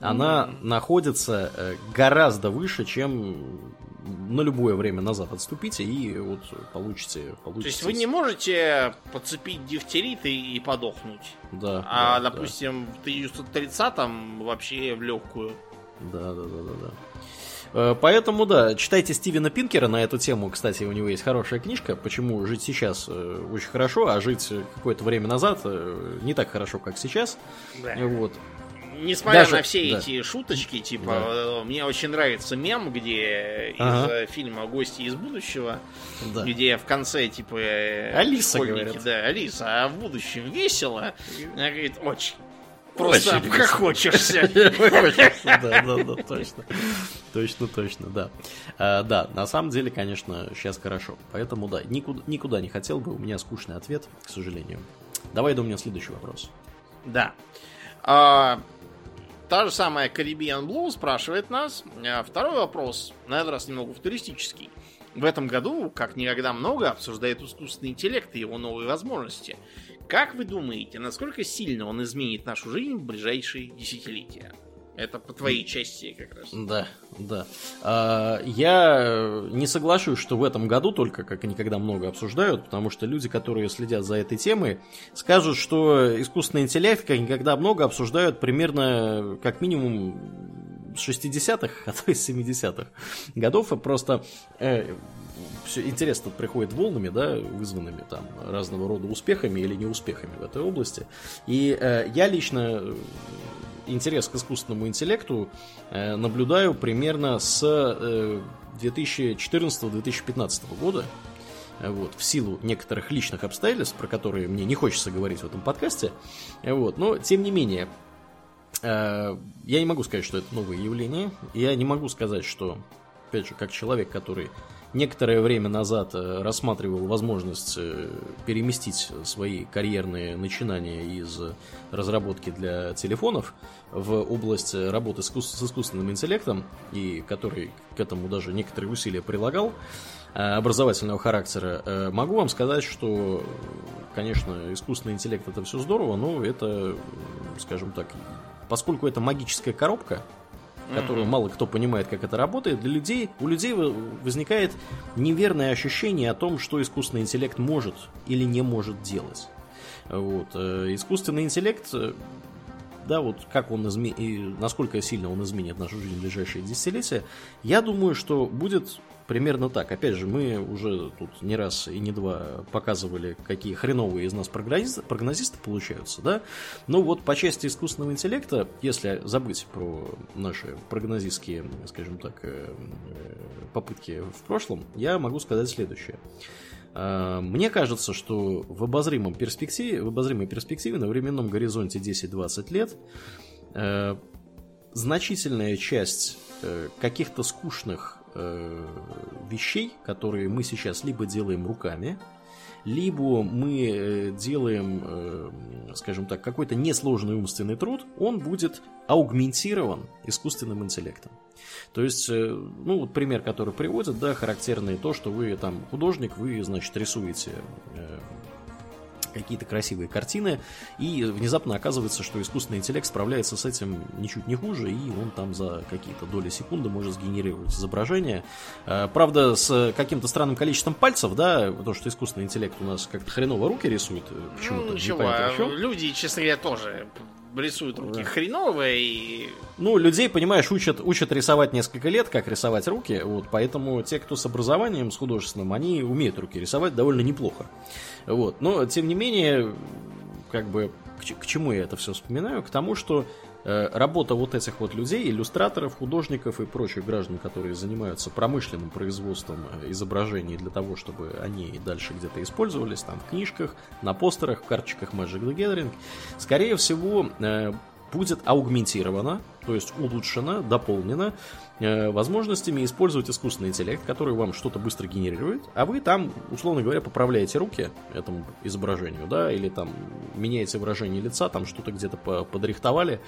она mm-hmm. находится э, гораздо выше, чем на любое время назад отступите и вот получите, получите. То есть вы не можете подцепить дифтерит и, и подохнуть. Да. А, да, допустим, да. в 1930-м вообще в легкую. Да, да, да, да, да. Э, поэтому, да, читайте Стивена Пинкера на эту тему. Кстати, у него есть хорошая книжка «Почему жить сейчас э, очень хорошо, а жить какое-то время назад э, не так хорошо, как сейчас». Да. Вот. Несмотря Даже, на все да. эти шуточки, типа, да. мне очень нравится мем, где ага. из фильма «Гости из будущего», да. где в конце, типа, Алиса говорит. Да, Алиса, а в будущем весело? Она говорит, очень. Просто обхохочешься. Да, да, да, точно. Точно, точно, да. А, да, на самом деле, конечно, сейчас хорошо. Поэтому, да, никуда, никуда не хотел бы. У меня скучный ответ, к сожалению. Давай, думаю, следующий вопрос. Да. А, та же самая Caribbean Blue спрашивает нас. А, второй вопрос, на этот раз немного футуристический. В этом году, как никогда много, обсуждает искусственный интеллект и его новые возможности. Как вы думаете, насколько сильно он изменит нашу жизнь в ближайшие десятилетия? Это по твоей части как раз. Да, да. А, я не соглашусь, что в этом году только как никогда много обсуждают, потому что люди, которые следят за этой темой, скажут, что искусственный интеллект как никогда много обсуждают примерно как минимум с 60-х, а то и с 70-х годов. И просто э, все интерес тут приходит волнами, да, вызванными там разного рода успехами или неуспехами в этой области. И э, я лично интерес к искусственному интеллекту э, наблюдаю примерно с э, 2014-2015 года. Э, вот, в силу некоторых личных обстоятельств, про которые мне не хочется говорить в этом подкасте. Э, вот, но, тем не менее, э, я не могу сказать, что это новое явление. Я не могу сказать, что, опять же, как человек, который некоторое время назад э, рассматривал возможность э, переместить свои карьерные начинания из разработки для телефонов в область работы с искусственным интеллектом, и который к этому даже некоторые усилия прилагал, э, образовательного характера, могу вам сказать, что, конечно, искусственный интеллект это все здорово, но это, скажем так, поскольку это магическая коробка, которую мало кто понимает, как это работает, для людей, у людей возникает неверное ощущение о том, что искусственный интеллект может или не может делать. Вот. Э, искусственный интеллект э, да, вот как он изме... и насколько сильно он изменит нашу жизнь в ближайшие десятилетия, я думаю, что будет примерно так. Опять же, мы уже тут не раз и не два показывали, какие хреновые из нас прогнозисты, прогнозисты получаются, да. Но вот по части искусственного интеллекта, если забыть про наши прогнозистские, скажем так, э, э, попытки в прошлом, я могу сказать следующее. А, мне кажется, что в обозримом перспективе, в обозримой перспективе на временном горизонте 10-20 лет э, значительная часть каких-то скучных э, вещей, которые мы сейчас либо делаем руками, либо мы э, делаем, э, скажем так, какой-то несложный умственный труд, он будет аугментирован искусственным интеллектом. То есть, э, ну, вот пример, который приводят, да, характерный то, что вы там художник, вы, значит, рисуете какие-то красивые картины, и внезапно оказывается, что искусственный интеллект справляется с этим ничуть не хуже, и он там за какие-то доли секунды может сгенерировать изображение. Э, правда, с каким-то странным количеством пальцев, да, потому что искусственный интеллект у нас как-то хреново руки рисует э, почему-то. Ну, ничего, а люди, честно говоря, тоже рисуют руки да. хреново и... Ну, людей, понимаешь, учат, учат рисовать несколько лет, как рисовать руки, вот, поэтому те, кто с образованием, с художественным, они умеют руки рисовать довольно неплохо. Вот, но, тем не менее, как бы, к, к чему я это все вспоминаю? К тому, что работа вот этих вот людей, иллюстраторов, художников и прочих граждан, которые занимаются промышленным производством э, изображений для того, чтобы они дальше где-то использовались, там в книжках, на постерах, в карточках Magic the Gathering, скорее всего, э, будет аугментирована, то есть улучшена, дополнена Э, возможностями использовать искусственный интеллект, который вам что-то быстро генерирует, а вы там, условно говоря, поправляете руки этому изображению, да, или там меняете выражение лица, там что-то где-то подрихтовали,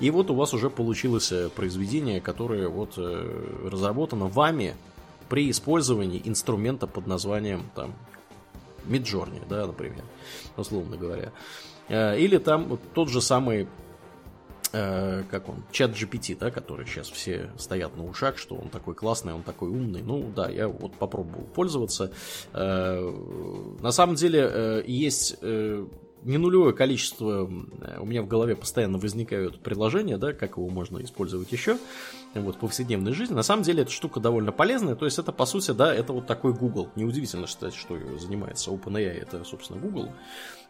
и вот у вас уже получилось э, произведение, которое вот э, разработано вами при использовании инструмента под названием там Midjourney, да, например, условно говоря. Или там тот же самый э, как он, чат GPT, да, который сейчас все стоят на ушах, что он такой классный, он такой умный. Ну да, я вот попробовал пользоваться. Э, на самом деле э, есть не нулевое количество, у меня в голове постоянно возникают предложения, да, как его можно использовать еще вот, в повседневной жизни. На самом деле эта штука довольно полезная, то есть это, по сути, да, это вот такой Google. Неудивительно, что, что занимается OpenAI, это, собственно, Google.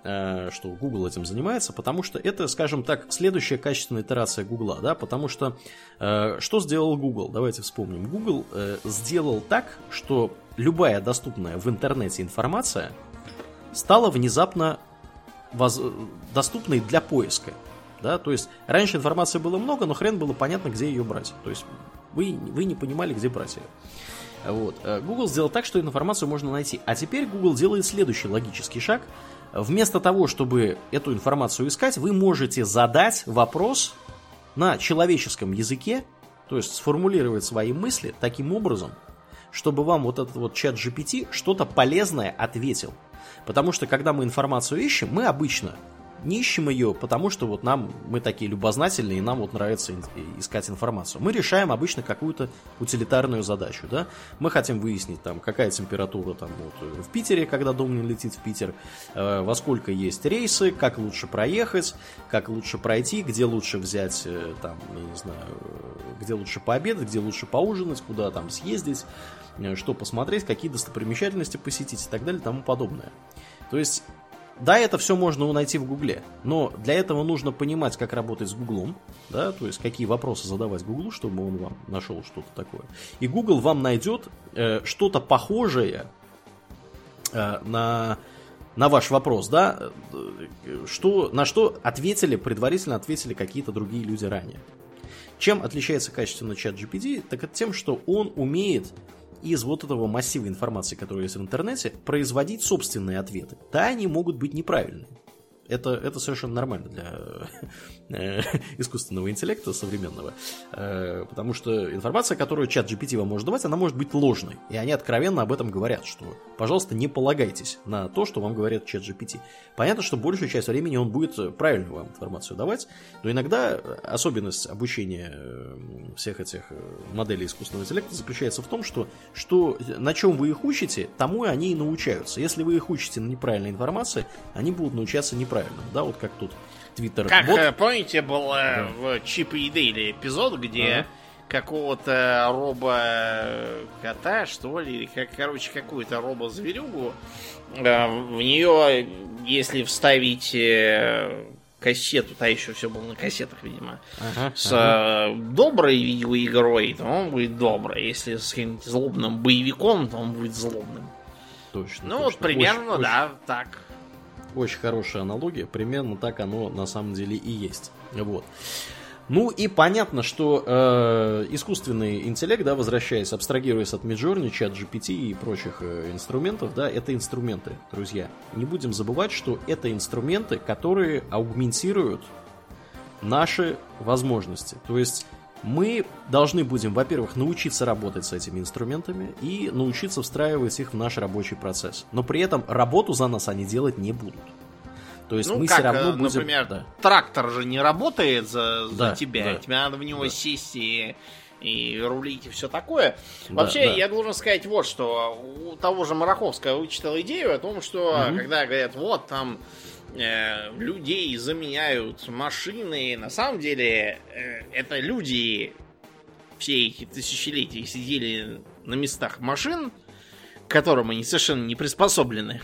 Э, что Google этим занимается, потому что это, скажем так, следующая качественная итерация Google, да, потому что э, что сделал Google? Давайте вспомним. Google э, сделал так, что любая доступная в интернете информация стала внезапно воз... доступной для поиска. Да? То есть раньше информации было много, но хрен было понятно, где ее брать. То есть вы, вы не понимали, где брать ее. Вот. Google сделал так, что информацию можно найти. А теперь Google делает следующий логический шаг – вместо того, чтобы эту информацию искать, вы можете задать вопрос на человеческом языке, то есть сформулировать свои мысли таким образом, чтобы вам вот этот вот чат GPT что-то полезное ответил. Потому что когда мы информацию ищем, мы обычно не ищем ее, потому что вот нам, мы такие любознательные, и нам вот нравится искать информацию. Мы решаем обычно какую-то утилитарную задачу, да. Мы хотим выяснить, там, какая температура там вот в Питере, когда Домнин летит в Питер, э, во сколько есть рейсы, как лучше проехать, как лучше пройти, где лучше взять, э, там, я не знаю, где лучше пообедать, где лучше поужинать, куда там съездить, э, что посмотреть, какие достопримечательности посетить и так далее и тому подобное. То есть да, это все можно найти в Гугле, но для этого нужно понимать, как работать с Гуглом, да, то есть какие вопросы задавать Гуглу, чтобы он вам нашел что-то такое. И Google вам найдет э, что-то похожее э, на, на ваш вопрос, да, э, что, на что ответили, предварительно ответили какие-то другие люди ранее. Чем отличается качественно чат GPT? Так это тем, что он умеет из вот этого массива информации, который есть в интернете, производить собственные ответы. Да, они могут быть неправильные. Это, это совершенно нормально для э, искусственного интеллекта современного. Э, потому что информация, которую чат GPT вам может давать, она может быть ложной. И они откровенно об этом говорят, что, пожалуйста, не полагайтесь на то, что вам говорят чат GPT. Понятно, что большую часть времени он будет правильную вам информацию давать, но иногда особенность обучения э, всех этих моделей искусственного интеллекта заключается в том, что, что на чем вы их учите, тому и они и научаются. Если вы их учите на неправильной информации, они будут научаться неправильно правильным, да, вот как тут Твиттер. Как, бот. Э, помните, был э, да. в Чип и Дейли эпизод, где ага. какого-то робо-кота, что ли, как, короче, какую-то робо-зверюгу, э, в нее, если вставить кассету, та еще все было на кассетах, видимо, ага, с ага. доброй видеоигрой, то он будет добрый. Если с каким-нибудь злобным боевиком, то он будет злобным. Точно. Ну, точно. вот примерно, очень, да, очень... так. Очень хорошая аналогия, примерно так оно на самом деле и есть. Вот. Ну и понятно, что э, искусственный интеллект, да, возвращаясь, абстрагируясь от Midjourney, чат GPT и прочих э, инструментов, да, это инструменты, друзья. Не будем забывать, что это инструменты, которые аугментируют наши возможности. То есть мы должны будем, во-первых, научиться работать с этими инструментами и научиться встраивать их в наш рабочий процесс. Но при этом работу за нас они делать не будут. То есть ну, мы как, все равно э, будем... Например, да. трактор же не работает за, за да, тебя. Да. Тебе надо в него да. сесть и, и рулить и все такое. Да, Вообще, да. я должен сказать вот, что у того же Мараховского вычитал идею о том, что угу. когда говорят, вот там э, людей заменяют машины. На самом деле, э, это люди все эти тысячелетия сидели на местах машин, к которым они совершенно не приспособлены.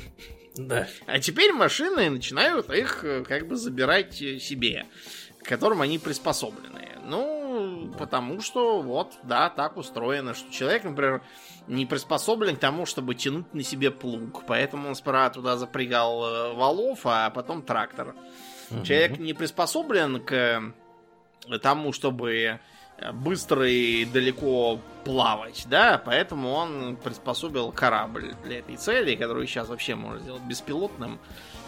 Да. А теперь машины начинают их э, как бы забирать себе, к которым они приспособлены. Ну, потому что вот, да, так устроено, что человек, например, не приспособлен к тому, чтобы тянуть на себе плуг. Поэтому он сперва туда запрягал э, валов, а потом трактор. Угу. Человек не приспособлен к тому, чтобы быстро и далеко плавать, да, поэтому он приспособил корабль для этой цели, который сейчас вообще можно сделать беспилотным,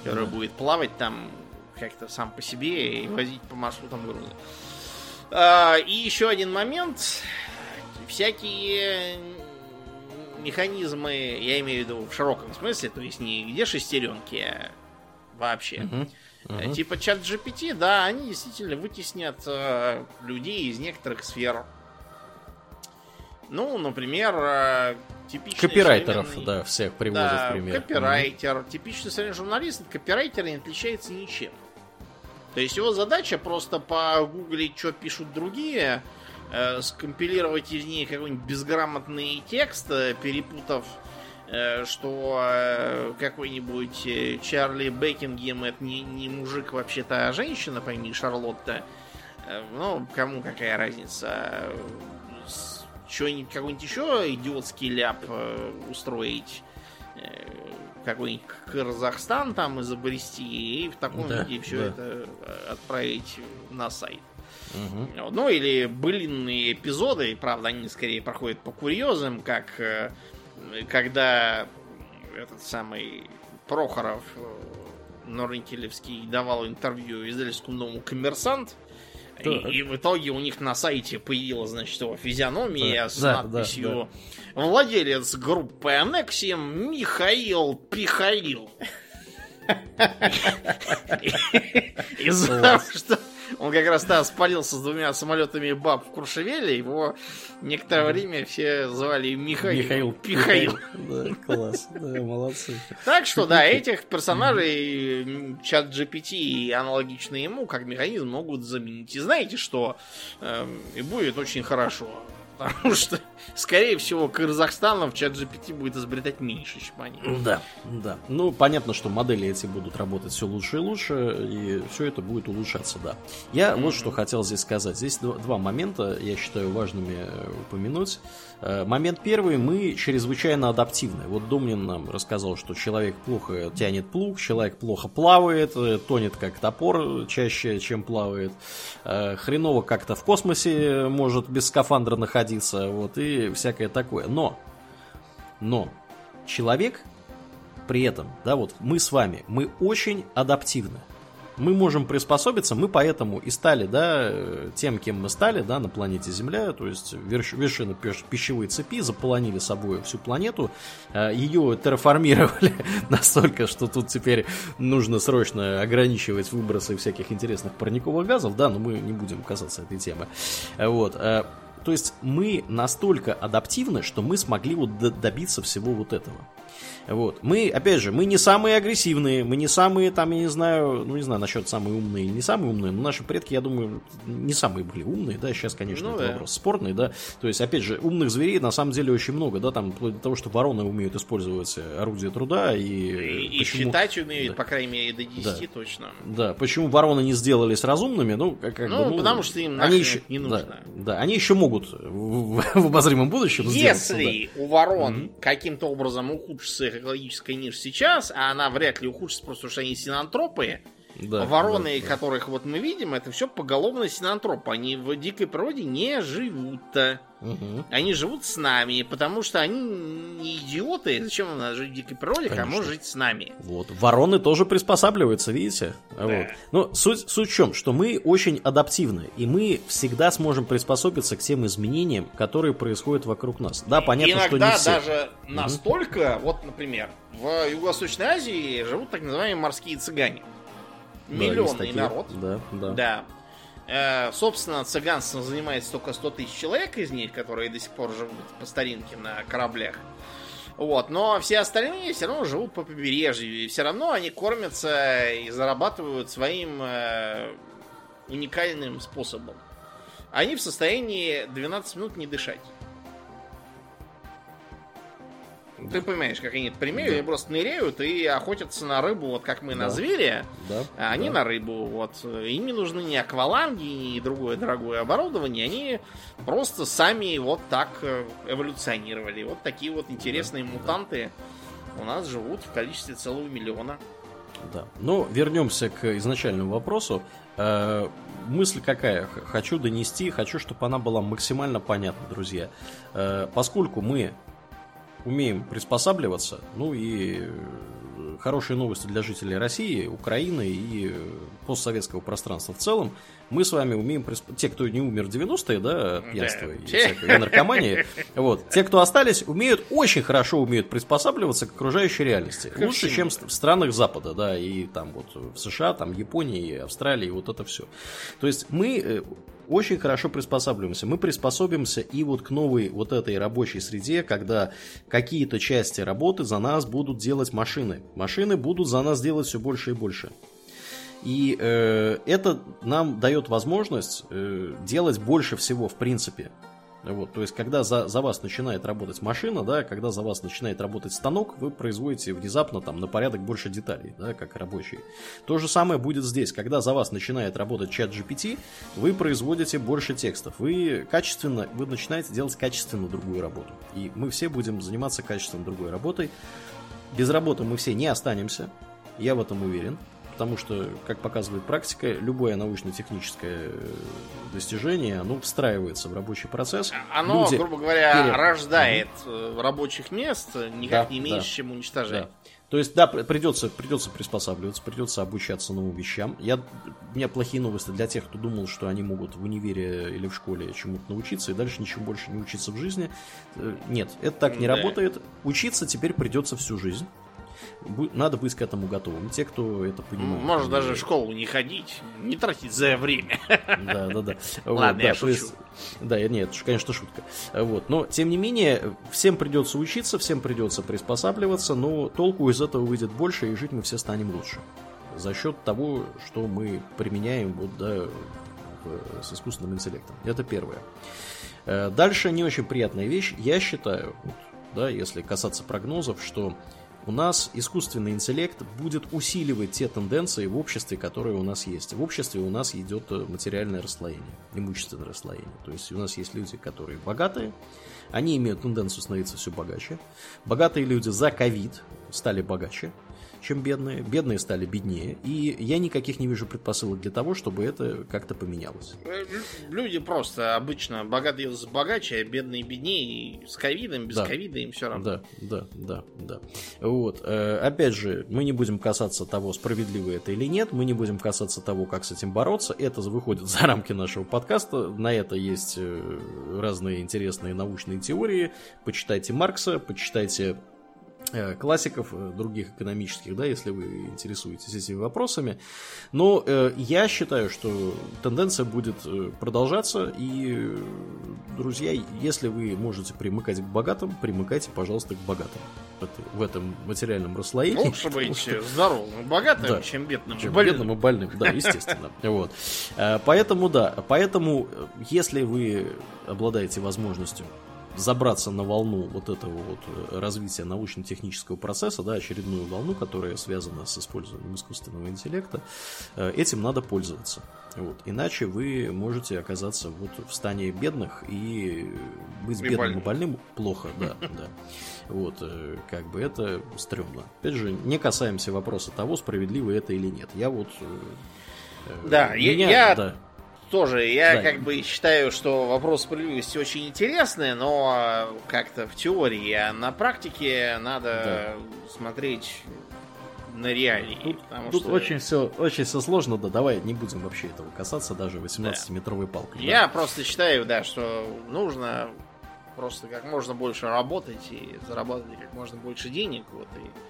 который mm будет плавать там как-то сам по себе и возить по маршрутам грузы. А, и еще один момент. Всякие механизмы, я имею в виду в широком смысле, то есть не где шестеренки, а вообще. Uh-huh. Uh-huh. Типа чат GPT, да, они действительно вытеснят э, людей из некоторых сфер. Ну, например, э, типичный Копирайтеров, современный... да, всех приводят да, пример. Копирайтер. Uh-huh. Типичный современный журналист от копирайтера не отличается ничем. То есть его задача просто погуглить, что пишут другие, э, скомпилировать из них какой-нибудь безграмотный текст, э, перепутав, э, что э, какой-нибудь э, Чарли Бекингем это не, не мужик вообще-то, а женщина, пойми, Шарлотта. Э, ну, кому какая разница? Что-нибудь, какой-нибудь еще идиотский ляп э, устроить какой-нибудь Казахстан там изобрести и в таком да, виде все да. это отправить на сайт. Угу. Ну, или былинные эпизоды, правда, они скорее проходят по курьезам, как э, когда этот самый Прохоров Норникелевский давал интервью издательскому новому «Коммерсант», и, и в итоге у них на сайте появилась, значит, его физиономия да, с да, надписью да, да. «Владелец группы Аннексием Михаил Пихаил». Из-за что он как раз да, спалился с двумя самолетами баб в Куршевеле. Его некоторое время все звали Михаил. Михаил. Пихаил. Да, класс. Да, молодцы. Так что, да, этих персонажей чат GPT и аналогичные ему, как механизм, могут заменить. И знаете что? Эм, и будет очень хорошо. Потому что, скорее всего, Казахстаном в чат GPT будет изобретать меньше, чем они. Да, да. Ну, понятно, что модели эти будут работать все лучше и лучше, и все это будет улучшаться, да. Я mm-hmm. вот что хотел здесь сказать. Здесь два, два момента, я считаю, важными э, упомянуть. Э, момент первый, мы чрезвычайно адаптивны. Вот Домнин нам рассказал, что человек плохо тянет плуг, человек плохо плавает, э, тонет как топор чаще, чем плавает. Хреново как-то в космосе может без скафандра находиться, вот, и всякое такое. Но, но, человек при этом, да, вот мы с вами, мы очень адаптивны. Мы можем приспособиться, мы поэтому и стали, да, тем, кем мы стали, да, на планете Земля, то есть верш, вершины пищевой цепи, заполонили собой всю планету, э, ее терраформировали настолько, что тут теперь нужно срочно ограничивать выбросы всяких интересных парниковых газов, да, но мы не будем касаться этой темы. Вот. То есть мы настолько адаптивны, что мы смогли вот добиться всего вот этого. Вот. Мы, опять же, мы не самые агрессивные, мы не самые, там, я не знаю, ну, не знаю, насчет самые умные или не самые умные, но наши предки, я думаю, не самые были умные, да, сейчас, конечно, ну, это да. вопрос спорный, да, то есть, опять же, умных зверей на самом деле очень много, да, там, вплоть до того, что вороны умеют использовать орудие труда и... И, почему... и считать умеют, да. по крайней мере, до 10 да. точно. Да, почему вороны не сделались разумными, ну, как, ну, бы, ну, потому что им они еще, не нужно. Да, да, они еще могут в, в обозримом будущем Если да. у ворон mm-hmm. каким-то образом ухудшится их экологическая ниша сейчас, а она вряд ли ухудшится, просто потому что они синантропы. Да, Вороны, да, да. которых вот мы видим, это все поголовно синантропы. Они в дикой природе не живут. Угу. Они живут с нами, потому что они не идиоты. Зачем надо жить в дикой природе, Конечно. кому жить с нами? Вот. Вороны тоже приспосабливаются, видите? Да. Вот. Но суть, суть в чем, что мы очень адаптивны, и мы всегда сможем приспособиться к тем изменениям, которые происходят вокруг нас. Да, понятно, Иногда что не все. даже угу. настолько, вот, например, в Юго-Восточной Азии живут так называемые морские цыгане. Миллионный да, народ. Да, да. Да. Э, собственно, цыганством занимается только 100 тысяч человек из них, которые до сих пор живут по старинке на кораблях. Вот, но все остальные все равно живут по побережью, и все равно они кормятся и зарабатывают своим э, уникальным способом. Они в состоянии 12 минут не дышать. Ты понимаешь, как они это да. они просто ныряют и охотятся на рыбу, вот как мы да. на зверя, да. а они да. на рыбу. Вот. Им не нужны ни акваланги, ни другое дорогое оборудование, они просто сами вот так э, эволюционировали. Вот такие вот интересные да. мутанты да. у нас живут в количестве целого миллиона. Да. Ну, вернемся к изначальному вопросу. Э, мысль какая? Хочу донести, хочу, чтобы она была максимально понятна, друзья. Э, поскольку мы умеем приспосабливаться. Ну и э, хорошие новости для жителей России, Украины и э, постсоветского пространства в целом. Мы с вами умеем, присп... те, кто не умер в 90-е, да, от пьянства и всякой и наркомании, вот, те, кто остались, умеют, очень хорошо умеют приспосабливаться к окружающей реальности. Лучше, чем в странах Запада, да, и там вот в США, там Японии, Австралии, вот это все. То есть мы э, очень хорошо приспосабливаемся. Мы приспособимся и вот к новой вот этой рабочей среде, когда какие-то части работы за нас будут делать машины. Машины будут за нас делать все больше и больше. И э, это нам дает возможность э, делать больше всего в принципе. Вот, то есть, когда за, за вас начинает работать машина, да, когда за вас начинает работать станок, вы производите внезапно там на порядок больше деталей, да, как рабочие. То же самое будет здесь. Когда за вас начинает работать чат GPT, вы производите больше текстов. Вы качественно, вы начинаете делать качественно другую работу. И мы все будем заниматься качественно другой работой. Без работы мы все не останемся, я в этом уверен. Потому что, как показывает практика, любое научно-техническое э, достижение, оно встраивается в рабочий процесс. Оно, Люди грубо говоря, пере... рождает угу. рабочих мест, никак да, не меньше, да. чем уничтожает. Да. То есть, да, придется, придется приспосабливаться, придется обучаться новым вещам. Я, у меня плохие новости для тех, кто думал, что они могут в универе или в школе чему-то научиться и дальше ничему больше не учиться в жизни. Э, нет, это так не да. работает. Учиться теперь придется всю жизнь надо быть к этому готовым. Те, кто это понимает. Может даже в школу не ходить, не тратить за время. Да, да, да. Ладно, я шучу. Да, нет, конечно, шутка. Вот. Но, тем не менее, всем придется учиться, всем придется приспосабливаться, но толку из этого выйдет больше, и жить мы все станем лучше. За счет того, что мы применяем вот, да, с искусственным интеллектом. Это первое. Э, дальше не очень приятная вещь. Я считаю, вот, да, если касаться прогнозов, что у нас искусственный интеллект будет усиливать те тенденции в обществе, которые у нас есть. В обществе у нас идет э, материальное расслоение, имущественное расслоение. То есть у нас есть люди, которые богатые, они имеют тенденцию становиться все богаче. Богатые люди за ковид стали богаче чем бедные. Бедные стали беднее. И я никаких не вижу предпосылок для того, чтобы это как-то поменялось. Э, люди просто обычно богатые богаче, а бедные беднее. И с ковидом, без да. ковида им все равно. Да, да, да, да. Вот. Э, опять же, мы не будем касаться того, справедливо это или нет. Мы не будем касаться того, как с этим бороться. Это выходит за рамки нашего подкаста. На это есть э, разные интересные научные теории. Почитайте Маркса, почитайте классиков э, других экономических, да, если вы интересуетесь этими вопросами. Но э, я считаю, что тенденция будет э, продолжаться, и, друзья, если вы можете примыкать к богатым, примыкайте, пожалуйста, к богатым в этом материальном расслоении. Лучше быть что... здоровым и богатым, да, чем бедным чем и больным. бедным и больным, да, естественно. Вот. Поэтому, да, поэтому, если вы обладаете возможностью забраться на волну вот этого вот э, развития научно-технического процесса, да, очередную волну, которая связана с использованием искусственного интеллекта, э, этим надо пользоваться. Вот. Иначе вы можете оказаться вот в стане бедных и быть и бедным больным. и больным плохо, да, да. Вот, э, как бы это стрёмно. Опять же, не касаемся вопроса того, справедливо это или нет. Я вот... Да, меня, я, да тоже, я да. как бы считаю, что вопрос справедливости очень интересный, но как-то в теории, а на практике надо да. смотреть на реалии. Тут, тут что... очень все очень все сложно, да, давай не будем вообще этого касаться, даже 18-метровой да. палкой. Я да. просто считаю, да, что нужно просто как можно больше работать и зарабатывать как можно больше денег, вот, и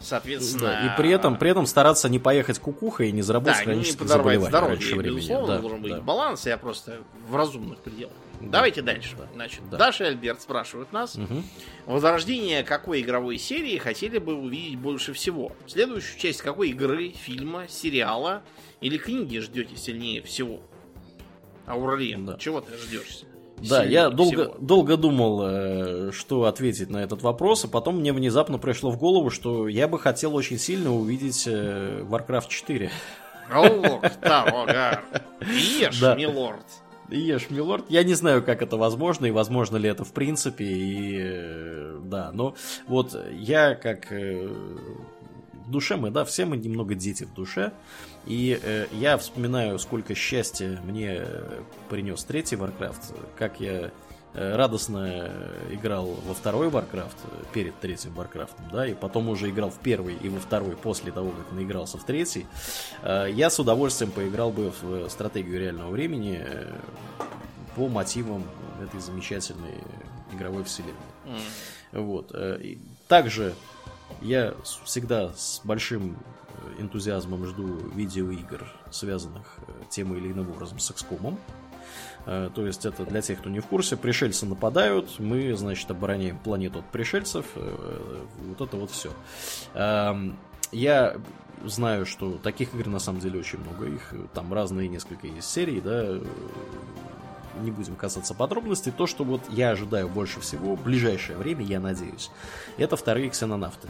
Соответственно... Да, и при этом, при этом стараться не поехать кукухой и не заработать да, хронических заболеваний здоровье, раньше времени. Безусловно, да, должен быть да. баланс, я просто в разумных пределах. Да, Давайте дальше. Да, Значит, да. Даша и Альберт спрашивают нас, угу. возрождение какой игровой серии хотели бы увидеть больше всего? Следующую часть какой игры, фильма, сериала или книги ждете сильнее всего? Ауралиен, да. чего ты ждешь? Да, я долго, долго думал, э, что ответить на этот вопрос, а потом мне внезапно пришло в голову, что я бы хотел очень сильно увидеть э, Warcraft 4. О, да, Ешь, да. милорд. Ешь, милорд. Я не знаю, как это возможно, и возможно ли это в принципе, и э, да, но вот я как в душе мы, да, все мы немного дети в душе, и э, я вспоминаю, сколько счастья мне э, принес третий Warcraft, как я э, радостно играл во второй Warcraft э, перед третьим Warcraft, да, и потом уже играл в первый и во второй после того, как наигрался в третий, я с удовольствием поиграл бы в стратегию реального времени по мотивам этой замечательной игровой вселенной. Mm. Вот. Также я всегда с большим энтузиазмом жду видеоигр, связанных э, тем или иным образом с XCOM. Э, то есть это для тех, кто не в курсе, пришельцы нападают, мы, значит, обороняем планету от пришельцев, э, вот это вот все. Эм, я знаю, что таких игр на самом деле очень много, их там разные несколько есть серий, да, не будем касаться подробностей. То, что вот я ожидаю больше всего в ближайшее время, я надеюсь, это вторые ксенонавты.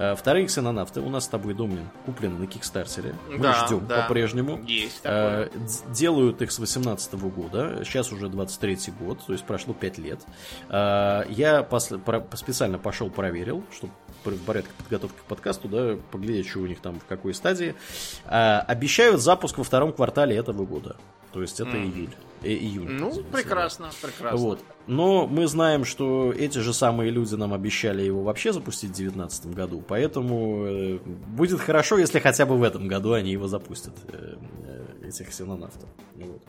Э, вторые ксенонавты у нас с тобой, Домнин, куплены на Кикстартере. Мы да, ждем да. по-прежнему. Есть э, такое. Делают их с 18 года. Сейчас уже 23 год, то есть прошло 5 лет. Э, я специально пошел проверил, чтобы в порядке подготовки к подкасту, да, поглядеть, что у них там в какой стадии. Обещают запуск во втором квартале этого года. То есть это mm. июль. Э, июнь. Ну, извините, прекрасно, да. прекрасно. Вот. Но мы знаем, что эти же самые люди нам обещали его вообще запустить в 2019 году, поэтому э, будет хорошо, если хотя бы в этом году они его запустят, э, э, этих ксенонавтов. Вот.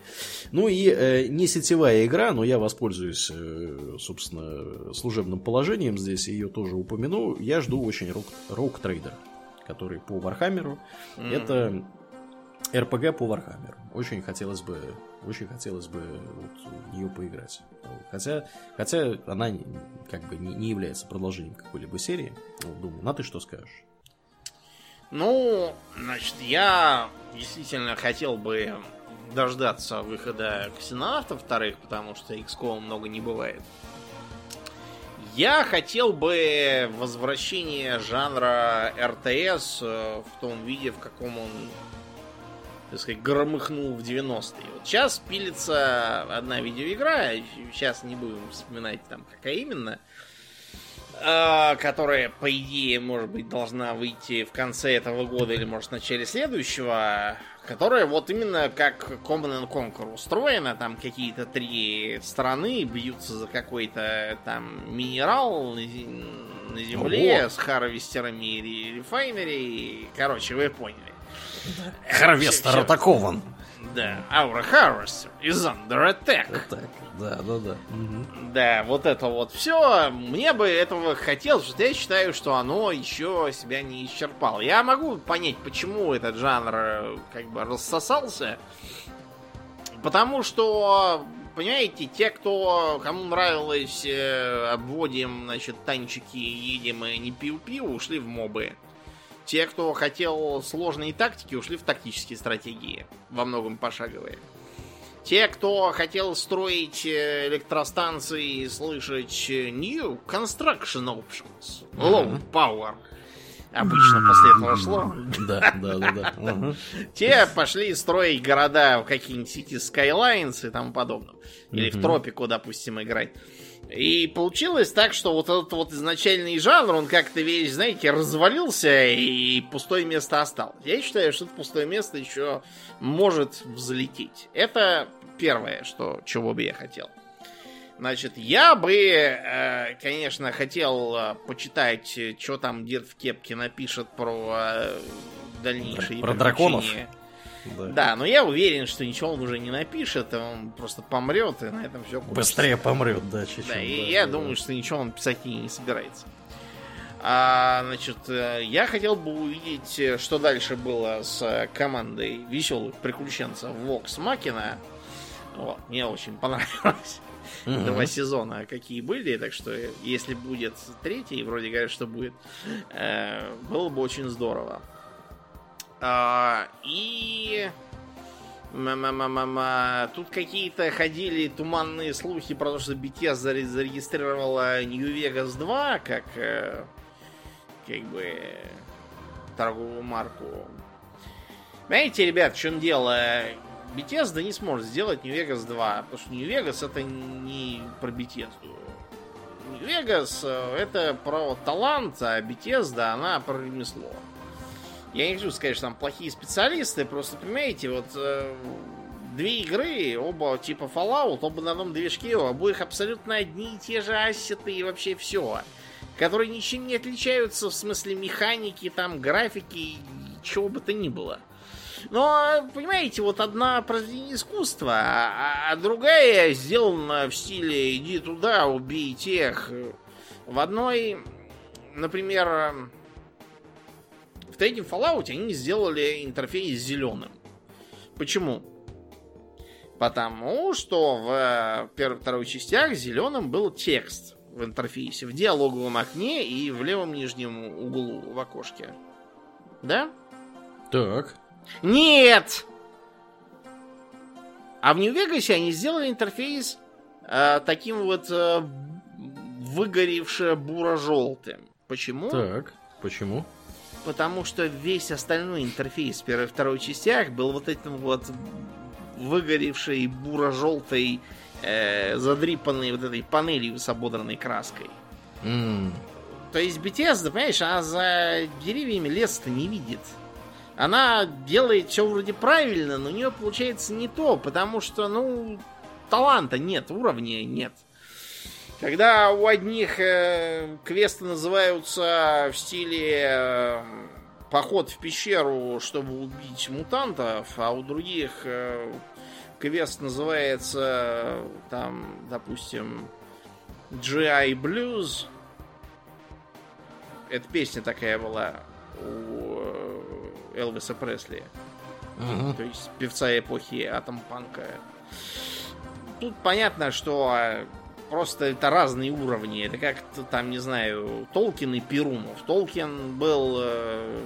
Ну и не сетевая игра, но я воспользуюсь, собственно, служебным положением здесь, ее тоже упомяну. Я жду очень Rogue Trader, который по Вархаммеру. Mm-hmm. Это РПГ по Вархаммеру. Очень хотелось бы, очень хотелось бы вот в нее поиграть. Хотя, хотя она как бы не, не является продолжением какой-либо серии. Вот, думаю, на ты что скажешь? Ну, значит, я действительно хотел бы дождаться выхода ксенонавтов вторых, потому что XCOM много не бывает. Я хотел бы возвращение жанра РТС э, в том виде, в каком он так сказать, громыхнул в 90-е. Вот сейчас пилится одна видеоигра, сейчас не будем вспоминать там, какая именно, а, которая, по идее, может быть, должна выйти в конце этого года или, может, в начале следующего, которая вот именно как Command and Conquer устроена, там какие-то три страны бьются за какой-то там минерал на, земле Ого. с харвестерами и refinery, короче, вы поняли. Харвестер атакован. Да, Our Harvester is under attack. attack. Да, да, да. Угу. Да, вот это вот все. Мне бы этого хотелось, что я считаю, что оно еще себя не исчерпало. Я могу понять, почему этот жанр э, как бы рассосался. Потому что, понимаете, те, кто кому нравилось, э, обводим, значит, танчики, едем и не пиу-пиу, ушли в мобы. Те, кто хотел сложные тактики, ушли в тактические стратегии, во многом пошаговые. Те, кто хотел строить э, электростанции и слышать э, New Construction Options, Low Power, обычно после этого шло. Да, да, да, да. Те пошли строить города в какие-нибудь City Skylines и тому подобное. Или в Тропику, допустим, играть. И получилось так, что вот этот вот изначальный жанр, он как-то весь, знаете, развалился и пустое место осталось. Я считаю, что это пустое место еще может взлететь. Это первое, что, чего бы я хотел. Значит, я бы, э, конечно, хотел э, почитать, что там дед в кепке напишет про э, дальнейшие Про драконов? Да. да, но я уверен, что ничего он уже не напишет, он просто помрет, и на этом все кончится. Быстрее помрет, да, чуть-чуть. Да, и да, я да, думаю, что ничего он писать и не собирается. А, значит, э, я хотел бы увидеть, что дальше было с командой веселых приключенцев Vox Machina. Вот, мне очень понравилось. Угу. Два сезона какие были, так что если будет третий, вроде говорят, что будет, э, было бы очень здорово. А, и... Тут какие-то ходили туманные слухи про то, что BTS зарегистрировала New Vegas 2 как э, как бы торговую марку. Знаете, ребят, в чем дело? Bethesda не сможет сделать New Vegas 2, потому что New Vegas это не про Bethesda. New Vegas это про талант, а Bethesda она про ремесло. Я не хочу сказать, что там плохие специалисты, просто понимаете, вот э, две игры, оба типа Fallout, оба на одном движке, у обоих абсолютно одни и те же ассеты и вообще все. Которые ничем не отличаются в смысле механики, там, графики, чего бы то ни было. Но, понимаете, вот одна произведение искусства, а, а другая сделана в стиле «иди туда, убей тех». В одной, например, третьем Fallout они сделали интерфейс зеленым. Почему? Потому что в э, первой второй частях зеленым был текст в интерфейсе, в диалоговом окне и в левом нижнем углу в окошке. Да? Так. Нет! А в Нью-Вегасе они сделали интерфейс э, таким вот э, выгоревшее буро-желтым. Почему? Так, почему? Потому что весь остальной интерфейс в первой и второй частях был вот этим вот выгоревшей буро-желтой, э, задрипанной вот этой панелью с ободранной краской. Mm. То есть Bethesda, понимаешь, она за деревьями лес-то не видит. Она делает все вроде правильно, но у нее получается не то, потому что, ну, таланта нет, уровня нет. Когда у одних э, квесты называются в стиле э, поход в пещеру, чтобы убить мутантов, а у других э, квест называется там, допустим, GI Blues. Это песня такая была у э, Элвиса Пресли. Мгм. То есть певца эпохи атом-панка. Тут понятно, что э, просто это разные уровни. Это как там, не знаю, Толкин и Перумов. Толкин был э,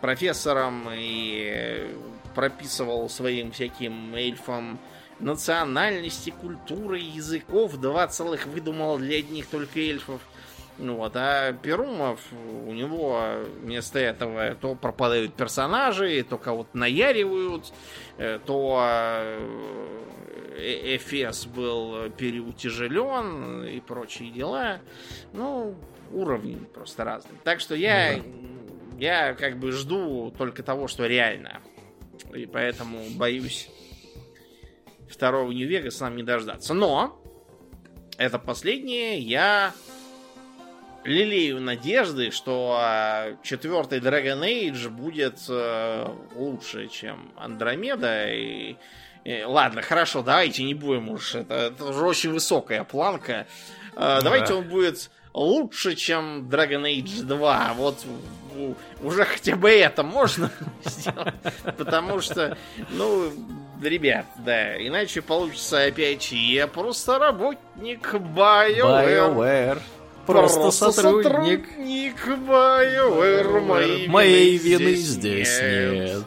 профессором и прописывал своим всяким эльфам национальности, культуры, языков. Два целых выдумал для одних только эльфов. Ну вот, а Перумов, у него вместо этого то пропадают персонажи, то кого-то наяривают, э, то э, Эфес был переутяжелен и прочие дела. Ну, уровни просто разные. Так что я, я как бы жду только того, что реально. И поэтому боюсь второго Нью-Вегаса нам не дождаться. Но это последнее. Я лелею надежды, что а, четвертый Dragon Age будет э, лучше, чем Андромеда. И- ладно, хорошо, давайте не будем уж. Это, это уже очень высокая планка. Э, Давайте он будет лучше, чем Dragon Age 2. Вот уже хотя бы это можно сделать. Потому что, ну, ребят, да, иначе получится опять я просто работник BioWare. BioWare. Просто сотрудник. сотрудник BioWare. Моей, Моей вины вины здесь нет.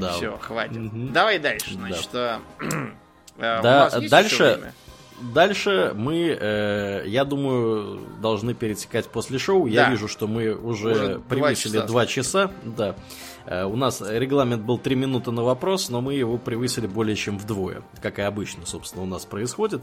Да. Все, хватит. Мгм. Давай дальше, значит. э, э, Да, есть дальше-? Дальше мы, э, я думаю, должны перетекать после шоу. Я Да. вижу, что мы уже, Уже превысили часа, два часа. Да. Э, у нас регламент был 3 минуты на вопрос, но мы его превысили более чем вдвое, как и обычно, собственно, у нас происходит.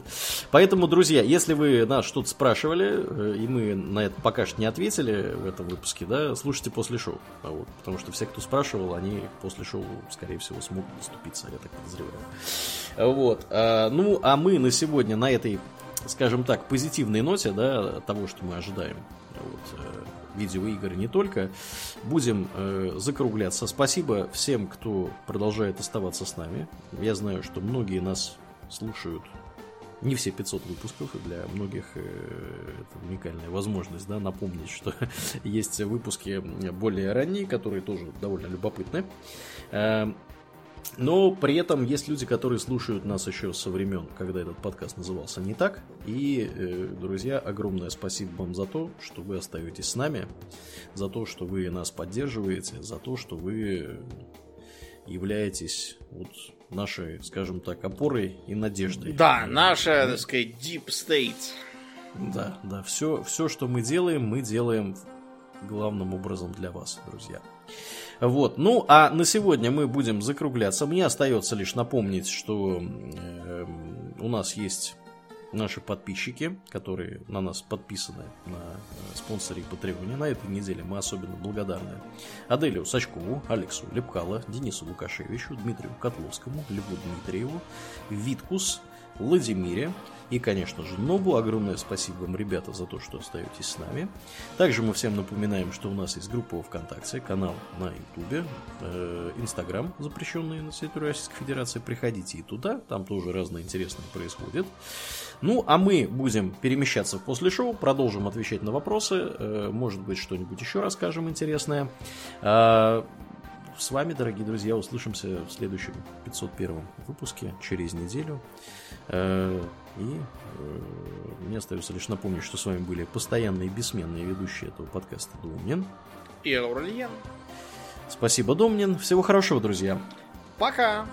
Поэтому, друзья, если вы нас что-то спрашивали, э, и мы на это пока что не ответили в этом выпуске, да, слушайте после шоу. А вот, потому что все, кто спрашивал, они после шоу, скорее всего, смогут доступиться, я так подозреваю. Вот. а, Ну, а мы на сегодня на этой, скажем так, позитивной ноте, да, того, что мы ожидаем вот, э, видеоигр не только, будем э, закругляться. Спасибо всем, кто продолжает оставаться с нами. Я знаю, что многие нас слушают не все 500 выпусков, и для многих э, это уникальная возможность да, напомнить, что есть выпуски более ранние, которые тоже довольно любопытны. Э, но при этом есть люди, которые слушают нас еще со времен, когда этот подкаст назывался не так. И, э, друзья, огромное спасибо вам за то, что вы остаетесь с нами, за то, что вы нас поддерживаете, за то, что вы являетесь вот нашей, скажем так, опорой и надеждой. Да, наша, так сказать, Deep State. Да, да, все, все, что мы делаем, мы делаем главным образом для вас, друзья. Вот, ну а на сегодня мы будем закругляться. Мне остается лишь напомнить, что э, у нас есть наши подписчики, которые на нас подписаны на э, спонсоре и Патреоне. На этой неделе мы особенно благодарны Аделию Сачкову, Алексу Лепкало, Денису Лукашевичу, Дмитрию Котловскому, Льву Дмитриеву, Виткус, Владимире и, конечно же, Нобу. Огромное спасибо вам, ребята, за то, что остаетесь с нами. Также мы всем напоминаем, что у нас есть группа во ВКонтакте, канал на Ютубе, э, Инстаграм, запрещенный на территории Российской Федерации. Приходите и туда, там тоже разное интересное происходит. Ну, а мы будем перемещаться после шоу, продолжим отвечать на вопросы, э, может быть, что-нибудь еще расскажем интересное. А, С вами, дорогие друзья, услышимся в следующем 501 выпуске через неделю. И э, мне остается лишь напомнить, что с вами были постоянные бессменные ведущие этого подкаста Домнин. И Аурельен. Спасибо, Домнин. Всего хорошего, друзья. Пока.